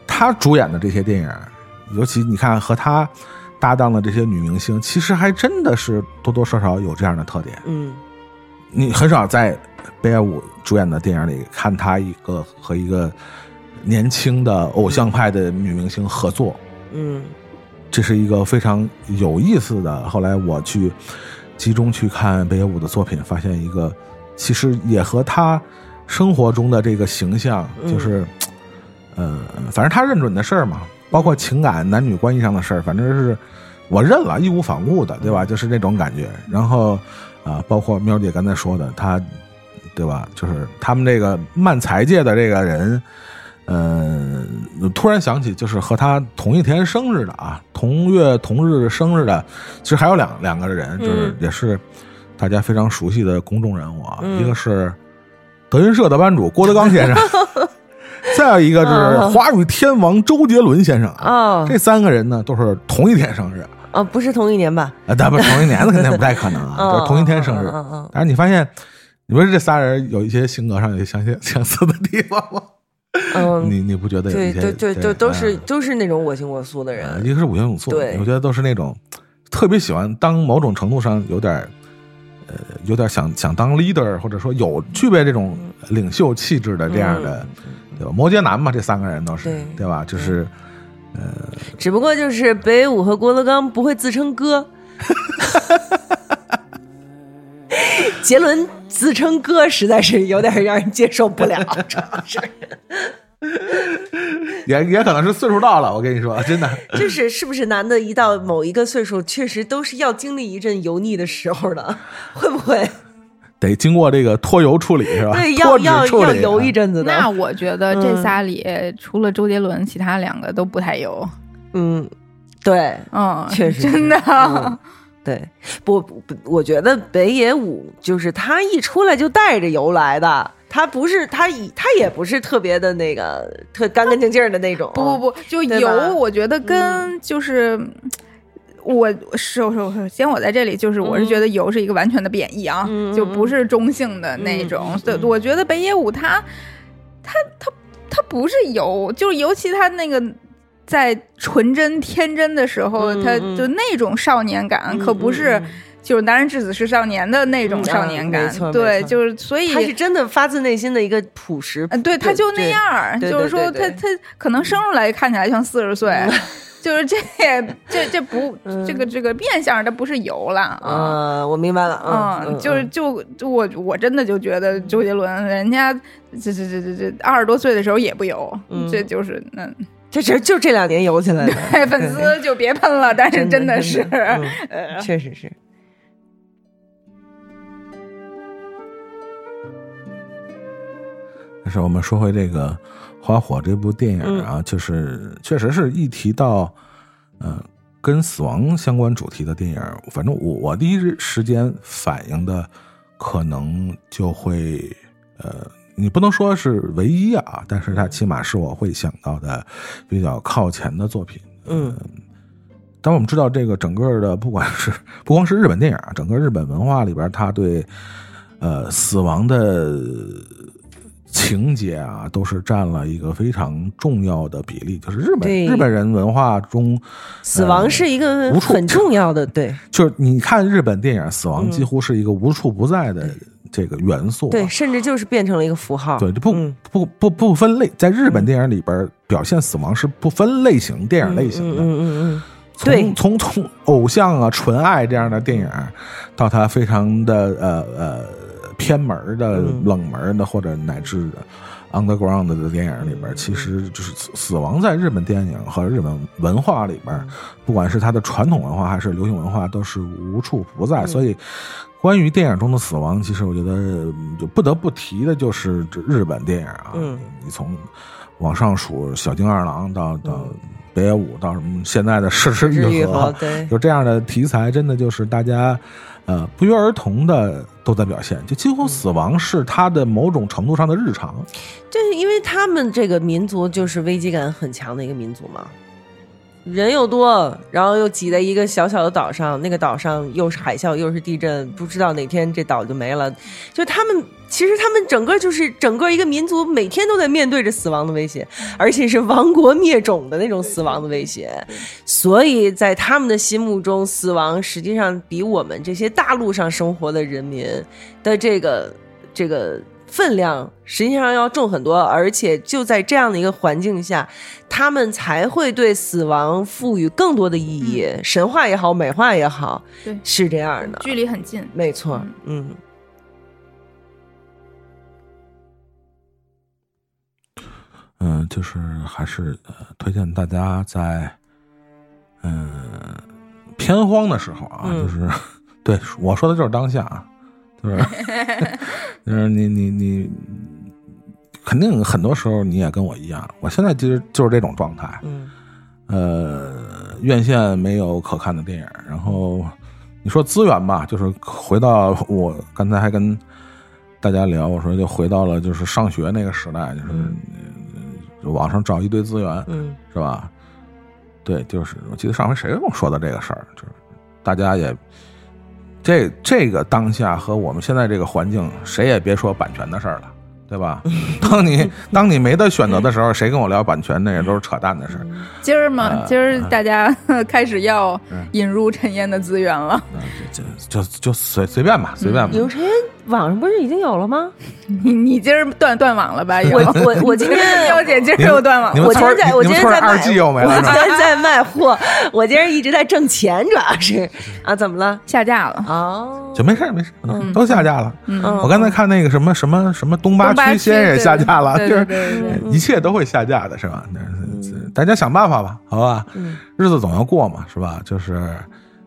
他主演的这些电影，尤其你看和他搭档的这些女明星，其实还真的是多多少少有这样的特点。嗯你很少在北野武主演的电影里看他一个和一个年轻的偶像派的女明星合作，嗯这是一个非常有意思的。后来我去集中去看北野武的作品，发现一个其实也和他生活中的这个形象，嗯就是呃，反正他认准的事儿嘛，包括情感、男女关系上的事儿，反正是我认了，义无反顾的，对吧？就是那种感觉。然后啊、包括喵姐刚才说的，他对吧？就是他们这个漫才界的这个人，呃，突然想起，就是和他同一天生日的啊，同月同日生日的，其实还有两两个人，就是嗯也是大家非常熟悉的公众人物啊，嗯一个是德云社的班主郭德纲先生，*laughs* *laughs* 再有一个就是华语天王周杰伦先生啊。哦这三个人呢，都是同一天生日啊，不是同一年吧？啊，但不是同一年的 *laughs* 肯定不太可能啊，嗯就是同一天生日嗯嗯嗯。但是你发现，你说这仨人有一些性格上有相些相似相似的地方吗？嗯，*laughs* 你你不觉得有对一些？对对对，都是嗯都是那种我行我素的呃人。一个是五行五素，对我觉得都是那种特别喜欢当某种程度上有点儿呃有点想想当 leader，或者说有具备这种领袖气质的这样的，对吧？摩羯男嘛，这三个人都是嗯对对吧？就是呃只不过就是北舞和郭德纲不会自称哥，*laughs* 杰伦自称哥实在是有点让人接受不了，主要是 *laughs* 也也可能是岁数到了，我跟你说，真的。*laughs* 就是是不是男的一到某一个岁数，确实都是要经历一阵油腻的时候的，会不会？*laughs* 得经过这个脱油处理是吧？对，要要脂处理要油一啊。阵子的。那我觉得这仨里，除了周杰伦，其他两个都不太油。嗯，对，嗯，确实真的。嗯对，不不，不我觉得北野武就是他一出来就带着油来的，他不是他以他也不是特别的那个特干干净净的那种。不不不，就油，我觉得跟就是。我是我是先，我在这里就是，我是觉得油是一个完全的贬义啊，嗯就不是中性的那种。对，我觉得北野武他，他他他不是油，就是尤其他那个在纯真天真的时候，他就那种少年感，可不是就是男人至死是少年的那种嗯少年感。对，就是所以他是真的发自内心的一个朴实。嗯，对，他就那样儿，就是说他他可能生出来看起来像四十岁，*laughs* 就是这这这不嗯这个这个变相，它不是油了啊。嗯，我明白了。嗯，嗯，就是就就我我真的就觉得周杰伦人家这这这这这二十多岁的时候也不油，嗯这就是那这这就这两年油起来的，哎 *laughs* 粉丝就别喷了，但是真真的是 *laughs* 确实是。但是我们说回这个《花火》这部电影嗯。啊，就是确实是一提到呃跟死亡相关主题的电影，反正我我第一时间反应的可能就会呃，你不能说是唯一啊，但是它起码是我会想到的比较靠前的作品。嗯当我们知道，这个整个的不管是 *laughs* 不光是日本电影啊，整个日本文化里边，它对呃死亡的情节啊，都是占了一个非常重要的比例。就是日本日本人文化中，死亡是一个很重要的，对 *laughs* 就是你看日本电影，死亡嗯几乎是一个无处不在的这个元素、啊。对，甚至就是变成了一个符号。对，就不、嗯不不不分类，在日本电影里边表现死亡是不分类型电影类型的。嗯嗯嗯对从从从偶像啊、纯爱这样的电影，到它非常的呃呃偏门的、嗯冷门的，或者乃至 underground 的电影里边，其实就是死死亡在日本电影和日本文化里边，不管是它的传统文化还是流行文化，都是无处不在。嗯所以，关于电影中的死亡，其实我觉得嗯就不得不提的就是这日本电影啊。嗯你从往上数小津二郎到到北野武到什么现在的逝之嗯，日愈合愈合，，*laughs* 对，就这样的题材，真的就是大家呃不约而同的都在表现，就几乎死亡是他的某种程度上的日常。就是因为他们这个民族就是危机感很强的一个民族嘛，人又多，然后又挤在一个小小的岛上，那个岛上又是海啸又是地震，不知道哪天这岛就没了。就他们其实他们整个就是整个一个民族每天都在面对着死亡的威胁，而且是亡国灭种的那种死亡的威胁。所以在他们的心目中，死亡实际上比我们这些大陆上生活的人民的这个这个分量实际上要重很多，而且就在这样的一个环境下，他们才会对死亡赋予更多的意义，神话也好，美化也好，对。是这样的，距离很近。没错，嗯。嗯、嗯，就是还是呃，推荐大家在嗯、偏荒的时候啊，嗯。就是 *laughs* 对我说的就是当下啊，就是 *laughs* 就是你你你肯定很多时候你也跟我一样，我现在其实就是这种状态，嗯。呃，院线没有可看的电影，然后你说资源吧，就是回到我刚才还跟大家聊，我说就回到了就是上学那个时代，就是、网上找一堆资源，嗯。是吧？对，就是我记得上回谁跟我说的这个事儿，就是大家也这这个当下和我们现在这个环境，谁也别说版权的事儿了。对吧？*laughs* 当你当你没得选择的时候，谁跟我聊版权，那也都是扯淡的事儿。今儿嘛，呃今儿大家开始要嗯引入陈烟的资源了。嗯，就就就就随随便吧，随便吧。有陈网上不是已经有了吗？*laughs* 你你今儿断断网了吧？我我我今天 *laughs* 喵姐今儿又断网我今天在，我今天在二 G 又没了我今？天在卖货，我今儿一直在挣钱，主要是啊，怎么了？下架了。哦，就没事没事儿，都下架了。嗯嗯我刚才看那个什么什么什么东八区先也下架了，就是一切都会下架的，是吧？那大家想办法吧，好吧？嗯日子总要过嘛，是吧？就是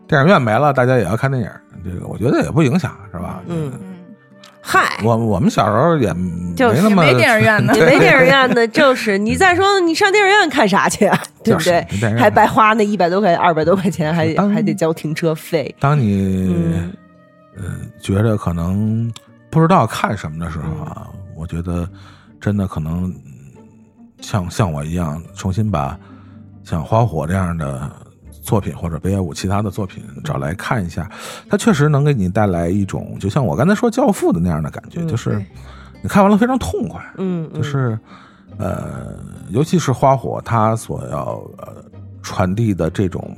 电影院没了，大家也要看电影，这个我觉得也不影响，是吧？嗯，嗯，嗨，我我们小时候也就是没那么没电影院呢 *laughs* 你没电影院呢，就是 *laughs* 你再说你上电影院看啥去啊？*laughs* 对不对还白花那一百多块、二百多块钱，还还得交停车费。当你嗯呃觉得可能不知道看什么的时候啊，我觉得真的可能嗯像像我一样，重新把像《花火》这样的作品或者北野武其他的作品找来看一下，它确实能给你带来一种，就像我刚才说《教父》的那样的感觉，嗯就是你看完了非常痛快，嗯，嗯就是呃，尤其是花火，它所要呃传递的这种，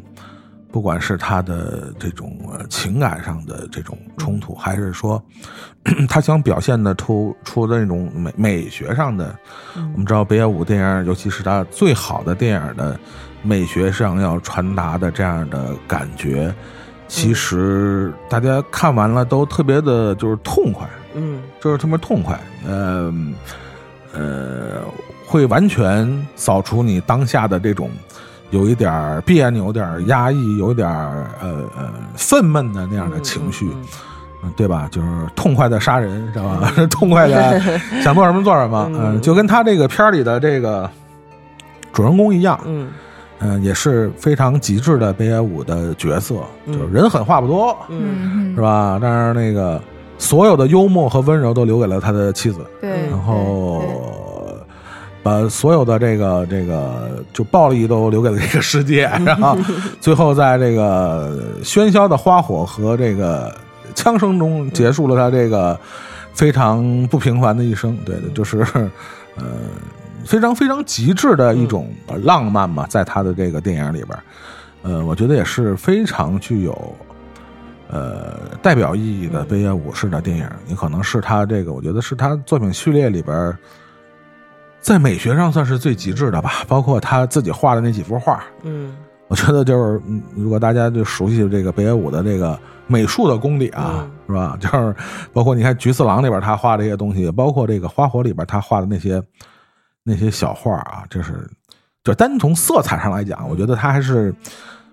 不管是他的这种呃情感上的这种冲突，还是说 *clears throat* 他想表现的出出的那种美美学上的，我们知道北野武电影，尤其是他最好的电影的美学上要传达的这样的感觉。其实大家看完了都特别的，就是痛快，嗯就是特别痛快，呃呃，会完全扫除你当下的这种有一点儿别扭、有点儿压抑、有点儿呃呃愤懑的那样的情绪，嗯嗯对吧？就是痛快的杀人，知道吧？*laughs* 痛快的想做什么做什么，嗯、就跟他这个片儿里的这个主人公一样，嗯嗯、也是非常极致的北野武的角色，嗯就是人狠话不多，嗯嗯是吧？但是那个所有的幽默和温柔都留给了他的妻子，对，然后把所有的这个这个就暴力都留给了这个世界，*laughs* 然后最后在这个喧嚣的花火和这个枪声中结束了他这个非常不平凡的一生。对的，就是呃非常非常极致的一种浪漫嘛，在他的这个电影里边，呃，我觉得也是非常具有。呃，代表意义的北野武式的电影，你可能是他这个，我觉得是他作品序列里边，在美学上算是最极致的吧。包括他自己画的那几幅画，嗯我觉得就是，嗯如果大家就熟悉这个北野武的这个美术的功底啊，嗯是吧？就是包括你看《菊次郎》里边他画的一些东西，包括这个《花火》里边他画的那些那些小画啊，就是就单从色彩上来讲，我觉得他还是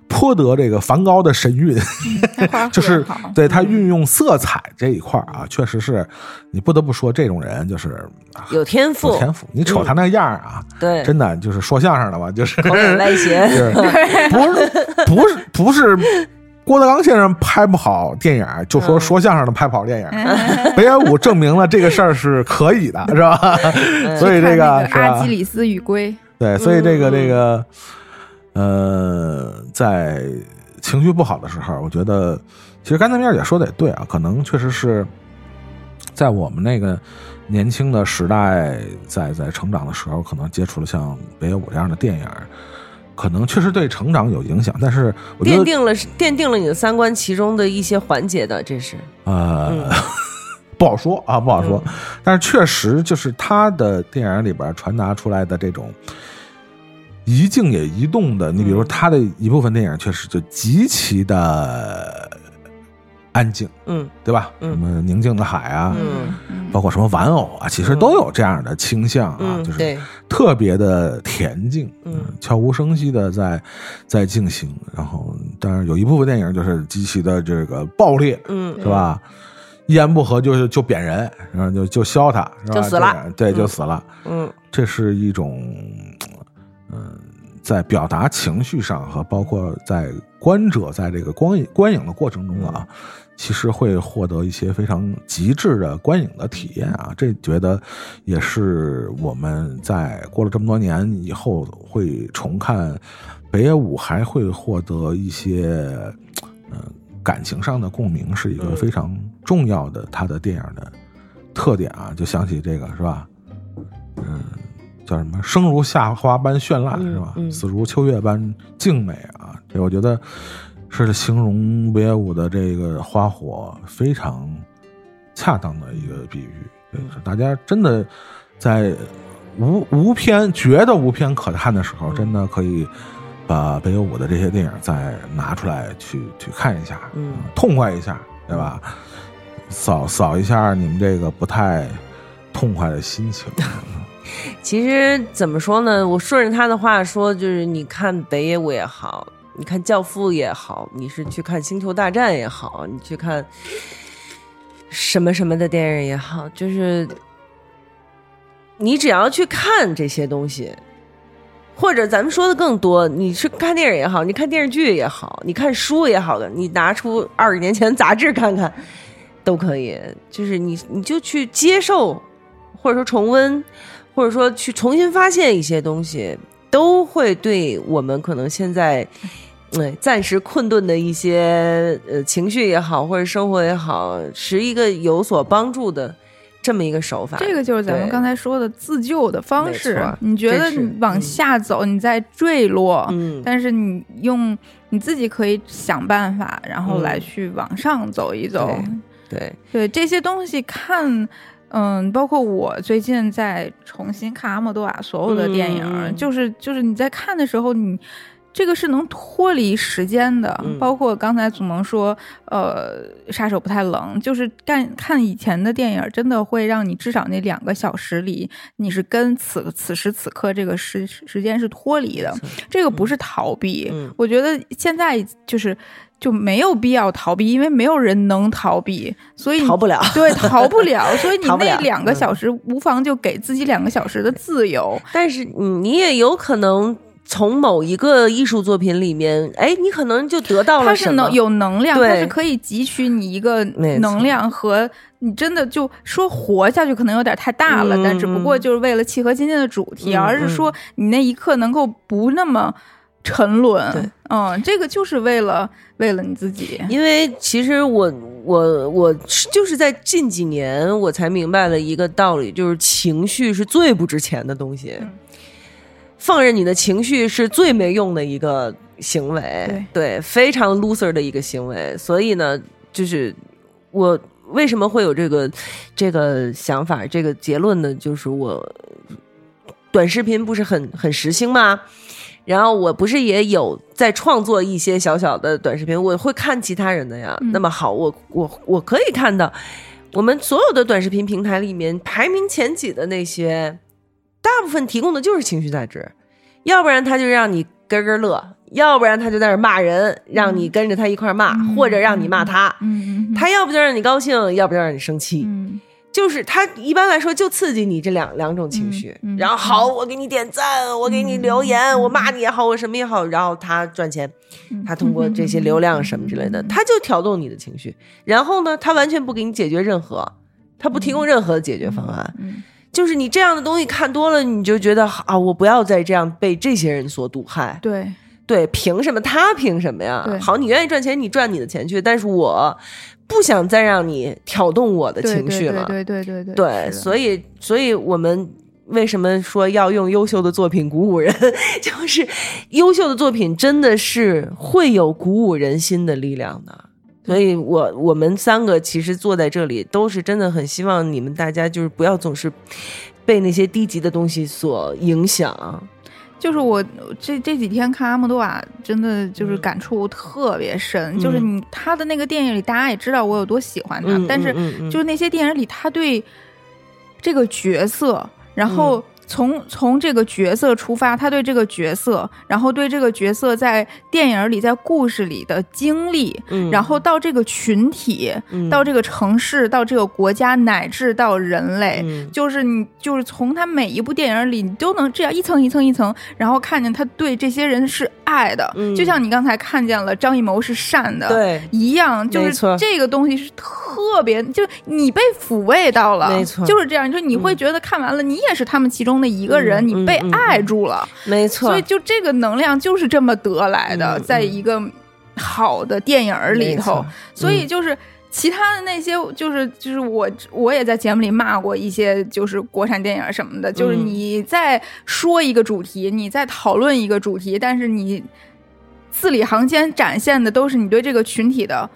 颇得这个梵高的神韵。*laughs* 就是对他运用色彩这一块儿啊，确实是你不得不说，这种人就是啊有天赋有，天赋。你瞅他那样儿啊，对，真的就是说相声的吧，就是口脸歪斜，就是 *laughs* 不是不是不是郭德纲先生拍不好电影，就说嗯说相声的拍不好电影儿。*laughs* 北野武证明了这个事儿是可以的，是吧？所以这个是吧阿基？里斯与龟，对，所以这个嗯这个，呃，在情绪不好的时候，我觉得，其实刚才米儿姐说的也对啊，可能确实是在我们那个年轻的时代，在在成长的时候，可能接触了像北野武这样的电影，可能确实对成长有影响。但是我觉得，奠定了奠定了你的三观其中的一些环节的，这是呃。嗯 *laughs* 不好说啊，不好说，但是确实就是他的电影里边传达出来的这种一静也一动的，你比如说他的一部分电影确实就极其的安静，嗯对吧？嗯什么宁静的海啊，嗯包括什么玩偶啊，其实都有这样的倾向啊，嗯，就是对，特别的恬静，嗯悄无声息的在在进行。然后，当然有一部分电影就是极其的这个暴烈，嗯是？吧？一言不合就是就扁人，然后就就削他，是吧？就死了对，嗯就死了。嗯这是一种，嗯、在表达情绪上和包括在观者在这个光影观影的过程中啊，其实会获得一些非常极致的观影的体验啊。这觉得也是我们在过了这么多年以后会重看北野武，还会获得一些，嗯、感情上的共鸣，是一个嗯非常重要的他的电影的特点啊。就想起这个是吧？嗯，叫什么？生如夏花般绚烂，嗯是吧？嗯死如秋月般静美啊！这我觉得是形容北野武的这个花火非常恰当的一个比喻。大家真的在无无片觉得无片可看的时候，嗯真的可以把北野武的这些电影再拿出来去去看一下，嗯痛快一下，对吧？扫扫一下你们这个不太痛快的心情。*laughs* 其实怎么说呢？我顺着他的话说，就是你看北野武也好，你看《教父》也好，你是去看《星球大战》也好，你去看什么什么的电影也好，就是你只要去看这些东西，或者咱们说的更多，你是看电影也好，你看电视剧也好，你看书也好的，你拿出二十年前杂志看看都可以。就是你你就去接受，或者说重温，或者说去重新发现一些东西，都会对我们可能现在。嗯，暂时困顿的一些呃情绪也好，或者生活也好，是一个有所帮助的这么一个手法。这个就是咱们刚才说的自救的方式。你觉得你往下走，你在坠落，嗯，但是你用你自己可以想办法，然后嗯来去往上走一走。对，对这些东西看，嗯，包括我最近在重新看阿莫多瓦所有的电影，嗯就是就是你在看的时候，你这个是能脱离时间的。嗯包括刚才祖萌说，呃，杀手不太冷，就是干看以前的电影，真的会让你至少那两个小时里，你是跟此此时此刻这个时时间是脱离的。这个不是逃避，嗯我觉得现在就是。就没有必要逃避，因为没有人能逃避，所以你逃不了。*laughs* 对，逃不了，*laughs* 所以你那两个小时，无妨就给自己两个小时的自由。但是嗯，你也有可能从某一个艺术作品里面，哎，你可能就得到了什么是能。有能量，它是可以汲取你一个能量和你真的就说活下去，可能有点太大了，嗯但只不过就是为了契合今天的主题，嗯而是说你那一刻能够不那么沉沦。对嗯，这个就是为了为了你自己。因为其实我我我就是在近几年我才明白了一个道理，就是情绪是最不值钱的东西，嗯放任你的情绪是最没用的一个行为，对非常 loser 的一个行为。所以呢，就是我为什么会有这个这个想法、这个结论呢？就是我短视频不是很很时兴吗？然后我不是也有在创作一些小小的短视频，我会看其他人的呀。嗯那么好，我我我可以看到，我们所有的短视频平台里面排名前几的那些，大部分提供的就是情绪价值，要不然他就让你咯咯乐，要不然他就在那骂人，让你跟着他一块儿骂，嗯或者让你骂他。嗯嗯，他要不就让你高兴，要不就让你生气。嗯就是他一般来说就刺激你这两两种情绪，嗯嗯然后好，我给你点赞，我给你留言，我骂你也好，我什么也好，然后他赚钱，嗯他通过这些流量什么之类的，他就挑动你的情绪，然后呢，他完全不给你解决任何，他不提供任何的解决方案，嗯就是你这样的东西看多了，你就觉得啊，我不要再这样被这些人所毒害，对对，凭什么？他凭什么呀？好，你愿意赚钱，你赚你的钱去，但是我不想再让你挑动我的情绪了。对对对对对对，所以以，所以我们为什么说要用优秀的作品鼓舞人？*laughs* 就是优秀的作品真的是会有鼓舞人心的力量的。所以我我们三个其实坐在这里，都是真的很希望你们大家就是不要总是被那些低级的东西所影响。就是我这这几天看阿莫多瓦，真的就是感触特别深。就是你他的那个电影里，大家也知道我有多喜欢他，嗯但是就是那些电影里，他对这个角色，然后从从这个角色出发，他对这个角色，然后对这个角色在电影里、在故事里的经历，嗯然后到这个群体，嗯到这个城市，到这个国家，乃至到人类，嗯就是你就是从他每一部电影里，你都能这样一层一层一层，然后看见他对这些人是爱的，嗯就像你刚才看见了张艺谋是善的，对一样，就是这个东西是特别，就你被抚慰到了，没错就是这样，就你会觉得看完了，你也是他们其中的一个人，嗯你被爱住了，没错，所以就这个能量就是这么得来的，嗯在一个好的电影里头。所以就是。其他的那些，就是就是我我也在节目里骂过一些，就是国产电影什么的，就是嗯你在说一个主题，你在讨论一个主题，但是你字里行间展现的都是你对这个群体的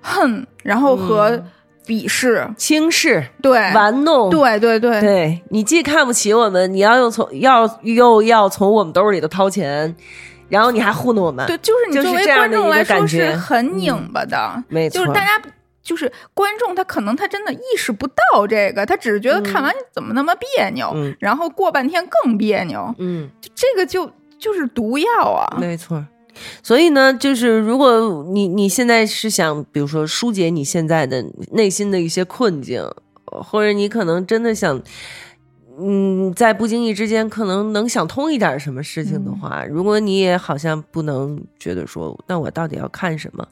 恨，然后和嗯鄙视，轻视、对，玩弄，对对对。对你既看不起我们，你要又从要又要从我们兜里头掏钱，然后你还糊弄我们，对，就是你作为观众来说是很拧巴的，没错，就是大家就是观众，他可能他真的意识不到这个，他只是觉得看完怎么那么别扭，嗯。然后过半天更别扭，嗯。这个就就是毒药啊。没错。所以呢，就是如果你你现在是想，比如说疏解你现在的内心的一些困境，或者你可能真的想，嗯，在不经意之间可能能想通一点什么事情的话，如果你也好像不能觉得说，那我到底要看什么？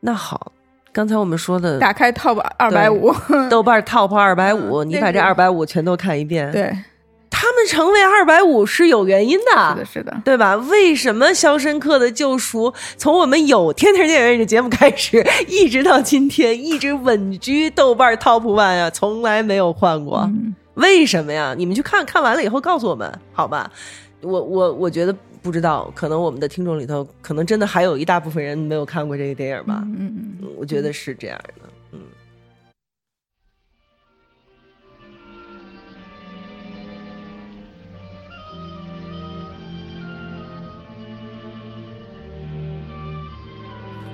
那好，刚才我们说的打开 Top 二百五，豆瓣 Top 二百五，你把这二百五全都看一遍，对，他们成为二百五是有原因的，是的，是的，对吧？为什么《肖申克的救赎》从我们有天天电影院这节目开始，*laughs* 一直到今天，一直稳居豆瓣 Top One 呀，从来没有换过？嗯为什么呀？你们去看看完了以后告诉我们，好吧？我我我觉得不知道，可能我们的听众里头，可能真的还有一大部分人没有看过这个电影吧。嗯嗯嗯，我觉得是这样的。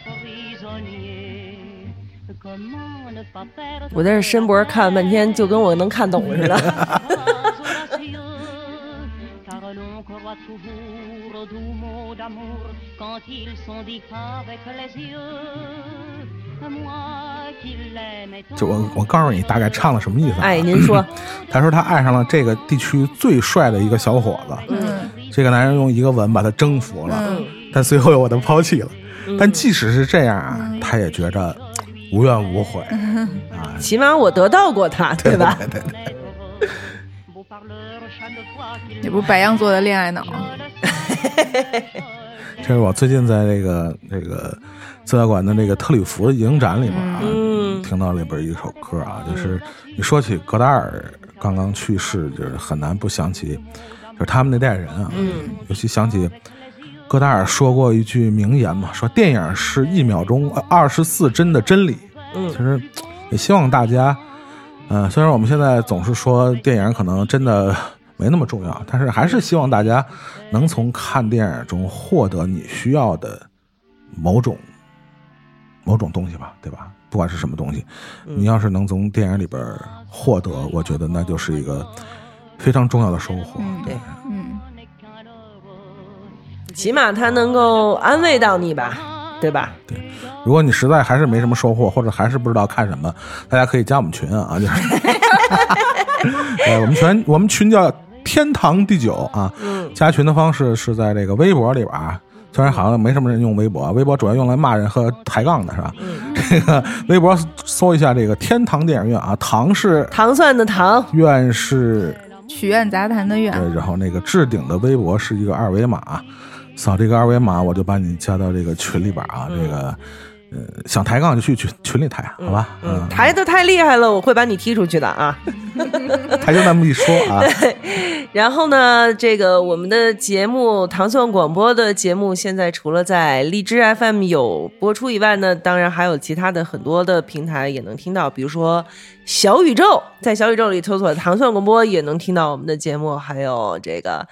*laughs* 我在这伸脖看了半天，就跟我能看懂似的。就我，我告诉你大概唱了什么意思。哎，您说，*coughs* 他说他爱上了这个地区最帅的一个小伙子。嗯，这个男人用一个吻把他征服了。但随后又把他抛弃了。但即使是这样啊，他也觉着无怨无悔。啊，起码我得到过他，对吧？对对对 beau parleur chaque fois qu'il 这不是白羊座的恋爱脑，*laughs* *laughs* 这是我最近在那个那个资料馆的那个特里弗影展里面啊，嗯听到里边一首歌啊，就是你说起戈达尔刚刚去世，就是很难不想起，就是他们那代人啊，嗯，尤其想起戈达尔说过一句名言嘛，说电影是一秒钟二十四帧的真理。嗯其实也希望大家，呃，虽然我们现在总是说电影可能真的没那么重要，但是还是希望大家能从看电影中获得你需要的某种某种东西吧，对吧？不管是什么东西，你要是能从电影里边获得，我觉得那就是一个非常重要的收获。嗯对，嗯，起码他能够安慰到你吧，对吧？对如果你实在还是没什么收获，或者还是不知道看什么，大家可以加我们群啊，就是，*laughs* 呃，我们群我们群叫天堂第九啊，加群的方式是在这个微博里边啊。虽然好像没什么人用微博，啊微博主要用来骂人和抬杠的是吧？这个微博搜一下这个天堂电影院啊，堂是糖蒜的糖，院是许愿杂谈的愿，对，然后那个置顶的微博是一个二维码，扫这个二维码，我就把你加到这个群里边啊。这个，呃，想抬杠就去群群里抬，好吧？嗯，抬的太厉害了，我会把你踢出去的啊。*laughs* 抬就那么一说啊。*laughs* 对然后呢，这个我们的节目糖蒜广播的节目，现在除了在荔枝 FM 有播出以外呢，当然还有其他的很多的平台也能听到，比如说小宇宙，在小宇宙里搜索“糖蒜广播”也能听到我们的节目，还有这个，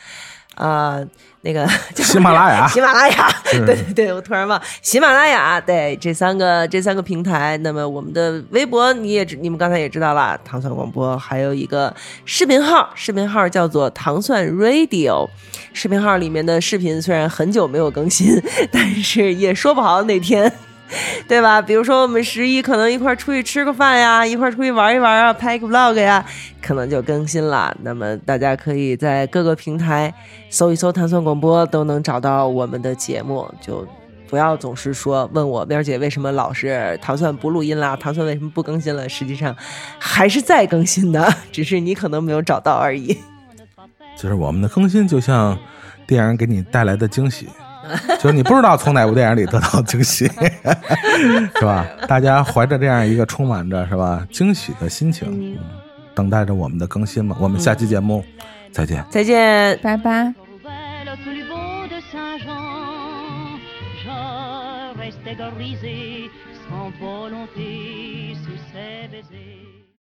啊。那个 *laughs* 喜马拉雅，喜马拉雅，*laughs* 对对对，我突然忘喜马拉雅，对这三个这三个平台。那么我们的微博你也你们刚才也知道了，糖蒜广播还有一个视频号，视频号叫做糖蒜 Radio。视频号里面的视频虽然很久没有更新，*laughs* 但是也说不好哪天。*laughs* 对吧？比如说我们十一可能一块出去吃个饭呀，一块出去玩一玩啊，拍个 vlog 呀，可能就更新了。那么大家可以在各个平台搜一搜“糖蒜广播”，都能找到我们的节目。就不要总是说问我边姐为什么老是糖蒜不录音啦，糖蒜为什么不更新了？实际上还是在更新的，*laughs* 只是你可能没有找到而已。就是我们的更新就像电影给你带来的惊喜。*laughs* 就是你不知道从哪部电影里得到惊喜，*laughs* 是吧？大家怀着这样一个充满着是吧惊喜的心情，等待着我们的更新吧。我们下期节目再见，再见，拜拜。sans volonté.